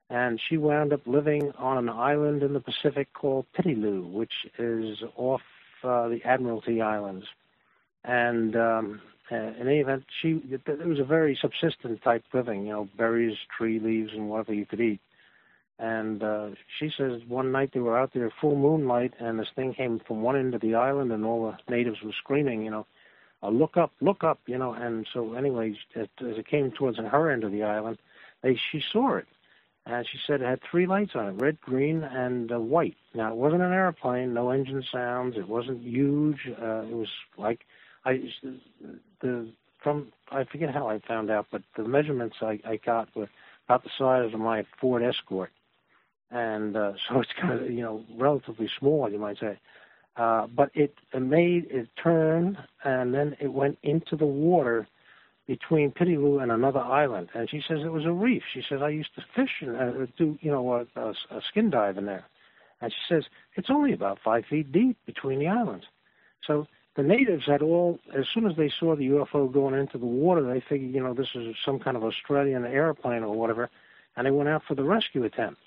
and she wound up living on an island in the Pacific called Pityilu, which is off uh, the Admiralty Islands. And um, uh, in any event, she it was a very subsistent type living, you know, berries, tree leaves, and whatever you could eat. And uh, she says one night they were out there full moonlight, and this thing came from one end of the island, and all the natives were screaming, you know, uh, "Look up, look up!" You know. And so, anyway, as it came towards her end of the island, they she saw it, and she said it had three lights on it: red, green, and uh, white. Now, it wasn't an airplane, no engine sounds. It wasn't huge. Uh, it was like I the from I forget how I found out, but the measurements I, I got were about the size of my Ford Escort, and uh, so it's kind of you know relatively small, you might say. Uh, but it made it turn, and then it went into the water between Pityilu and another island. And she says it was a reef. She says I used to fish and uh, do you know a, a, a skin dive in there. And she says it's only about five feet deep between the islands. So the natives had all, as soon as they saw the UFO going into the water, they figured, you know, this is some kind of Australian airplane or whatever, and they went out for the rescue attempt.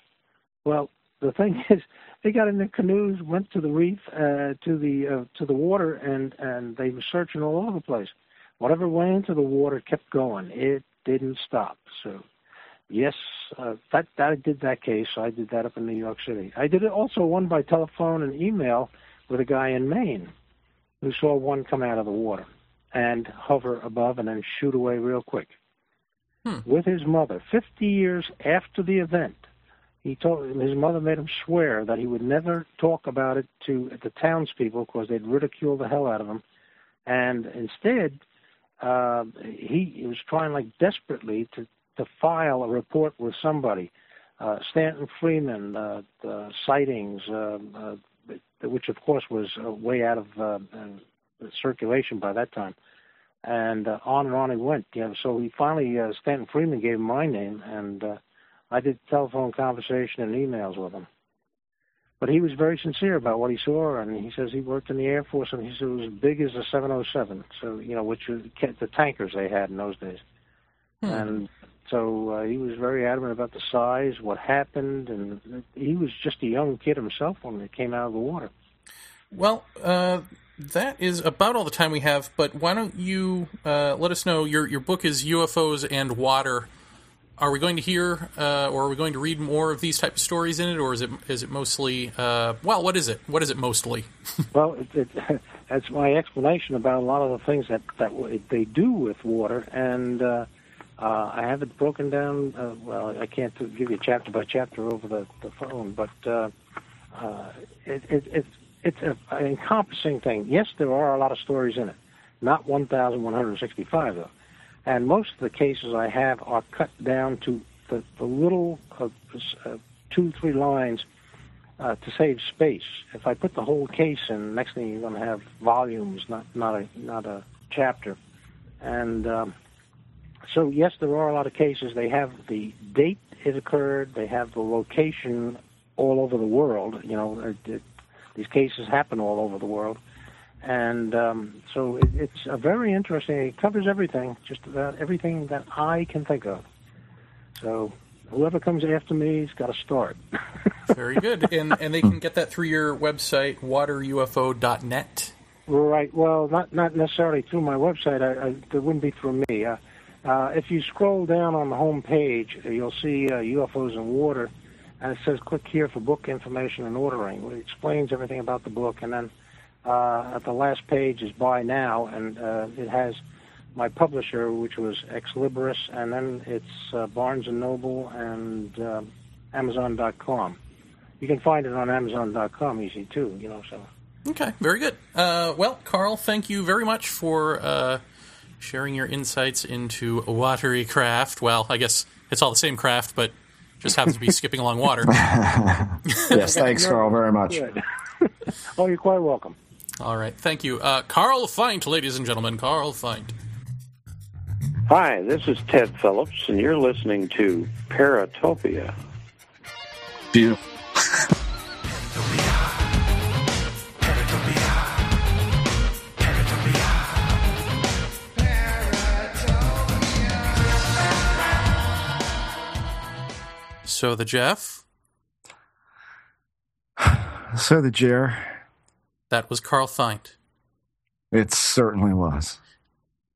Well, the thing is, they got in their canoes, went to the reef, uh, to the uh, to the water, and and they were searching all over the place. Whatever went into the water kept going. It didn't stop. So, yes, uh, that that did that case. I did that up in New York City. I did it also one by telephone and email with a guy in Maine who saw one come out of the water and hover above and then shoot away real quick. Hmm. With his mother, 50 years after the event, he told his mother made him swear that he would never talk about it to the townspeople because they'd ridicule the hell out of him, and instead, uh, he, he was trying like desperately to to file a report with somebody. Uh, Stanton Friedman uh, the sightings, uh, uh, which of course was uh, way out of uh, uh, circulation by that time. And uh, on and on he went. You know, so he finally uh, Stanton Friedman gave him my name, and uh, I did telephone conversation and emails with him. But he was very sincere about what he saw, and he says he worked in the Air Force, and he said it was as big as a 707. So you know, which was the tankers they had in those days. Hmm. And so uh, he was very adamant about the size, what happened, and he was just a young kid himself when he came out of the water. Well, uh, that is about all the time we have. But why don't you uh, let us know? Your your book is UFOs and Water. Are we going to hear, uh, or are we going to read more of these type of stories in it, or is it is it mostly? Uh, well, what is it? What is it mostly? well, it, it, that's my explanation about a lot of the things that that they do with water, and uh, I have it broken down. Uh, well, I can't give you chapter by chapter over the, the phone, but uh, uh, it, it, it's it's a, an encompassing thing. Yes, there are a lot of stories in it, not 1,165 though, and most of the cases I have are cut down to the, the little uh, uh, two three lines uh, to save space. If I put the whole case in, next thing you're going to have volumes, not not a not a chapter, and um, so yes, there are a lot of cases. They have the date it occurred. They have the location all over the world. You know, it, it, these cases happen all over the world, and um, so it, it's a very interesting. It covers everything, just about everything that I can think of. So whoever comes after me has got to start. very good, and and they can get that through your website, waterufo.net. Right. Well, not not necessarily through my website. I, I, it wouldn't be through me. Uh, uh, if you scroll down on the home page, you'll see uh, UFOs and water, and it says click here for book information and ordering. It explains everything about the book, and then uh, at the last page is buy now, and uh, it has my publisher, which was Xlibris, and then it's uh, Barnes and Noble and uh, Amazon.com. You can find it on Amazon.com easy too, you know. So. Okay, very good. well, Carl, thank you very much for sharing your insights into watery craft. Well, I guess it's all the same craft, but just happens to be skipping along water. yes, thanks, Carl, very much. oh, you're quite welcome. All right, thank you. Uh, Carl Feindt, ladies and gentlemen, Carl Feindt. Hi, this is Ted Phillips, and you're listening to Paratopia. Beautiful. So the Jeff, So the Jer, that was Carl Feindt. it certainly was.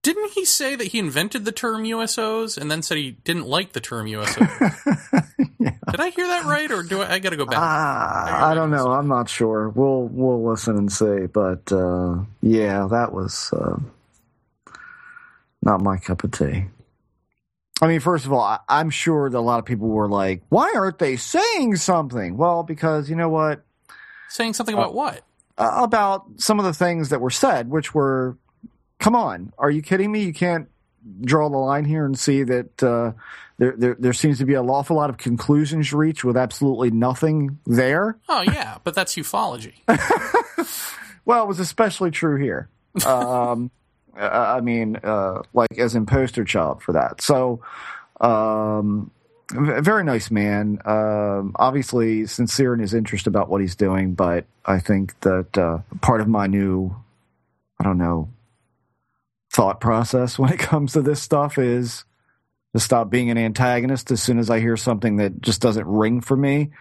Didn't he say that he invented the term USOs and then said he didn't like the term USOs? yeah. Did I hear that right, or do I, I got to go back? Ah, I don't know. I'm not sure. We'll we'll listen and see. But uh, yeah, that was uh, not my cup of tea. I mean, first of all, I, I'm sure that a lot of people were like, "Why aren't they saying something?" Well, because you know what Saying something about what? uh, about some of the things that were said, which were, "Come on, are you kidding me? You can't draw the line here and see that uh, there, there there seems to be an awful lot of conclusions reached with absolutely nothing there." Oh yeah, but that's ufology. Well, it was especially true here. Um, I mean, uh, like as in poster child for that. So, um, very nice man. Um, obviously sincere in his interest about what he's doing, but I think that uh, part of my new, I don't know, thought process when it comes to this stuff is to stop being an antagonist as soon as I hear something that just doesn't ring for me,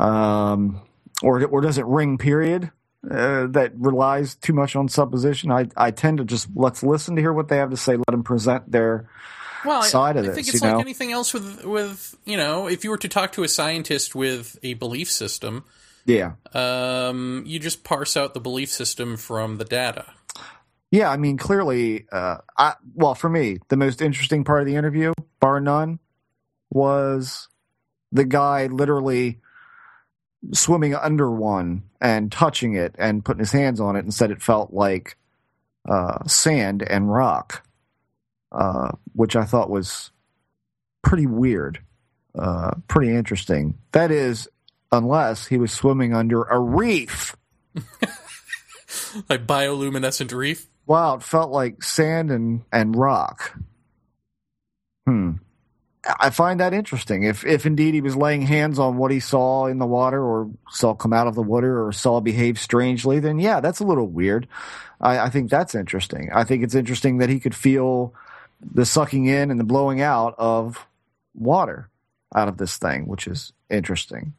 um, or or doesn't ring. Period uh, that relies too much on supposition. I, I tend to just let's listen to hear what they have to say. Let them present their well, side I, of I this, think it's you like know? anything else with with you know, if you were to talk to a scientist with a belief system, yeah um, you just parse out the belief system from the data. yeah. I mean, clearly, uh, I well for me, the most interesting part of the interview, bar none, was the guy literally swimming under one and touching it and putting his hands on it and said it felt like uh, sand and rock, uh, which I thought was pretty weird, uh, pretty interesting. That is, unless he was swimming under a reef. Like bioluminescent reef. Wow, it felt like sand and, and rock. Hmm. I find that interesting. If if indeed he was laying hands on what he saw in the water or saw come out of the water or saw behave strangely, then yeah, that's a little weird. I, I think that's interesting. I think it's interesting that he could feel the sucking in and the blowing out of water out of this thing, which is interesting.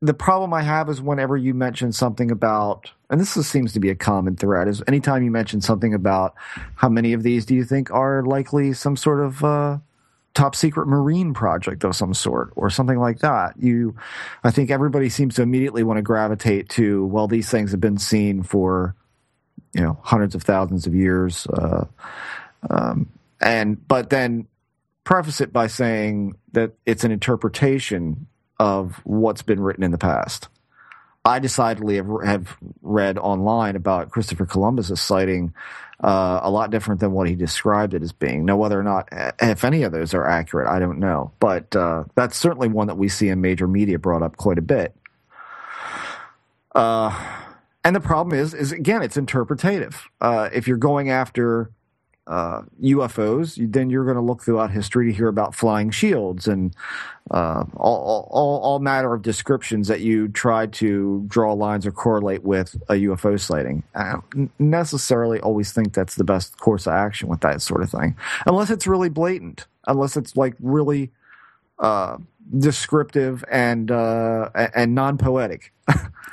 The problem I have is whenever you mention something about, and this is, seems to be a common thread, is anytime you mention something about how many of these do you think are likely some sort of uh, top secret marine project of some sort or something like that. You, I think everybody seems to immediately want to gravitate to, well, these things have been seen for, you know, hundreds of thousands of years. Uh, um, and, but then preface it by saying that it's an interpretation of what's been written in the past. I decidedly have, have read online about Christopher Columbus's sighting uh, a lot different than what he described it as being. Now, whether or not, if any of those are accurate, I don't know. But uh, that's certainly one that we see in major media brought up quite a bit. Uh, and the problem is, is again, it's interpretative. Uh, if you're going after uh, UFOs, then you're going to look throughout history to hear about flying shields and uh, all, all, all matter of descriptions that you try to draw lines or correlate with a UFO sighting. I don't necessarily always think that's the best course of action with that sort of thing, unless it's really blatant, unless it's like really uh, descriptive and uh, and non poetic.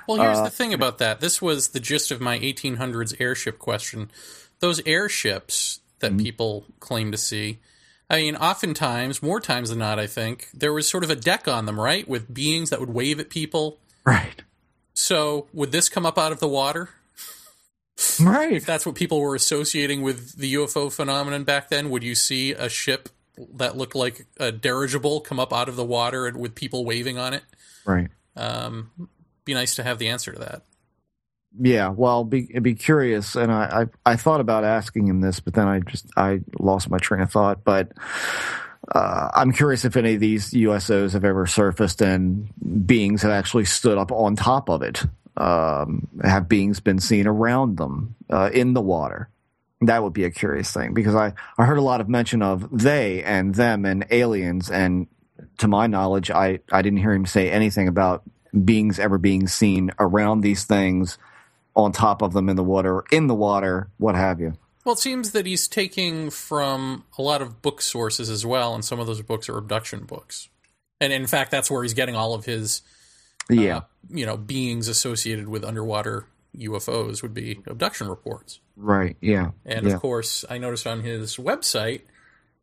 Well, here's the thing about that. This was the gist of my 1800s airship question. Those airships that people claim to see, I mean, oftentimes, more times than not, I think, there was sort of a deck on them, right? With beings that would wave at people. right. So, would this come up out of the water? Right. If that's what people were associating with the UFO phenomenon back then, would you see a ship that looked like a dirigible come up out of the water and with people waving on it? Right. Um, be nice to have the answer to that. Yeah, well, be be curious, and I, I I thought about asking him this, but then I just I lost my train of thought. But uh, I'm curious if any of these USOs have ever surfaced and beings have actually stood up on top of it. Um, have beings been seen around them uh, in the water? That would be a curious thing because I, I heard a lot of mention of they and them and aliens. And to my knowledge, I, I didn't hear him say anything about beings ever being seen around these things, on top of them in the water, in the water, what have you. Well, it seems that he's taking from a lot of book sources as well, and some of those books are abduction books. And in fact, that's where he's getting all of his, Yeah. uh, you know, beings associated with underwater UFOs would be abduction reports. right. Yeah. And yeah. of course, I noticed on his website,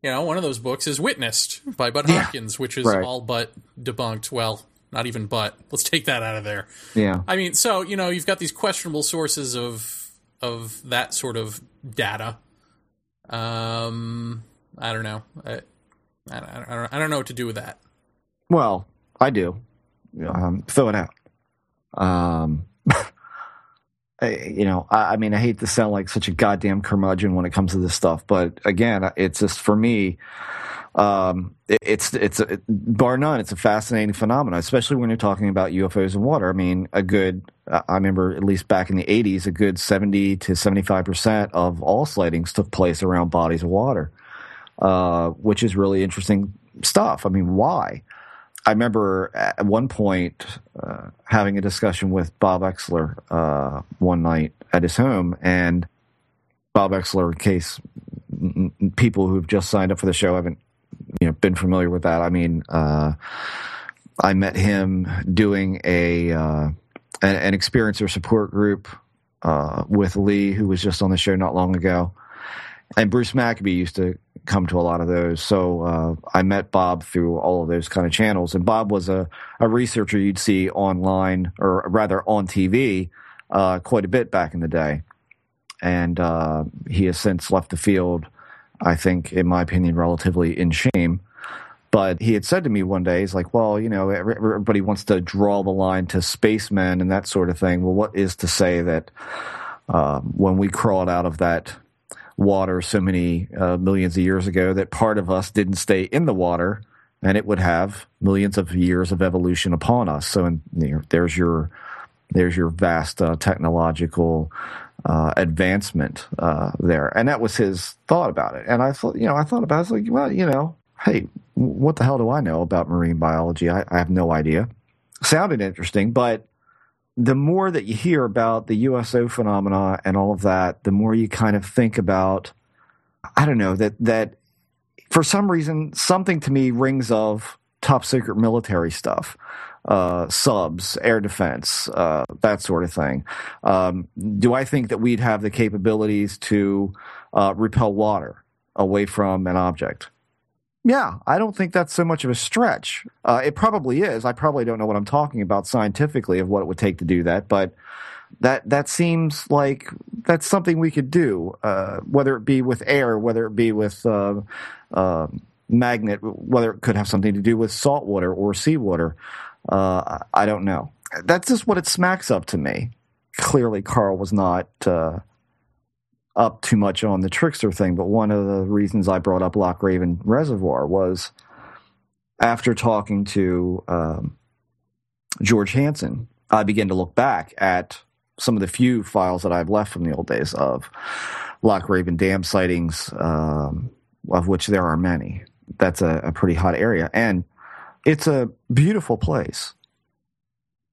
you know, one of those books is Witnessed by Bud Yeah. Hopkins, which is Right. all but debunked. Well, not even but. Let's take that out of there. yeah. I mean, so you know, you've got these questionable sources of of that sort of data. Um, I don't know. I, I, don't- I, don't, I don't know what to do with that. Well, I do. Um, throw it out. Um, I- you know, I, I mean, I hate to sound like such a goddamn curmudgeon when it comes to this stuff, but again, it's just for me. Um, it, it's it's it, bar none. It's a fascinating phenomenon, especially when you're talking about UFOs and water. I mean, a good. I remember at least back in the '80s, a good 70 to 75 percent of all sightings took place around bodies of water, uh, which is really interesting stuff. I mean, why? I remember at one point uh, having a discussion with Bob Oechsler uh, one night at his home, and Bob Oechsler, in case people who've just signed up for the show haven't you know been familiar with that, I mean, uh, I met him doing a uh, an, an experiencer support group uh, with Lee, who was just on the show not long ago, and Bruce Maccabee used to come to a lot of those. So uh, I met Bob through all of those kind of channels. And Bob was a, a researcher you'd see online, or rather on TV, uh, quite a bit back in the day. And uh, he has since left the field, I think, in my opinion, relatively in shame. But he had said to me one day, he's like, well, you know, everybody wants to draw the line to spacemen and that sort of thing. Well, what is to say that um, when we crawled out of that water so many uh, millions of years ago that part of us didn't stay in the water and it would have millions of years of evolution upon us. So in, you know, there's your there's your vast uh, technological uh, advancement uh, there, and that was his thought about it. And I thought, you know, I thought about it, I was like, well, you know, hey, what the hell do I know about marine biology? I, I have no idea. Sounded interesting, but the more that you hear about the USO phenomena and all of that, the more you kind of think about, I don't know, that, that for some reason, something to me rings of top secret military stuff, uh, subs, air defense, uh, that sort of thing. Um, do I think that we'd have the capabilities to uh, repel water away from an object? Yeah, I don't think that's so much of a stretch. Uh, it probably is. I probably don't know what I'm talking about scientifically of what it would take to do that, but that that seems like that's something we could do, uh, whether it be with air, whether it be with uh, uh, magnet, whether it could have something to do with salt water or seawater. Uh, I don't know. That's just what it smacks up to me. Clearly, Carl was not uh, up too much on the trickster thing, but one of the reasons I brought up Loch Raven Reservoir was after talking to um, George Hansen, I began to look back at some of the few files that I've left from the old days of Loch Raven Dam sightings, um, of which there are many. That's a, a pretty hot area, and it's a beautiful place.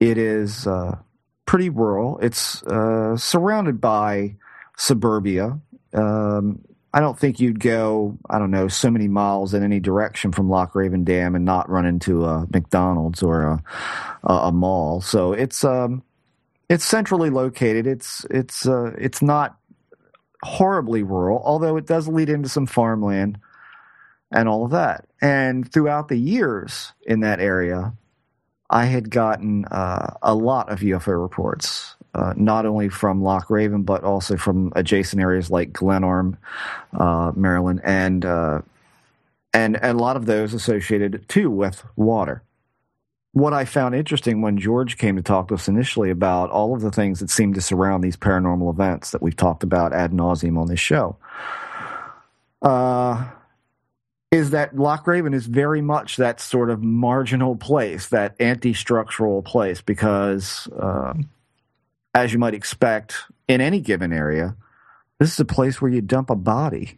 It is uh, pretty rural. It's uh, surrounded by suburbia. Um, I don't think you'd go, I don't know, so many miles in any direction from Loch Raven Dam and not run into a McDonald's or a, a, a mall. So it's um, it's centrally located. It's it's uh, it's not horribly rural, although it does lead into some farmland and all of that. And throughout the years in that area, I had gotten uh, a lot of UFO reports, uh, not only from Loch Raven, but also from adjacent areas like Glenarm, uh, Maryland, and, uh, and and a lot of those associated too with water. What I found interesting when George came to talk to us initially about all of the things that seem to surround these paranormal events that we've talked about ad nauseum on this show, uh, is that Loch Raven is very much that sort of marginal place, that anti-structural place, because um, as you might expect in any given area, This is a place where you dump a body.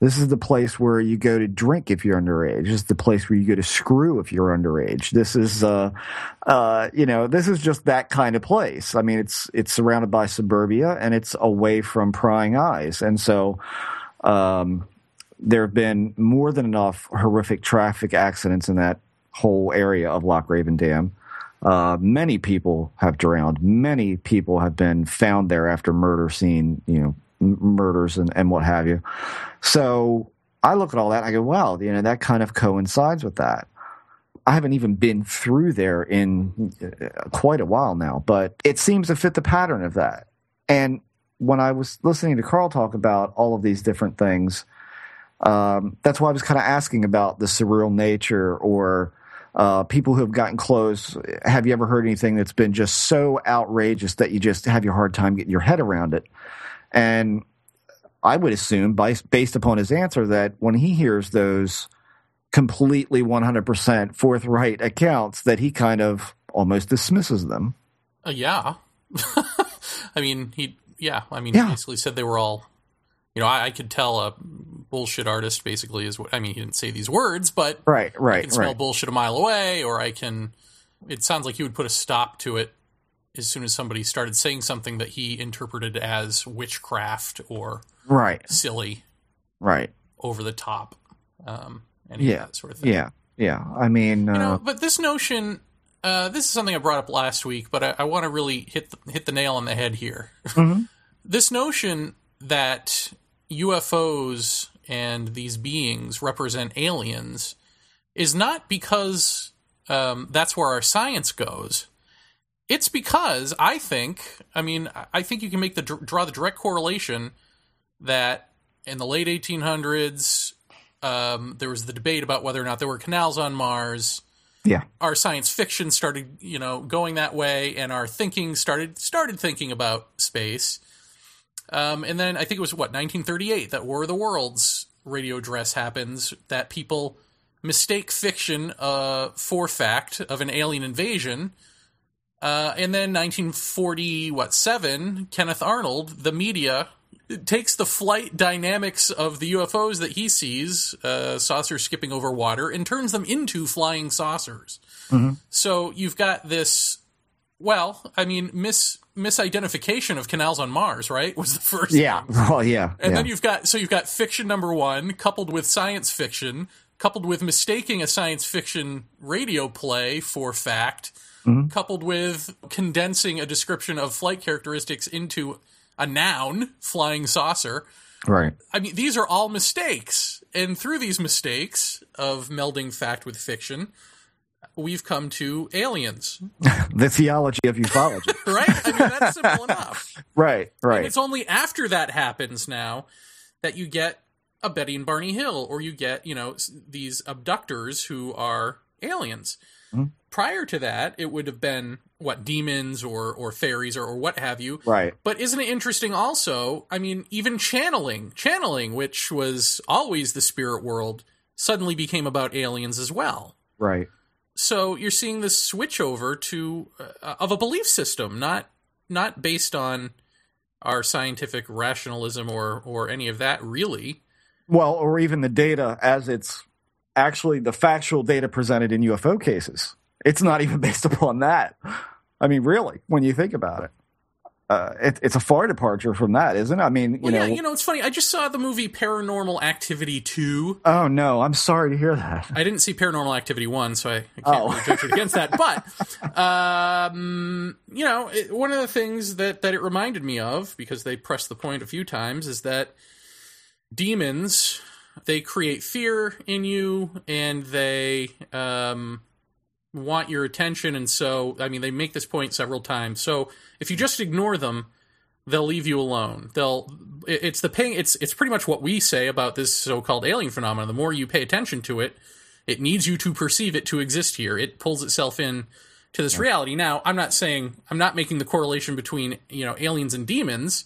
This is the place where you go to drink if you're underage. This is the place where you go to screw if you're underage. This is, uh, uh, you know, this is just that kind of place. I mean, it's it's surrounded by suburbia and it's away from prying eyes, and so um, there have been more than enough horrific traffic accidents in that whole area of Loch Raven Dam. Uh, many people have drowned. Many people have been found there after murder scene, you know, m- murders and, and what have you. So I look at all that I go, wow, you know, that kind of coincides with that. I haven't even been through there in uh, quite a while now, but it seems to fit the pattern of that. And when I was listening to Carl talk about all of these different things, um, that's why I was kind of asking about the surreal nature or uh, people who have gotten close. Have you ever heard anything that's been just so outrageous that you just have your hard time getting your head around it? And I would assume, based upon his answer, that when he hears those completely 100% forthright accounts, that he kind of almost dismisses them. Uh, yeah. I mean, he, yeah, I mean, Yeah. he basically said they were all, you know, I, I could tell a bullshit artist basically is what, I mean, he didn't say these words, but Right, I right, can smell right. bullshit a mile away, or I can, it sounds like he would put a stop to it as soon as somebody started saying something that he interpreted as witchcraft or Right, silly, right. over the top, um, and yeah, sort of thing. Yeah, yeah. I mean, uh, You know, but this notion, uh, this is something I brought up last week, but I, I want to really hit the, hit the nail on the head here. Mhm. this notion that UFOs and these beings represent aliens is not because um, that's where our science goes. It's because I think, I mean, I think you can make the draw the direct correlation that in the late 1800s, um, there was the debate about whether or not there were canals on Mars. yeah, Our science fiction started, you know, going that way, and our thinking started started thinking about space. Um, and then I think it was what 1938 that War of the Worlds radio address happens that people mistake fiction uh, for fact of an alien invasion. Uh, and then 1940, what seven? Kenneth Arnold, the media takes the flight dynamics of the UFOs that he sees, uh, saucers skipping over water, and turns them into flying saucers. So you've got this. Well, I mean, mis misidentification of canals on Mars, right? Was the first. yeah. thing. Well, yeah, And yeah. then you've got so you've got fiction number one coupled with science fiction, coupled with mistaking a science fiction radio play for fact, Mm-hmm. coupled with condensing a description of flight characteristics into a noun, flying saucer. right. I mean, these are all mistakes. And through these mistakes of melding fact with fiction, we've come to aliens, The theology of ufology. right? I mean, that's simple enough. right, And right. it's only after that happens now that you get a Betty and Barney Hill, or you get, you know, these abductors who are aliens. Mm-hmm. Prior to that, it would have been what demons or or fairies or, or what have you. Right. But isn't it interesting also? I mean, even channeling, channeling, which was always the spirit world, suddenly became about aliens as well. Right. So you're seeing this switch over to uh, of a belief system, not not based on our scientific rationalism or or any of that really. Well, or even the data as it's actually the factual data presented in UFO cases. It's not even based upon that. I mean, really, when you think about it, uh, it it's a far departure from that, isn't it? I mean, you Well, know. yeah, you know, it's funny. I just saw the movie Paranormal Activity 2. oh no, I'm sorry to hear that. I didn't see Paranormal Activity 1, so I, I can't Oh. really judge it against that. But, um, you know, it, one of the things that, that it reminded me of, because they pressed the point a few times, is that demons, they create fear in you and they um, want your attention. And so, I mean, they make this point several times. So if you just ignore them, they'll leave you alone. They'll it's the paying it's it's pretty much what we say about this so-called alien phenomenon. The more you pay attention to it, it needs you to perceive it to exist here. It pulls itself in to this reality. Now, I'm not saying I'm not making the correlation between, you know, aliens and demons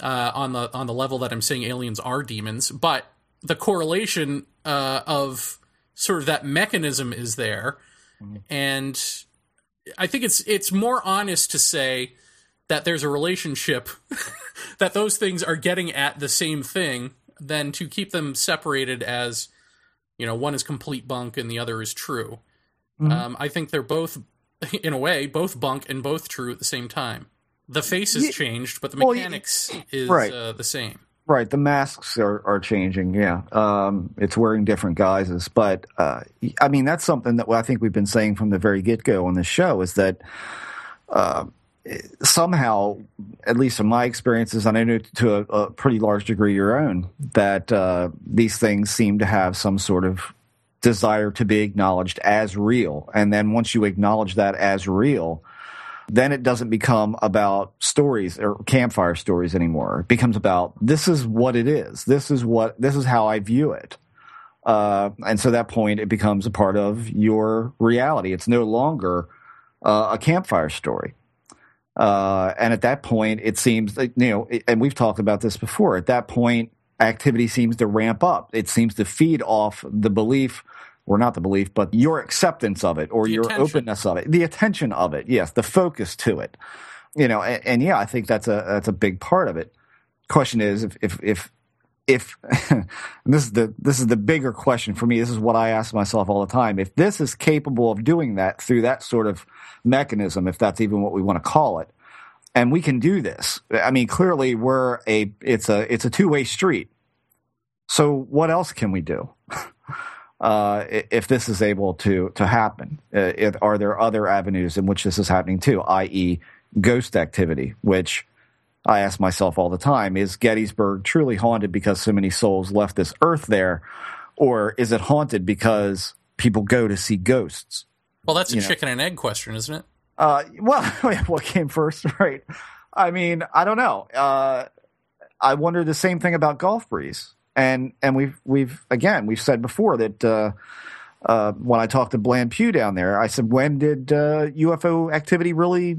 uh, on the on the level that I'm saying aliens are demons, but the correlation uh, of sort of that mechanism is there, and I think it's it's more honest to say that there's a relationship that those things are getting at the same thing than to keep them separated as you know one is complete bunk and the other is true. Um, I think they're both, in a way, both bunk and both true at the same time. The face has Ye- changed, but the well, ye- mechanics is right. uh, the same. Right, the masks are, are changing. Yeah, um, it's wearing different guises, but uh, I mean that's something that I think we've been saying from the very get go on this show is that uh, somehow, at least in my experiences, and I know to a, a pretty large degree your own, that uh, these things seem to have some sort of desire to be acknowledged as real, and then once you acknowledge that as real, then it doesn't become about stories or campfire stories anymore. It becomes about this is what it is. This is what this is how I view it. Uh, and so at that point, it becomes a part of your reality. It's no longer uh, a campfire story. Uh, and at that point, it seems like, you know, and we've talked about this before. At that point, activity seems to ramp up. It seems to feed off the belief, or not the belief, but your acceptance of it or The your attention. openness of it, the attention of it. Yes, the focus to it. You know, and, and yeah, I think that's a that's a big part of it. Question is if if if if and this is the this is the bigger question for me. This is what I ask myself all the time. If this is capable of doing that through that sort of mechanism, if that's even what we want to call it, and we can do this. I mean, clearly we're a it's a it's a two way street. So what else can we do? Uh, if this is able to to happen, uh, if, are there other avenues in which this is happening too, i.e., ghost activity, which I ask myself all the time: Is Gettysburg truly haunted because so many souls left this earth there, or is it haunted because people go to see ghosts? Well, that's a You know. chicken and egg question, isn't it? Uh, well, what came first, right? I mean, I don't know. Uh, I wonder the same thing about Gulf Breeze, and and we've we've again we've said before that uh, uh, when I talked to Bland Pugh down there, I said, when did uh, UFO activity really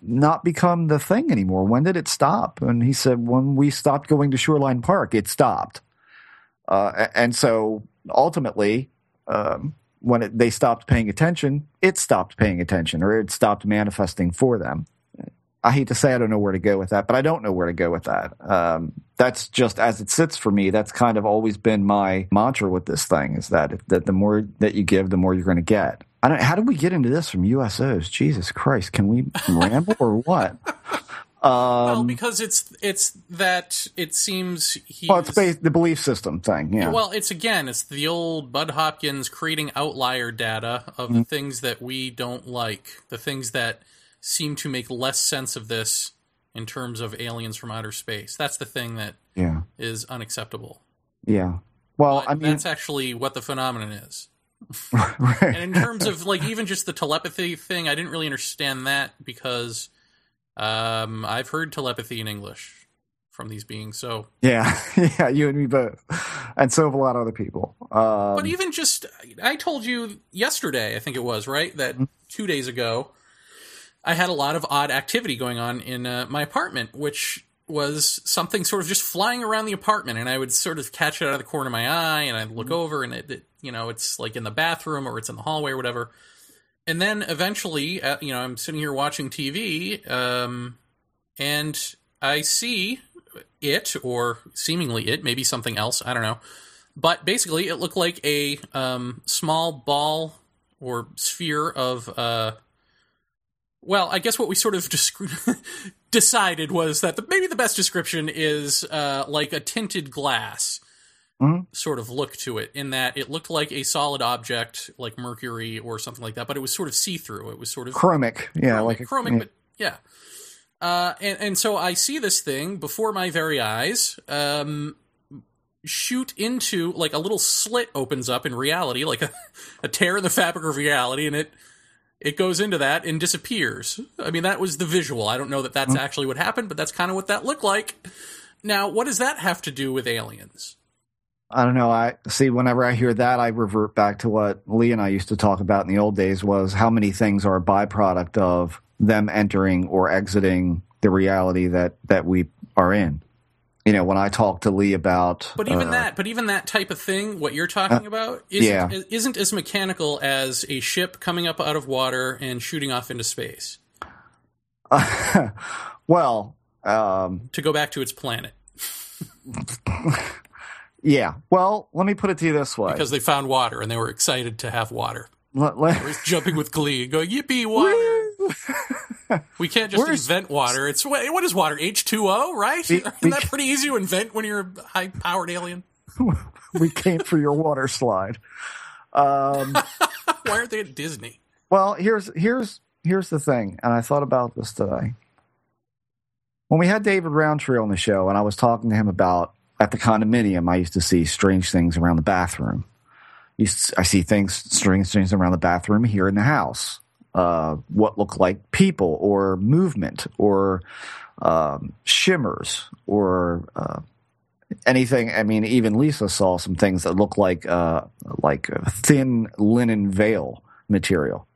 not become the thing anymore? When did it stop? And he said, when we stopped going to Shoreline Park, it stopped. Uh, and so ultimately, um, when it, they stopped paying attention, it stopped paying attention or it stopped manifesting for them. I hate to say I don't know where to go with that, but I don't know where to go with that. Um, that's just as it sits for me. That's kind of always been my mantra with this thing: is that that the more that you give, the more you're going to get. I don't. How did we get into this from USOs? Jesus Christ! Can we ramble or what? well, Um, because it's it's that it seems he's well, it's based the belief system thing. Yeah. Well, it's again, it's the old Bud Hopkins creating outlier data of Mm-hmm. the things that we don't like, the things that seem to make less sense of this in terms of aliens from outer space. That's the thing that yeah. is unacceptable. Yeah. Well, But I mean, that's actually what the phenomenon is. right. And in terms of like even just the telepathy thing, I didn't really understand that because um, I've heard telepathy in English from these beings. So, Yeah, yeah, you and me both, and so have a lot of other people. Um, but even just, I told you yesterday, I think it was right that two days ago, I had a lot of odd activity going on in uh, my apartment, which was something sort of just flying around the apartment, and I would sort of catch it out of the corner of my eye, and I'd look over, and it, it you know, it's like in the bathroom or it's in the hallway or whatever. And then eventually, uh, you know, I'm sitting here watching TV, um, and I see it, or seemingly it, maybe something else, I don't know. But basically, it looked like a um, small ball or sphere of, uh, well, I guess what we sort of decided was that the, maybe the best description is uh, like a tinted glass Mhm. sort of look to it, in that it looked like a solid object, like mercury or something like that, but it was sort of see through. It was sort of chromic, yeah, chromic, like a, chromic, yeah. but yeah. Uh, and and so I see this thing before my very eyes, um, shoot into like a little slit opens up in reality, like a, a tear in the fabric of reality, and it it goes into that and disappears. I mean, that was the visual. I don't know that Mm-hmm. that's actually what happened, but that's kind of what that looked like. Now, what does that have to do with aliens? I don't know. I see. Whenever I hear that, I revert back to what Lee and I used to talk about in the old days: was how many things are a byproduct of them entering or exiting the reality that that we are in. You know, when I talk to Lee about, But even uh, that, but even that type of thing, what you're talking about, isn't, yeah. isn't as mechanical as a ship coming up out of water and shooting off into space. well, um, to go back to its planet yeah. Well, let me put it to you this way. because they found water and they were excited to have water. Let- let- jumping with glee, going "Yippee, water!" we can't just Where's- invent water. It's what is water? H two O, right? We- Isn't that pretty easy to invent when you're a high powered alien? we came for your water slide. Um, Why aren't they at Disney? well, here's here's here's the thing, and I thought about this today. When we had David Rountree on the show, and I was talking to him about at the condominium, I used to see strange things around the bathroom. I see things, strange things around the bathroom here in the house. Uh, what look like people or movement or um, shimmers or uh, anything. I mean, even Lisa saw some things that look like uh, like thin linen veil material.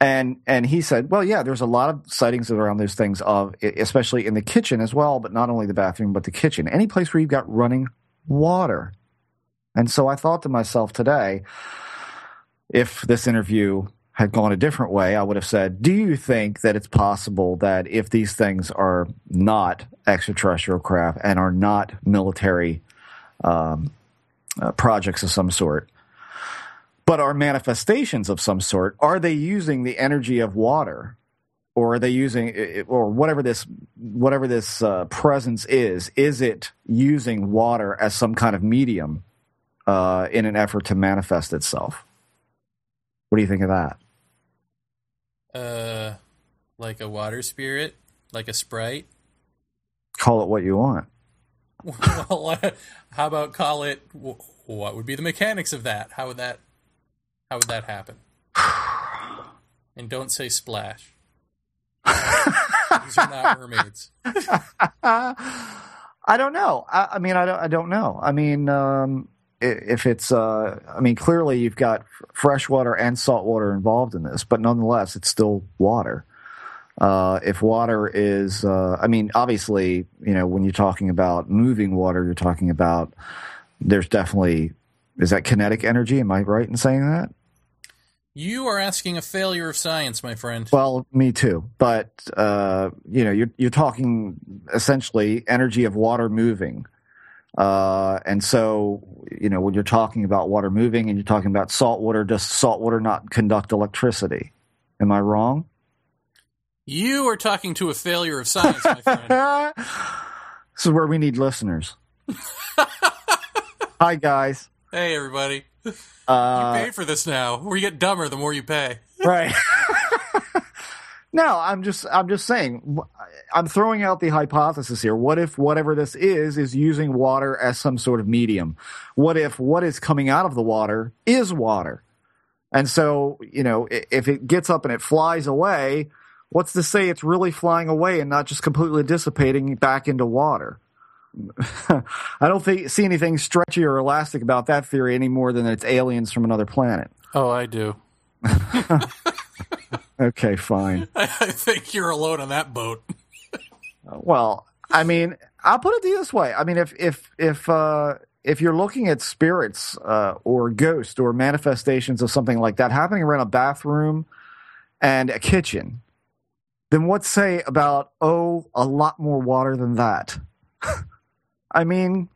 And and he said, well, yeah, there's a lot of sightings around those things of, especially in the kitchen as well, but not only the bathroom, but the kitchen, any place where you've got running water. And so I thought to myself today, if this interview had gone a different way, I would have said, Do you think that it's possible that if these things are not extraterrestrial craft and are not military um, uh, projects of some sort, but are manifestations of some sort, are they using the energy of water? Or are they using, or whatever this, whatever this uh, presence is? Is it using water as some kind of medium uh, in an effort to manifest itself? What do you think of that? Uh, like a water spirit, like a sprite. Call it what you want. well, uh, how about call it? What would be the mechanics of that? How would that? How would that happen? And don't say splash. These are not mermaids. I don't know. I, I mean, I don't. I don't know. I mean, um, if it's, uh, I mean, clearly you've got fresh water and salt water involved in this, but nonetheless, it's still water. Uh, if water is, uh, I mean, obviously, you know, when you're talking about moving water, you're talking about there's definitely is that kinetic energy? Am I right in saying that? You are asking a failure of science, my friend. Well, me too. But uh, you know, you're you're talking essentially energy of water moving, uh, and so you know when you're talking about water moving and you're talking about salt water, does salt water not conduct electricity? Am I wrong? You are talking to a failure of science, my friend. this is where we need listeners. Hi guys. Hey, everybody. You Uh, pay for this now. Or you get dumber the more you pay. right no i'm just i'm just saying i'm throwing out the hypothesis here. What if whatever this is is using water as some sort of medium? What if what is coming out of the water is water? And so you know if it gets up and it flies away what's to say it's really flying away and not just completely dissipating back into water? I don't think, see anything stretchy or elastic about that theory any more than it's aliens from another planet. Oh, I do. okay fine I think you're alone on that boat. Well, I mean, I'll put it this way. I mean, if if if uh, if you're looking at spirits uh, or ghosts or manifestations of something like that happening around a bathroom and a kitchen, then what say about oh, a lot more water than that? I mean,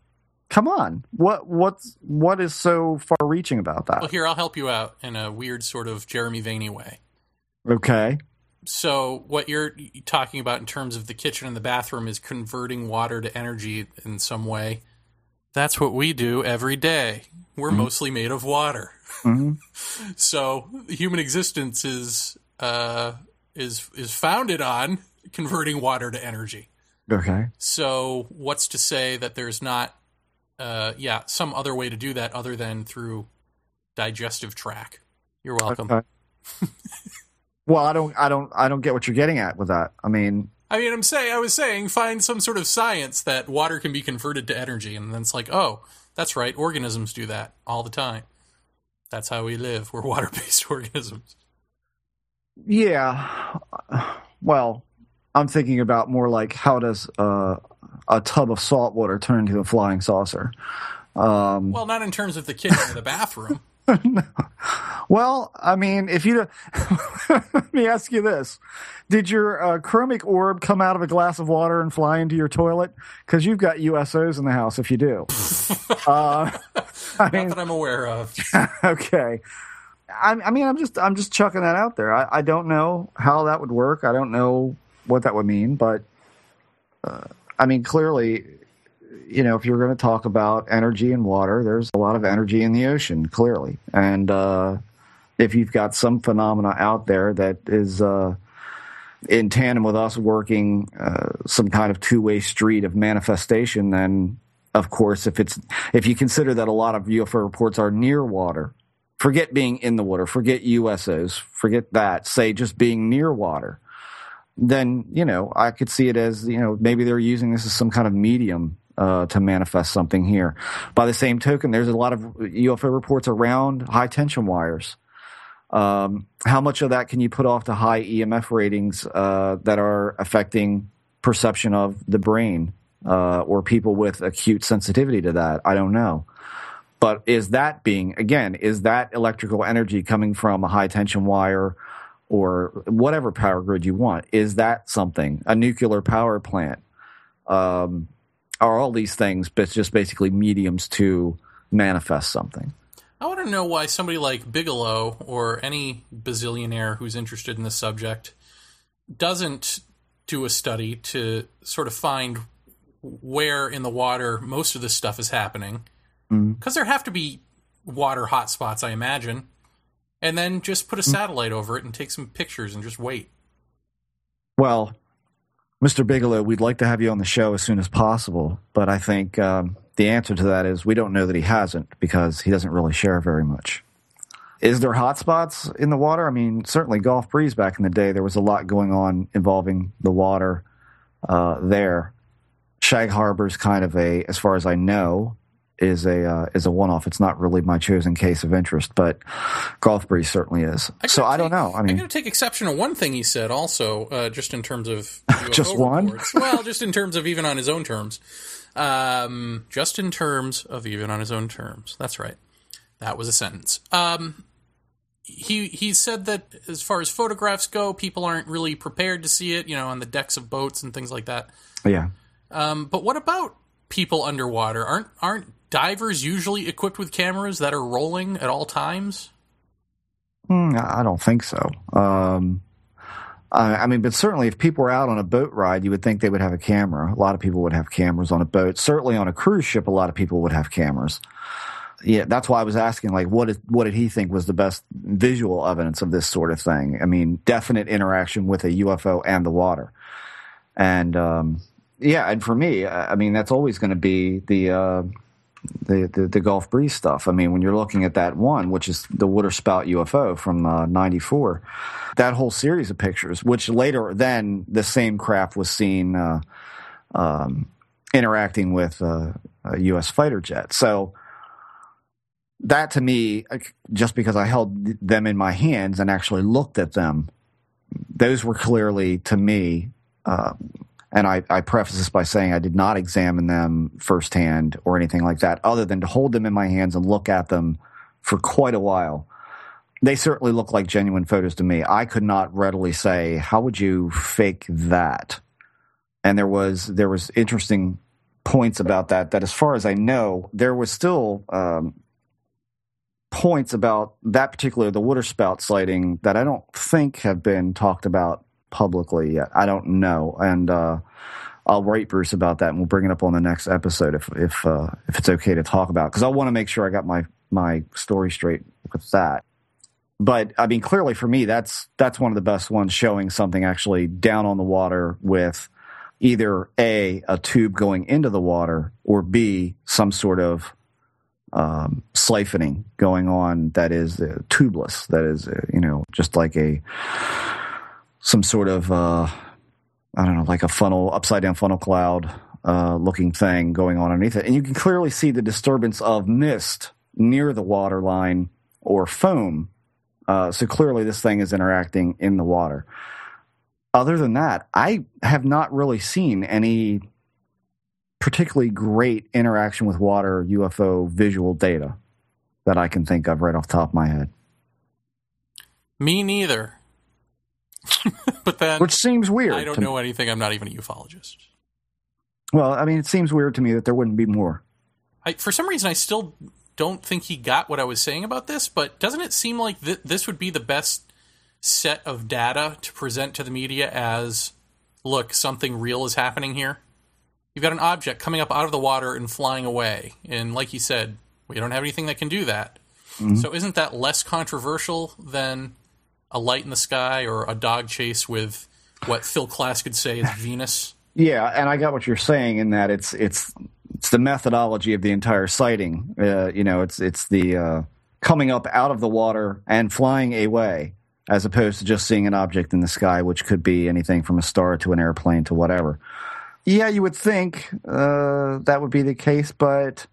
come on. What what's what is so far-reaching about that? Well, here, I'll help you out in a weird sort of Jeremy Vaeni way. Okay. So, what you're talking about in terms of the kitchen and the bathroom is converting water to energy in some way. That's what we do every day. We're mostly made of water. hmm So, human existence is uh, is is founded on converting water to energy. Okay. So, what's to say that there's not, uh, yeah, some other way to do that other than through digestive tract? You're welcome. Okay. well, I don't I don't I don't get what you're getting at with that. I mean, I mean, I'm saying, I was saying, find some sort of science that water can be converted to energy, and then it's like, oh, that's right, organisms do that all the time. That's how we live. We're water-based organisms. Yeah. Well, I'm thinking about more like how does uh, a tub of salt water turn into a flying saucer? Um, Well, not in terms of the kitchen or the bathroom. Well, I mean, if you let me ask you this: Did your uh, chromic orb come out of a glass of water and fly into your toilet? Because you've got USOs in the house. If you do, uh, I mean, Not that I'm aware of. okay. I, I, mean, I'm just I'm just chucking that out there. I, I, don't know how that would work. I don't know what that would mean, but uh, I mean, clearly, you know, if you're going to talk about energy and water, there's a lot of energy in the ocean, clearly, and uh, if you've got some phenomena out there that is uh, in tandem with us working uh, some kind of two way street of manifestation, then of course, if it's if you consider that a lot of UFO reports are near water, forget being in the water, forget USOs, forget that. Say just being near water, then you know I could see it as you know maybe they're using this as some kind of medium uh, to manifest something here. By the same token, there's a lot of UFO reports around high tension wires. Um, how much of that can you put off to high EMF ratings uh, that are affecting perception of the brain uh, or people with acute sensitivity to that? I don't know. But is that being, again, is that electrical energy coming from a high tension wire or whatever power grid you want? Is that something, a nuclear power plant? Um, are all these things but just basically mediums to manifest something? I want to know why somebody like Bigelow or any bazillionaire who's interested in the subject doesn't do a study to sort of find where in the water most of this stuff is happening Mm-hmm. because there have to be water hotspots, I imagine, and then just put a mm. satellite over it and take some pictures and just wait. Well, Mr. Bigelow, we'd like to have you on the show as soon as possible, but I think um, the answer to that is we don't know that he hasn't because he doesn't really share very much. Is there hotspots in the water? I mean, certainly Gulf Breeze back in the day, there was a lot going on involving the water uh, there. Shag Harbor's kind of a, as far as I know, is a uh, is a one off. It's not really my chosen case of interest, but Gulf Breeze certainly is. I so I don't know. I mean, I'm going to take exception to one thing he said, also, uh, just in terms of just one. Well, just in terms of even on his own terms. Um, just in terms of even on his own terms. That's right. That was a sentence. Um, he he said that as far as photographs go, people aren't really prepared to see it. You know, on the decks of boats and things like that. Yeah. Um, but what about people underwater? Aren't aren't divers usually equipped with cameras that are rolling at all times? Mm, I don't think so. Um, I, I, mean, but certainly if people were out on a boat ride, you would think they would have a camera. A lot of people would have cameras on a boat. Certainly on a cruise ship, a lot of people would have cameras. Yeah, that's why I was asking, like, what, is, what did he think was the best visual evidence of this sort of thing? I mean, definite interaction with a UFO and the water. And, um, yeah, and for me, I mean, that's always going to be the, uh, the, the, the Gulf Breeze stuff. I mean, when you're looking at that one, which is the waterspout UFO from uh, '94, that whole series of pictures, which later then the same craft was seen uh, um, interacting with uh, a U.S. fighter jet. So that to me, just because I held them in my hands and actually looked at them, those were clearly to me uh, and I, I preface this by saying I did not examine them firsthand or anything like that, other than to hold them in my hands and look at them for quite a while. They certainly look like genuine photos to me. I could not readily say, how would you fake that? And there was there was interesting points about that. That as far as I know, there was still um, points about that particular the waterspout sighting that I don't think have been talked about publicly yet. I don't know, and uh, I'll write Bruce about that, and we'll bring it up on the next episode if if uh, if it's okay to talk about because I want to make sure I got my my story straight with that. But I mean, clearly for me, that's that's one of the best ones showing something actually down on the water with either a a tube going into the water or b some sort of um, siphoning going on that is uh, tubeless, that is uh, you know just like a some sort of uh, I don't know, like a funnel, upside down funnel cloud uh, looking thing going on underneath it, and you can clearly see the disturbance of mist near the water line or foam. Uh, so clearly, this thing is interacting in the water. Other than that, I have not really seen any particularly great interaction with water UFO visual data that I can think of right off the top of my head. Me neither. but then which seems weird. I don't know me. anything. I'm not even a ufologist. Well, I mean, it seems weird to me that there wouldn't be more. I, for some reason, I still don't think he got what I was saying about this. But doesn't it seem like th- this would be the best set of data to present to the media as, look, something real is happening here? You've got an object coming up out of the water and flying away, and like you said, we don't have anything that can do that. Mm-hmm. So isn't that less controversial than a light in the sky or a dog chase with what Phil Klass could say is Venus? Yeah, and I got what you're saying in that it's it's it's the methodology of the entire sighting. Uh, you know, it's it's the uh, coming up out of the water and flying away, as opposed to just seeing an object in the sky, which could be anything from a star to an airplane to whatever. Yeah, you would think uh, that would be the case, but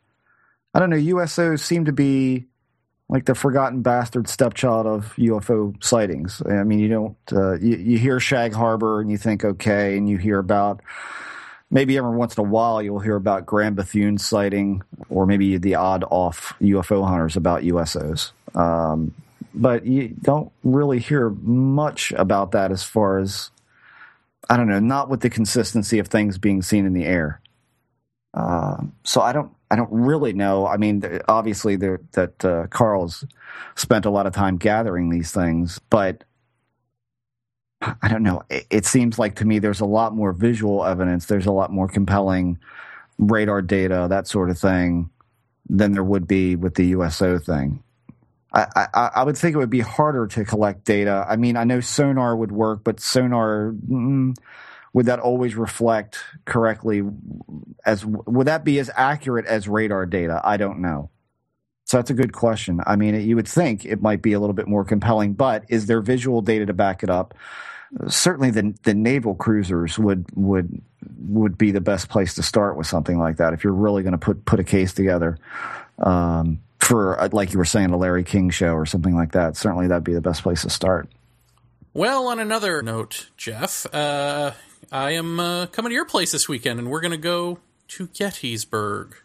I don't know. USOs seem to be like the forgotten bastard stepchild of UFO sightings. I mean, you don't uh, you, you hear Shag Harbor and you think okay, and you hear about maybe every once in a while you'll hear about Grand Bethune sighting, or maybe the odd off UFO hunters about USOs. Um, but you don't really hear much about that as far as I don't know, not with the consistency of things being seen in the air. Uh, so I don't, I don't really know. I mean, obviously, that uh, Carl's spent a lot of time gathering these things, but I don't know. It, it seems like to me there's a lot more visual evidence. There's a lot more compelling radar data, that sort of thing, than there would be with the USO thing. I, I, I would think it would be harder to collect data. I mean, I know sonar would work, but sonar mm, would that always reflect correctly? As would that be as accurate as radar data? I don't know. So that's a good question. I mean, you would think it might be a little bit more compelling, but is there visual data to back it up? Certainly, the the naval cruisers would would would be the best place to start with something like that. If you're really going to put put a case together um, for, like you were saying, a Larry King show or something like that, certainly that'd be the best place to start. Well, on another note, Jeff, uh, I am uh, coming to your place this weekend, and we're going to go to Gettysburg.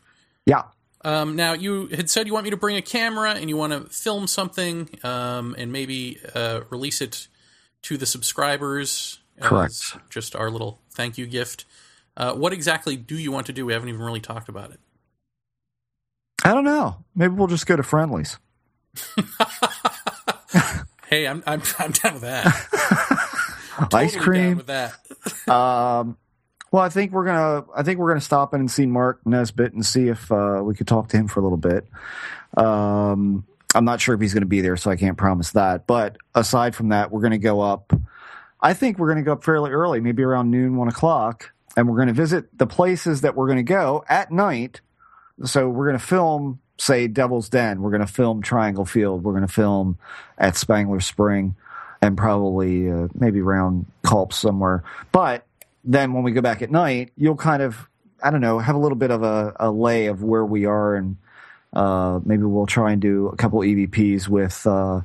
Yeah. Um, now, you had said you want me to bring a camera and you want to film something um, and maybe uh, release it to the subscribers Correct. just our little thank you gift. Uh, what exactly do you want to do? We haven't even really talked about it. I don't know. Maybe we'll just go to friendlies. Hey, I'm I'm, I'm down with that. Ice Totally down cream. with that. Um, well, I think we're gonna. I think we're gonna stop in and see Mark Nesbitt and see if uh, we could talk to him for a little bit. Um, I'm not sure if he's to be there, so I can't promise that. But aside from that, we're to go up. I think we're to go up fairly early, maybe around noon, one o'clock, and we're to visit the places that we're to go at night. So we're to film, say, Devil's Den. We're going to film Triangle Field. We're going to film at Spangler Spring, and probably uh, maybe around Culp somewhere. But then when we go back at night, you'll kind of, I don't know, have a little bit of a, a lay of where we are, and uh, maybe we'll try and do a couple EVPs with uh,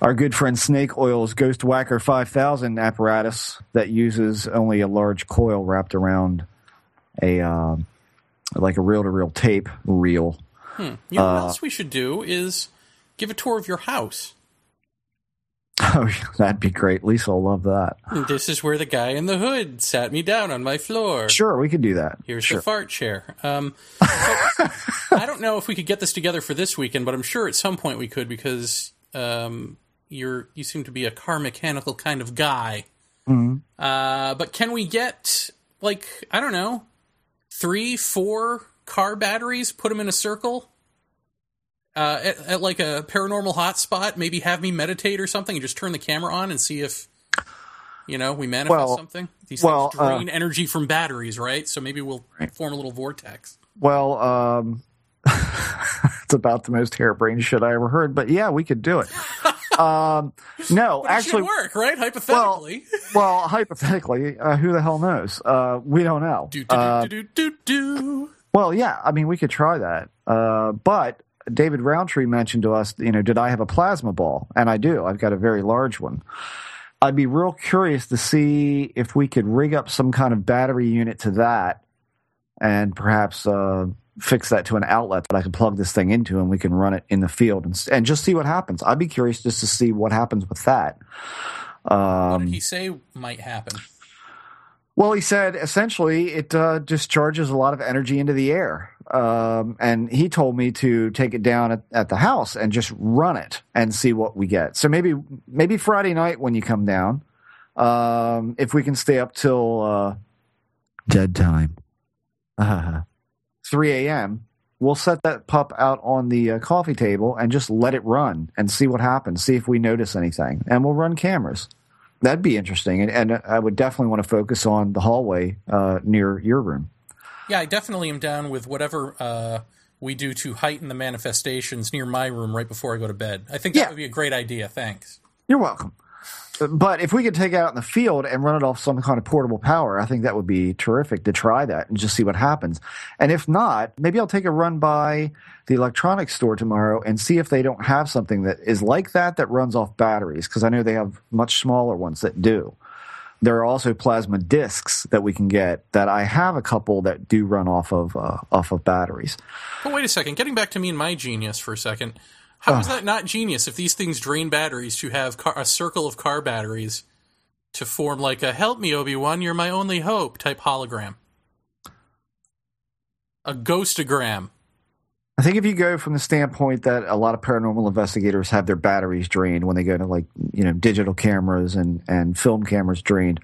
our good friend Snake Oil's Ghost Whacker 5000 apparatus that uses only a large coil wrapped around a uh, like a reel to reel tape reel. You know Uh, what else we should do is give a tour of your house. Oh, that'd be great. Lisa will love that. This is where the guy in the hood sat me down on my floor. Sure, we could do that. Here's sure. the fart chair. Um, I don't know if we could get this together for this weekend, but I'm sure at some point we could because um, you're you seem to be a car mechanical kind of guy. Mhm. Uh, but can we get like I don't know three, four car batteries? Put them in a circle. Uh, at, at like a paranormal hotspot, maybe have me meditate or something, and just turn the camera on and see if you know we manifest Well- something. These well, things uh, drain energy from batteries, right? So maybe we'll form a little vortex. Well, um, it's about the most harebrained shit I ever heard, but yeah, we could do it. um, no, actually, it should work, right? Hypothetically. well, hypothetically, uh, who the hell knows? Uh, we don't know. do, do, Uh, do, do, do, do. Well, yeah, I mean, we could try that. Uh, but David Rountree mentioned to us, you know, did I have a plasma ball? And I do. I've got a very large one. I'd be real curious to see if we could rig up some kind of battery unit to that and perhaps, uh, fix that to an outlet that I can plug this thing into, and we can run it in the field and, and just see what happens. I'd be curious just to see what happens with that. Um, what did he say might happen? Well, he said essentially it uh, discharges a lot of energy into the air. Um, and he told me to take it down at, at, the house and just run it and see what we get. So maybe maybe Friday night when you come down, um, if we can stay up till uh, dead time, uh, 3 a.m., we'll set that pup out on the uh, coffee table and just let it run and see what happens. See if we notice anything, and we'll run cameras. That'd be interesting, and, and I would definitely want to focus on the hallway uh, near your room. Yeah, I definitely am down with whatever uh, we do to heighten the manifestations near my room right before I go to bed. I think that yeah. would be a great idea. Thanks. You're welcome. But if we could take it out in the field and run it off some kind of portable power, I think that would be terrific to try that and just see what happens. And if not, maybe I'll take a run by the electronics store tomorrow and see if they don't have something that is like that that runs off batteries because I know they have much smaller ones that do. There are also plasma discs that we can get that I have a couple that do run off of uh, off of batteries. But wait a second, getting back to me and my genius for a second. How is that not genius if these things drain batteries to have car, a circle of car batteries to form like a help me Obi-Wan you're my only hope type hologram. A ghostogram. I think if you go from the standpoint that a lot of paranormal investigators have their batteries drained when they go to like, you know, digital cameras and, and film cameras drained,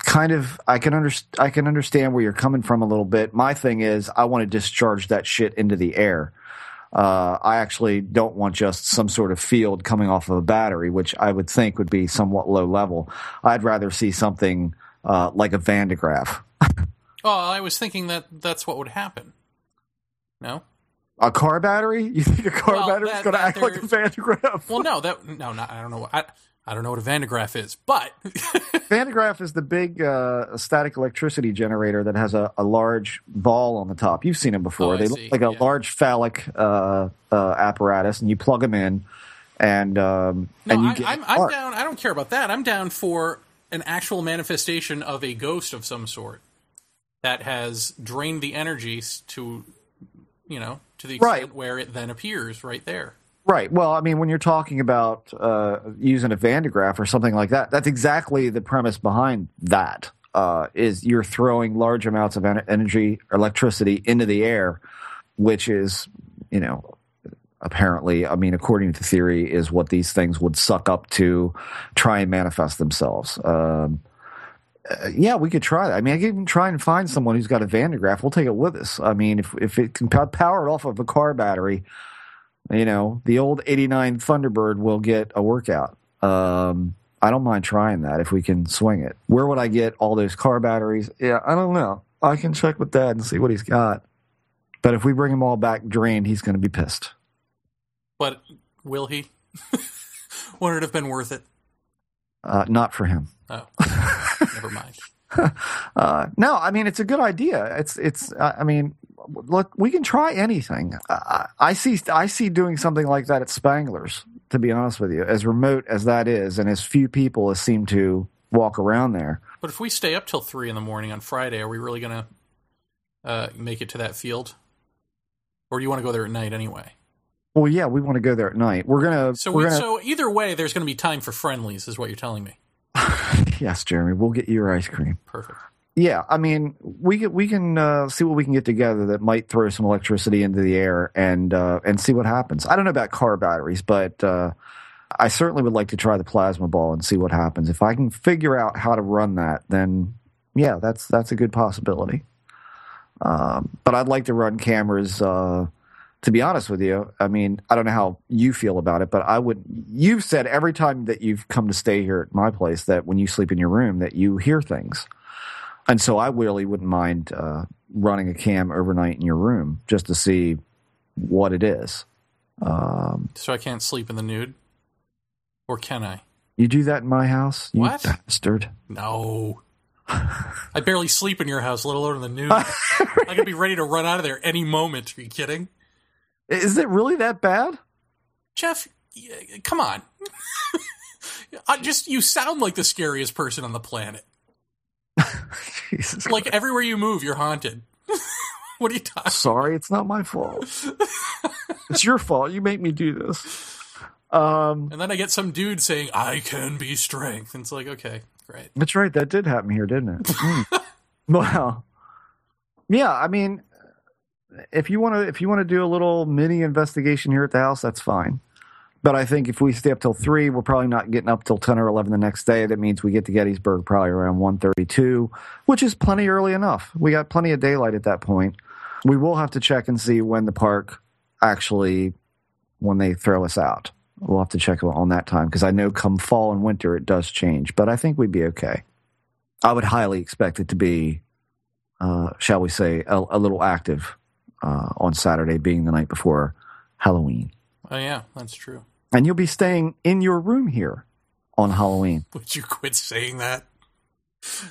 kind of I can under, I can understand where you're coming from a little bit. My thing is I want to discharge that shit into the air. Uh, I actually don't want just some sort of field coming off of a battery, which I would think would be somewhat low level. I'd rather see something uh, like a Van de Graaff. oh, I was thinking that that's what would happen. No. A car battery? You think a car well, battery is going to act like a Van de Graaff? Well, no, that no, not, I don't know. I, I don't know what a Van de Graaff is, but Van de Graaff is the big uh, static electricity generator that has a, a, large ball on the top. You've seen them before. Oh, they look like a yeah. large phallic uh, uh, apparatus, and you plug them in, and um, no, and you I, get. I'm, I'm down. I don't care about that. I'm down for an actual manifestation of a ghost of some sort that has drained the energies to, you know, to the extent right. where it then appears right there. Right. Well, I mean, when you're talking about uh, using a Van de Graaff or something like that, that's exactly the premise behind that. Uh, is you're throwing large amounts of energy, electricity into the air, which is, you know, apparently, I mean, according to theory, is what these things would suck up to try and manifest themselves. Um, uh, yeah, we could try that. I mean, I can try and find someone who's got a Van de Graaff. We'll take it with us. I mean, if if it can power it off of a car battery you know, the old 89 Thunderbird will get a workout. Um, I don't mind trying that if we can swing it. Where would I get all those car batteries? Yeah, I don't know. I can check with Dad and see what he's got. But if we bring him all back drained, he's going to be pissed. But will he? Would it have been worth it? Uh, not for him. Oh, never mind. uh, no, I mean it's a good idea. It's it's. I mean, look, we can try anything. I, I, see, I see doing something like that at Spangler's. To be honest with you, as remote as that is, and as few people as seem to walk around there. But if we stay up till three in the morning on Friday, are we really going to uh, make it to that field, or do you want to go there at night anyway? Well, yeah, we want to go there at night. We're gonna. So, we're we, gonna, so either way, there's going to be time for friendlies, is what you're telling me. yes, Jeremy. We'll get you your ice cream. Perfect yeah, I mean, we can, we can uh, see what we can get together that might throw some electricity into the air and uh, and see what happens. I don't know about car batteries, but uh, I certainly would like to try the plasma ball and see what happens. If I can figure out how to run that, then yeah, that's that's a good possibility. Um, but I'd like to run cameras. Uh, to be honest with you, I mean, I don't know how you feel about it, but I would. You've said every time that you've come to stay here at my place that when you sleep in your room that you hear things. And so I really wouldn't mind uh, running a cam overnight in your room just to see what it is. Um, so I can't sleep in the nude, or can I? You do that in my house, you what? bastard? No. I barely sleep in your house, let alone in the nude. I could be ready to run out of there any moment. Are you kidding? Is it really that bad, Jeff? Come on. I just you sound like the scariest person on the planet. Jesus like everywhere you move, you're haunted. what are you talking? Sorry, it's not my fault. it's your fault. You make me do this. Um, And then I get some dude saying, "I can be strength." And it's like, okay, great. that's right. That did happen here, didn't it? Mm. well, yeah. I mean, if you want to, if you want to do a little mini investigation here at the house, that's fine. But I think if we stay up till three, we're probably not getting up till ten or eleven the next day. That means we get to Gettysburg probably around one thirty-two, which is plenty early enough. We got plenty of daylight at that point. We will have to check and see when the park actually when they throw us out. We'll have to check on that time because I know come fall and winter it does change, but I think we'd be okay. I would highly expect it to be, uh, shall we say, a, a little active uh, on Saturday, being the night before Halloween. Oh yeah, that's true. And you'll be staying in your room here on Halloween. Would you quit saying that?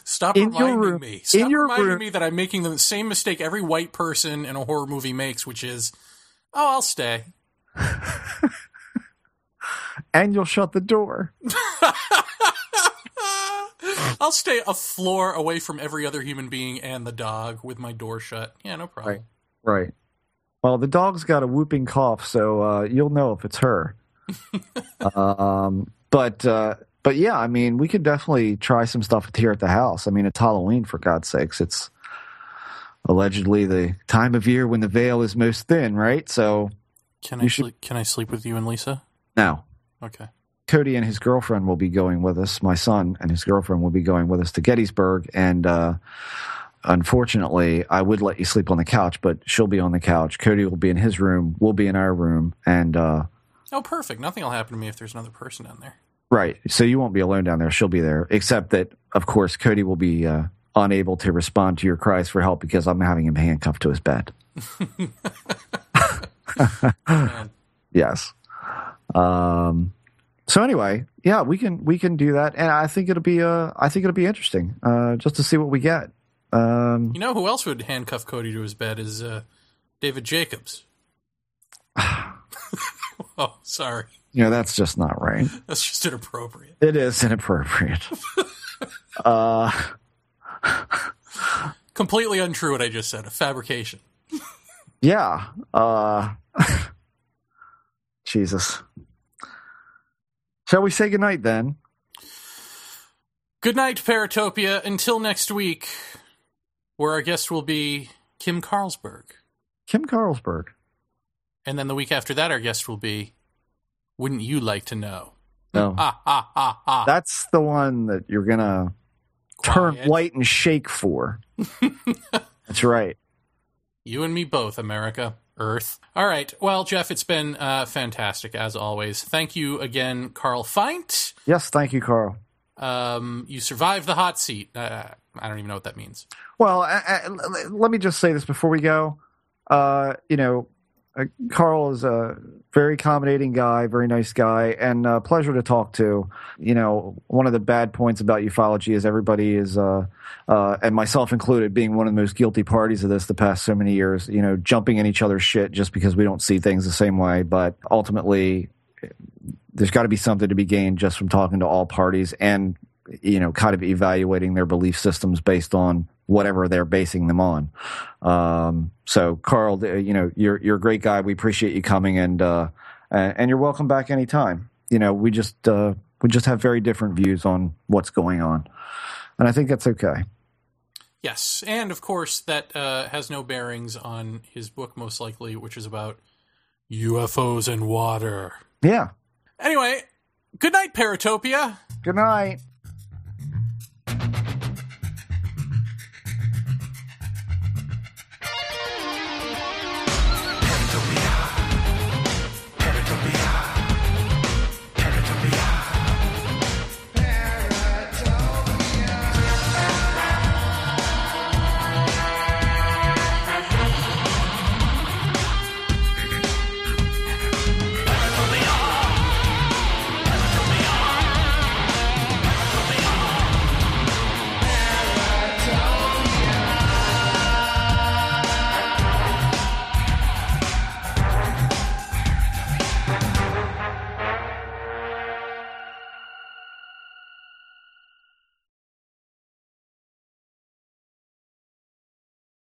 Stop In your reminding room- me. Stop in your reminding room- me that I'm making the same mistake every white person in a horror movie makes, which is, oh, I'll stay. And you'll shut the door. I'll stay a floor away from every other human being and the dog with my door shut. Yeah, no problem. Right. Right. Well, the dog's got a whooping cough, so uh, you'll know if it's her. um, but uh, but yeah, I mean, we could definitely try some stuff here at the house. I mean, it's Halloween for God's sakes. It's allegedly the time of year when the veil is most thin, right? So Can I should- sleep, can I sleep with you and Lisa? now Okay. Cody and his girlfriend will be going with us. My son and his girlfriend will be going with us to Gettysburg, and uh, unfortunately, I would let you sleep on the couch, but she'll be on the couch. Cody will be in his room. We'll be in our room, and uh, Oh, perfect. Nothing will happen to me if there's another person down there. right. So you won't be alone down there. She'll be there, except that, of course, Cody will be uh, unable to respond to your cries for help because I'm having him handcuffed to his bed. Yes. Um, so anyway, yeah, we can we can do that, and I think it'll be uh I think it'll be interesting uh, just to see what we get. Um, You know who else would handcuff Cody to his bed is uh, David Jacobs. oh, sorry. you know that's just not right. That's just inappropriate. It is inappropriate. uh, Completely untrue what I just said. A fabrication. yeah. Uh, Jesus. Shall we say goodnight then? Good night, Paratopia. Until next week, where our guest will be Kim Carlsberg. Kim Carlsberg. And then the week after that, our guest will be Wouldn't You Like to Know? No, ha, ha, ha. that's the one that you're gonna turn white and shake for. that's right. You and me both, America, Earth. All right. Well, Jeff, it's been uh, fantastic as always. Thank you again, Carl Feindt. Yes, thank you, Carl. Um, you survived the hot seat. Uh, I don't even know what that means. Well, I, I, let me just say this before we go. Uh, you know, uh, Carl is a very accommodating guy, very nice guy, and a pleasure to talk to. You know, one of the bad points about ufology is everybody is, uh, uh, and myself included, being one of the most guilty parties of this the past so many years. You know, jumping in each other's shit just because we don't see things the same way. But ultimately, there's got to be something to be gained just from talking to all parties and you know kind of evaluating their belief systems based on whatever they're basing them on. Um, so carl you know you're you're a great guy. We appreciate you coming and uh, and and you're welcome back anytime. You know we just uh, we just have very different views on what's going on. And i think that's okay. Yes, and of course that uh, has no bearings on his book, most likely, which is about UFOs and water. yeah. Anyway, good night, Paratopia. good night